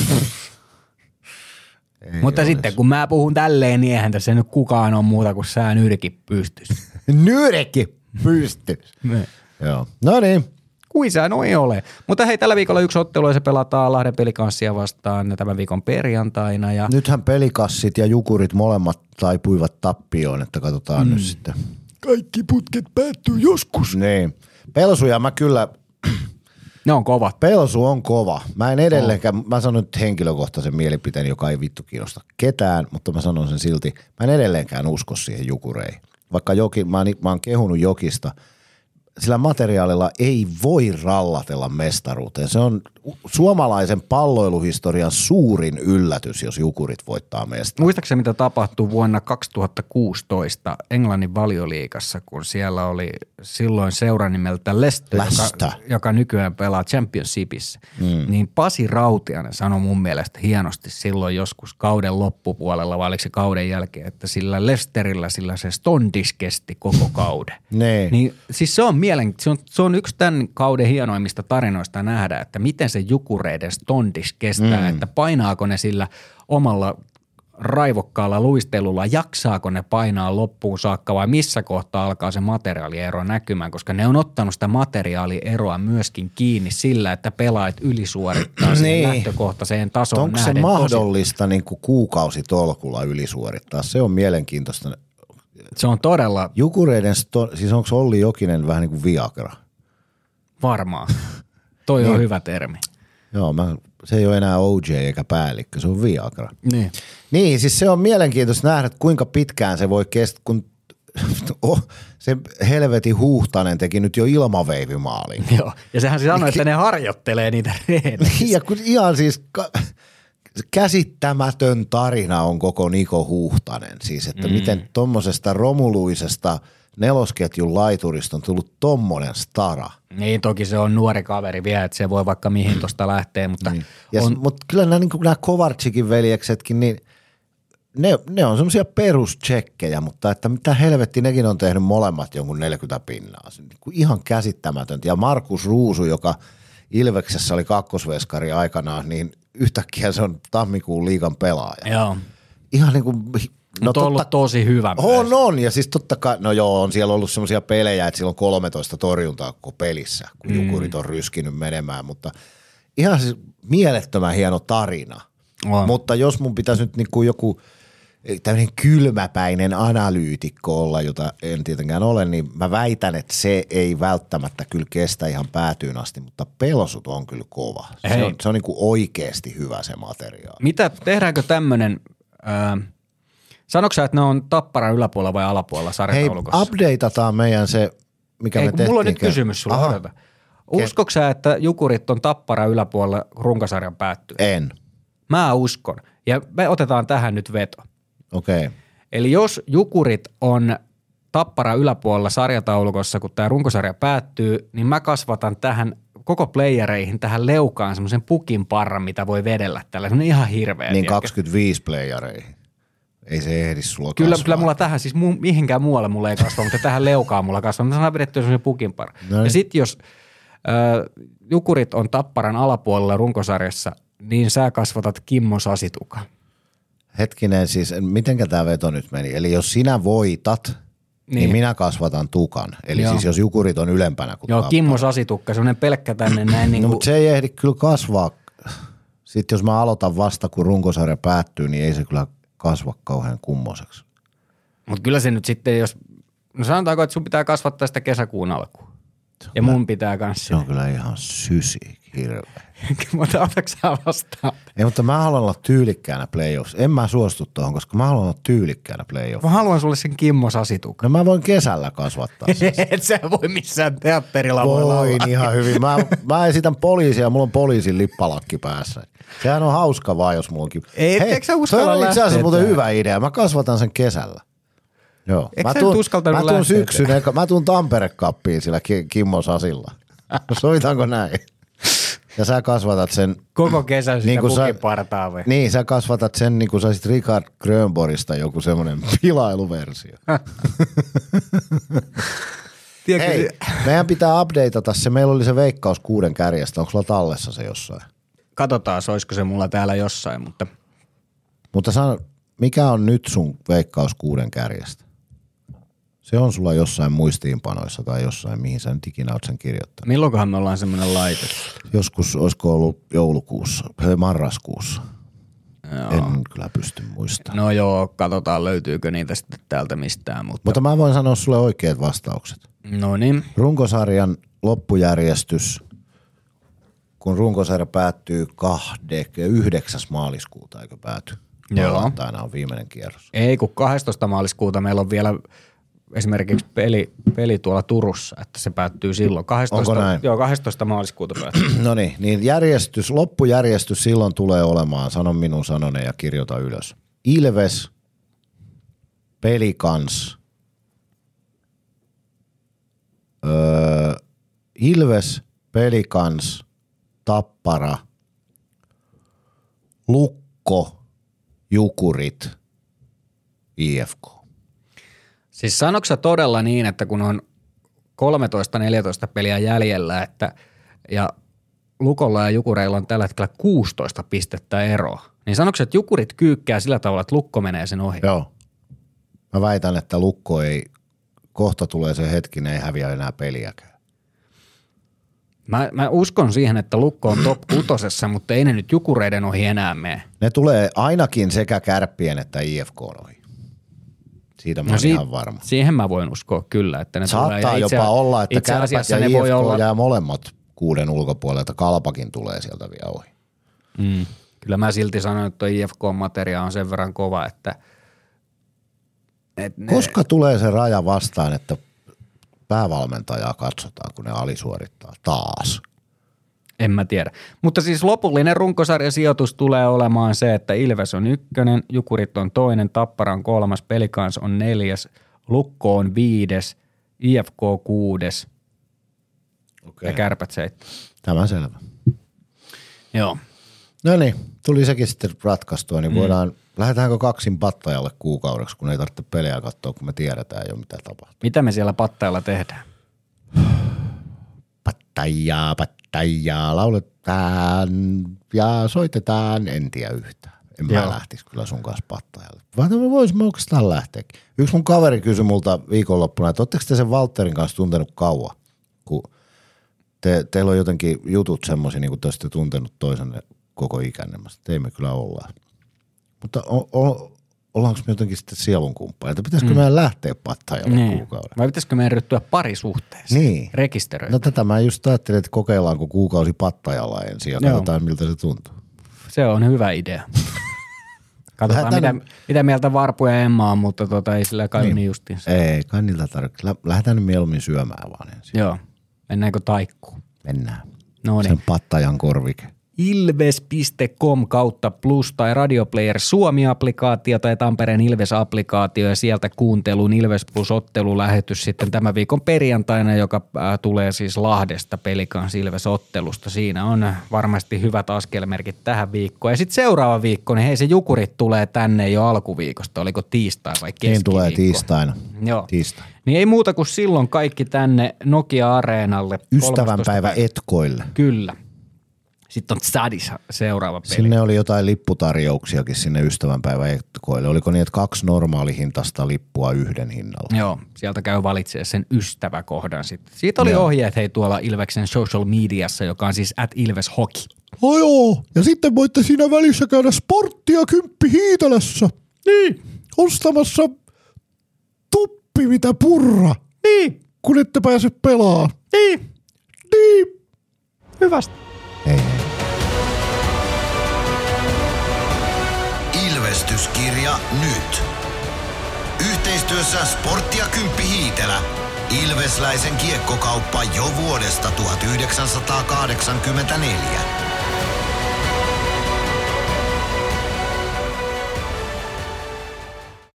Ei Mutta olis. sitten kun mä puhun tälleen, niin eihän tässä nyt kukaan ole muuta kuin sää nyrki pystys. Nyrekki pystyy. Joo. No niin. Kuin sä noin ole. Mutta hei, tällä viikolla yksi ottelu ja se pelataan Lahden pelikanssia vastaan tämän viikon perjantaina. Ja Nythän pelikassit ja jukurit molemmat taipuivat tappioon, että katsotaan mm. nyt sitten. kaikki putket päättyy joskus. Niin. Pelsuja mä kyllä, Ne on kovat. pelsu on kova. Mä en edelleenkään, mä sanon nyt henkilökohtaisen mielipiteen, joka ei vittu kiinnosta ketään, mutta mä sanon sen silti. Mä en edelleenkään usko siihen jukureihin. Vaikka joki, mä, mä oon kehunut jokista, sillä materiaalilla ei voi rallatella mestaruuteen. Se on suomalaisen palloiluhistorian suurin yllätys, jos jukurit voittaa mestaruuden. Muistaakseni mitä tapahtui vuonna 2016 Englannin valioliikassa, kun siellä oli silloin seura nimeltä Leicester, joka, joka nykyään pelaa Championshipissa. Mm. Niin Pasi Rautianen sanoi mun mielestä hienosti silloin joskus kauden loppupuolella, vai oliko se kauden jälkeen, että sillä Leicesterillä sillä se Stondis kesti koko kauden. Niin siis se on mielen, se on, se on yksi tämän kauden hienoimmista tarinoista nähdä, että miten se jukureiden stondis kestää, mm. että painaako ne sillä omalla raivokkaalla luistelulla, jaksaako ne painaa loppuun saakka vai missä kohtaa alkaa se materiaaliero näkymään, koska ne on ottanut sitä materiaalieroa myöskin kiinni sillä, että pelaajat ylisuorittaa siihen Niin. lähtökohtaiseen tasoon Onko se nähden tosi- mahdollista niin kuin kuukausitolkulla ylisuorittaa? Se on mielenkiintoista. Se on todella Jukureiden, sto, siis onko Olli Jokinen vähän niin kuin Viagra? varmaa. Toi on hyvä termi. Joo, mä, se ei ole enää OJ eikä päällikkö, se on Viagra. Niin. Niin, siis se on mielenkiintoista nähdä, että kuinka pitkään se voi kestää, kun oh, se helvetin huhtanen teki nyt jo ilmaveivimaalin. Joo. Ja sehän se sanoi, että ne harjoittelee niitä reenejä. Niin, ja kun ihan siis ka- käsittämätön tarina on koko Niko Huhtanen. Siis, että mm. miten tuommoisesta romuluisesta nelosketjun laiturista on tullut tommonen stara. Niin, toki se on nuori kaveri vielä, että se voi vaikka mihin tuosta lähteä, mutta Niin. Ja on. Mutta kyllä nämä, niin nämä Kovarčikin veljeksetkin, niin ne, ne on semmoisia perustsekkejä, mutta että mitä helvetti, nekin on tehnyt molemmat jonkun 40 pinnaa. Se on niin kuin ihan käsittämätöntä. Ja Markus Ruusu, joka Ilveksessä oli kakkosveskari aikanaan, niin yhtäkkiä se on tammikuun liigan pelaaja. joo. Ihan niin kuin, No, on ollut tosi hyvä. on, myös. on. Ja siis totta kai, no joo, on siellä ollut semmoisia pelejä, että sillä on 13 torjuntaa koko pelissä, kun mm. Jukurit on ryskinyt menemään, mutta ihan siis mielettömän hieno tarina. On. Mutta jos mun pitäisi nyt niin kuin joku tämmöinen kylmäpäinen analyytikko olla, jota en tietenkään ole, niin mä väitän, että se ei välttämättä kyllä kestä ihan päätyyn asti, mutta pelosut on kyllä kova. Se Hei. on, se on niin kuin oikeasti hyvä se materiaali. Mitä, tehdäänkö tämmöinen, äh, että ne on tapparan yläpuolella vai alapuolella Hei, sarjataulukossa? updateataan meidän se, mikä Ei, me tehtiin. mulla on nyt kysymys sulla. Aha, sä, että Jukurit on tappara yläpuolella runkosarjan päättyy? en. Mä uskon. Ja me otetaan tähän nyt veto. Okei. Okay. Eli jos Jukurit on tappara yläpuolella sarjataulukossa, kun tämä runkosarja päättyy, niin mä kasvatan tähän koko playereihin tähän leukaan semmoisen pukin parran, mitä voi vedellä tällä. Se on ihan hirveä. Niin tiedätkö? 25 playereihin. Ei se ehdi sulla Kyllä, kasvaa. kyllä mulla tähän, siis mu, mihinkään muualle mulla ei kasva, mutta tähän leukaan mulla kasvaa. Mä saadaan vedettyä semmoisen pukin parran. No niin. Ja sitten jos Ö, jukurit on Tapparan alapuolella runkosarjassa, niin sä kasvatat Kimmo Sasituka. Hetkinen, siis mitenkä tämä veto nyt meni? Eli jos sinä voitat, niin, Niin. minä kasvatan tukan. Eli Joo. Siis jos jukurit on ylempänä kuin Joo, Tappara. Kimmo Sasitukka, semmoinen pelkkä tänne näin niin No, kuin, mutta se ei ehdi kyllä kasvaa. Sitten jos mä aloitan vasta, kun runkosarja päättyy, niin ei se kyllä kasva kauhean kummoseksi. mutta kyllä se nyt sitten, jos, no sanotaanko, että sun pitää kasvattaa sitä kesäkuun alkuun. Ja mun pitää kanssa. Se on kyllä ihan sysi hirveä. mutta otatko sä vastaan? Ei, mutta mä haluan olla tyylikkäänä playoffs. En mä suostu tuohon, koska mä haluan olla tyylikkäänä playoffs. Mä haluan sulle sen Kimmo Sasitukan. No mä voin kesällä kasvattaa sen. Et sä voi missään teatterilla voi Voin laulaa. ihan hyvin. Mä, mä esitän poliisia, mulla on poliisin lippalakki päässä. Sehän on hauska vaan, jos mulla onkin. Ei, eikö sä uskalla toi on itse asiassa muuten hyvä idea. Mä kasvatan sen kesällä. Joo. Eikö mä uskaltanut mä tuun syksyn, mä tuun Tampere-kappiin sillä Ki- Kimmo Sasilla. Sovitaanko näin? Ja sä kasvatat sen, Koko kesän sitä Niin kuin sä- pukipartaa vai? niin sä kasvatat sen niin kuin saisit Richard Grönborista joku semmoinen pilailuversio. Tiedätkö, Hei, meidän pitää updateata se. Meillä oli se veikkaus kuuden kärjestä. Onko sulla tallessa se jossain? katsotaan, olisiko se mulla täällä jossain, mutta Mutta sano, mikä on nyt sun veikkaus kuuden kärjestä? Se on sulla jossain muistiinpanoissa tai jossain, mihin sä nyt ikinä oot sen kirjoittanut. milloinkohan me ollaan semmoinen laite? Joskus, olisiko ollut joulukuussa, ei, marraskuussa. Joo. En kyllä pysty muistamaan. No joo, katsotaan löytyykö niitä sitten täältä mistään, mutta, Mutta mä voin sanoa sulle oikeat vastaukset. no niin. Runkosarjan loppujärjestys, kun runkosarja päättyy kahde, 9. maaliskuuta, eikö pääty? Joo. Lauantaina on viimeinen kierros. Ei, kun 12. maaliskuuta meillä on vielä esimerkiksi peli, peli tuolla Turussa, että se päättyy silloin. 12, Onko näin? Joo, 12. maaliskuuta päättyy. No niin, niin järjestys, loppujärjestys silloin tulee olemaan, sano minun sanonen ja kirjoita ylös. Ilves, Pelikans, öö, Ilves, Pelikans, Tappara, Lukko, Jukurit, IFK. Siis sanoiko sä todella niin, että kun on 13-14 peliä jäljellä, että ja Lukolla ja Jukureilla on tällä hetkellä 16 pistettä eroa, niin sanoiko sä, että Jukurit kyykkää sillä tavalla, että Lukko menee sen ohi? Joo. Mä väitän, että Lukko ei, kohta tulee se hetki, ne ei häviä enää peliäkään. Mä, mä uskon siihen, että Lukko on top kutosessa, mutta ei ne nyt Jukureiden ohi enää mene. Ne tulee ainakin sekä kärppien että IFK ohi. Siitä mä No si- ihan varma. Siihen mä voin uskoa kyllä, että ne. Saattaa itse- jopa olla, että itse asiassa ja ne voi olla, jää molemmat kuuden ulkopuolelta. Kalpakin tulee sieltä vielä ohi. mm, kyllä mä silti sanon, että IFK-materia on sen verran kova, että et ne, Koska tulee se raja vastaan, että päävalmentajaa katsotaan, kun ne alisuorittaa taas? En mä tiedä. Mutta siis lopullinen runkosarjasijoitus tulee olemaan se, että Ilves on ykkönen, Jukurit on toinen, Tappara on kolmas, Pelikans on neljäs, Lukko on viides, IFK kuudes Okay. ja Kärpät seitsemän. Tämä selvä. Joo. No niin, tuli sekin sitten ratkaistua, niin mm. voidaan, lähdetäänkö kaksin pattajalle kuukaudeksi, kun ei tarvitse pelejä katsoa, kun me tiedetään jo mitä tapahtuu. Mitä me siellä pattajalla tehdään? Pattajaa, pattajaa, lauletaan ja soitetaan, en tiedä yhtään. En mä Joo. lähtisi kyllä sun kanssa pattajalle. Vaan me voisimme oikeastaan lähteäkin. Yksi mun kaveri kysyi multa viikonloppuna, että ootteko te sen Walterin kanssa tuntenut kauan? Kun te, teillä on jotenkin jutut semmoisia, niin kuin te olisitte tuntenut toisenne koko ikänne. Mä sanoin, kyllä olla. Mutta o, o, ollaanko me jotenkin sitten sielunkumppaneita? Pitäisikö mm. meidän lähteä pattajalle niin. kuukauden? Vai pitäisikö meidän ryhtyä parisuhteeseen? Niin. Rekisteröi. No tätä mä just ajattelin, että kokeillaanko kuukausi pattajalla ensin ja Joo. katsotaan miltä se tuntuu. Se on hyvä idea. Katsotaan, Lähdetään mitä, mitä mieltä Varpu ja Emma on, mutta tota, ei sillä kai niin, niin justiinsa. Ei, kai niiltä tarvitse. Lä- Lähdetään nyt mieluummin syömään vaan ensin. Joo. Mennäänkö taikkuun? Mennään. No niin. Sen pattajan korvike. ilves.com kautta plus tai Radioplayer Suomi-applikaatio tai Tampereen Ilves-applikaatio ja sieltä kuuntelun Ilves plus ottelulähetys sitten tämän viikon perjantaina, joka äh, tulee siis Lahdesta Pelikans Ilves-ottelusta. Siinä on varmasti hyvät askelmerkit tähän viikkoon. Ja sitten seuraava viikko, niin hei se Jukurit tulee tänne jo alkuviikosta. Oliko tiistai vai keskiviikko? Niin tulee tiistaina. Joo. Tiistai. Niin ei muuta kuin silloin kaikki tänne Nokia-areenalle. 13. Ystävänpäivä etkoille. Kyllä. Sitten on Tsadis seuraava peli. Sinne oli jotain lipputarjouksiakin sinne ystävänpäivä etkoille. Oliko niin, että kaksi normaalihintasta lippua yhden hinnalla? Joo, sieltä käy valitsemaan sen ystäväkohdan sitten. Siitä oli Joo. ohjeet hei tuolla Ilveksen social mediassa, joka on siis at Ilves Hockey. Oh joo, ja sitten voitte siinä välissä käydä sporttia kymppi Hiitelässä. Niin. Ostamassa tuppi mitä purra, Niin, kun ette pääse pelaamaan. niin, Niin. hyvästä. Ei, ei. Ilvestyskirja nyt. Yhteistyössä Sportti ja Kymppi Hiitelä. Ilvesläisen kiekkokauppa jo vuodesta 1984.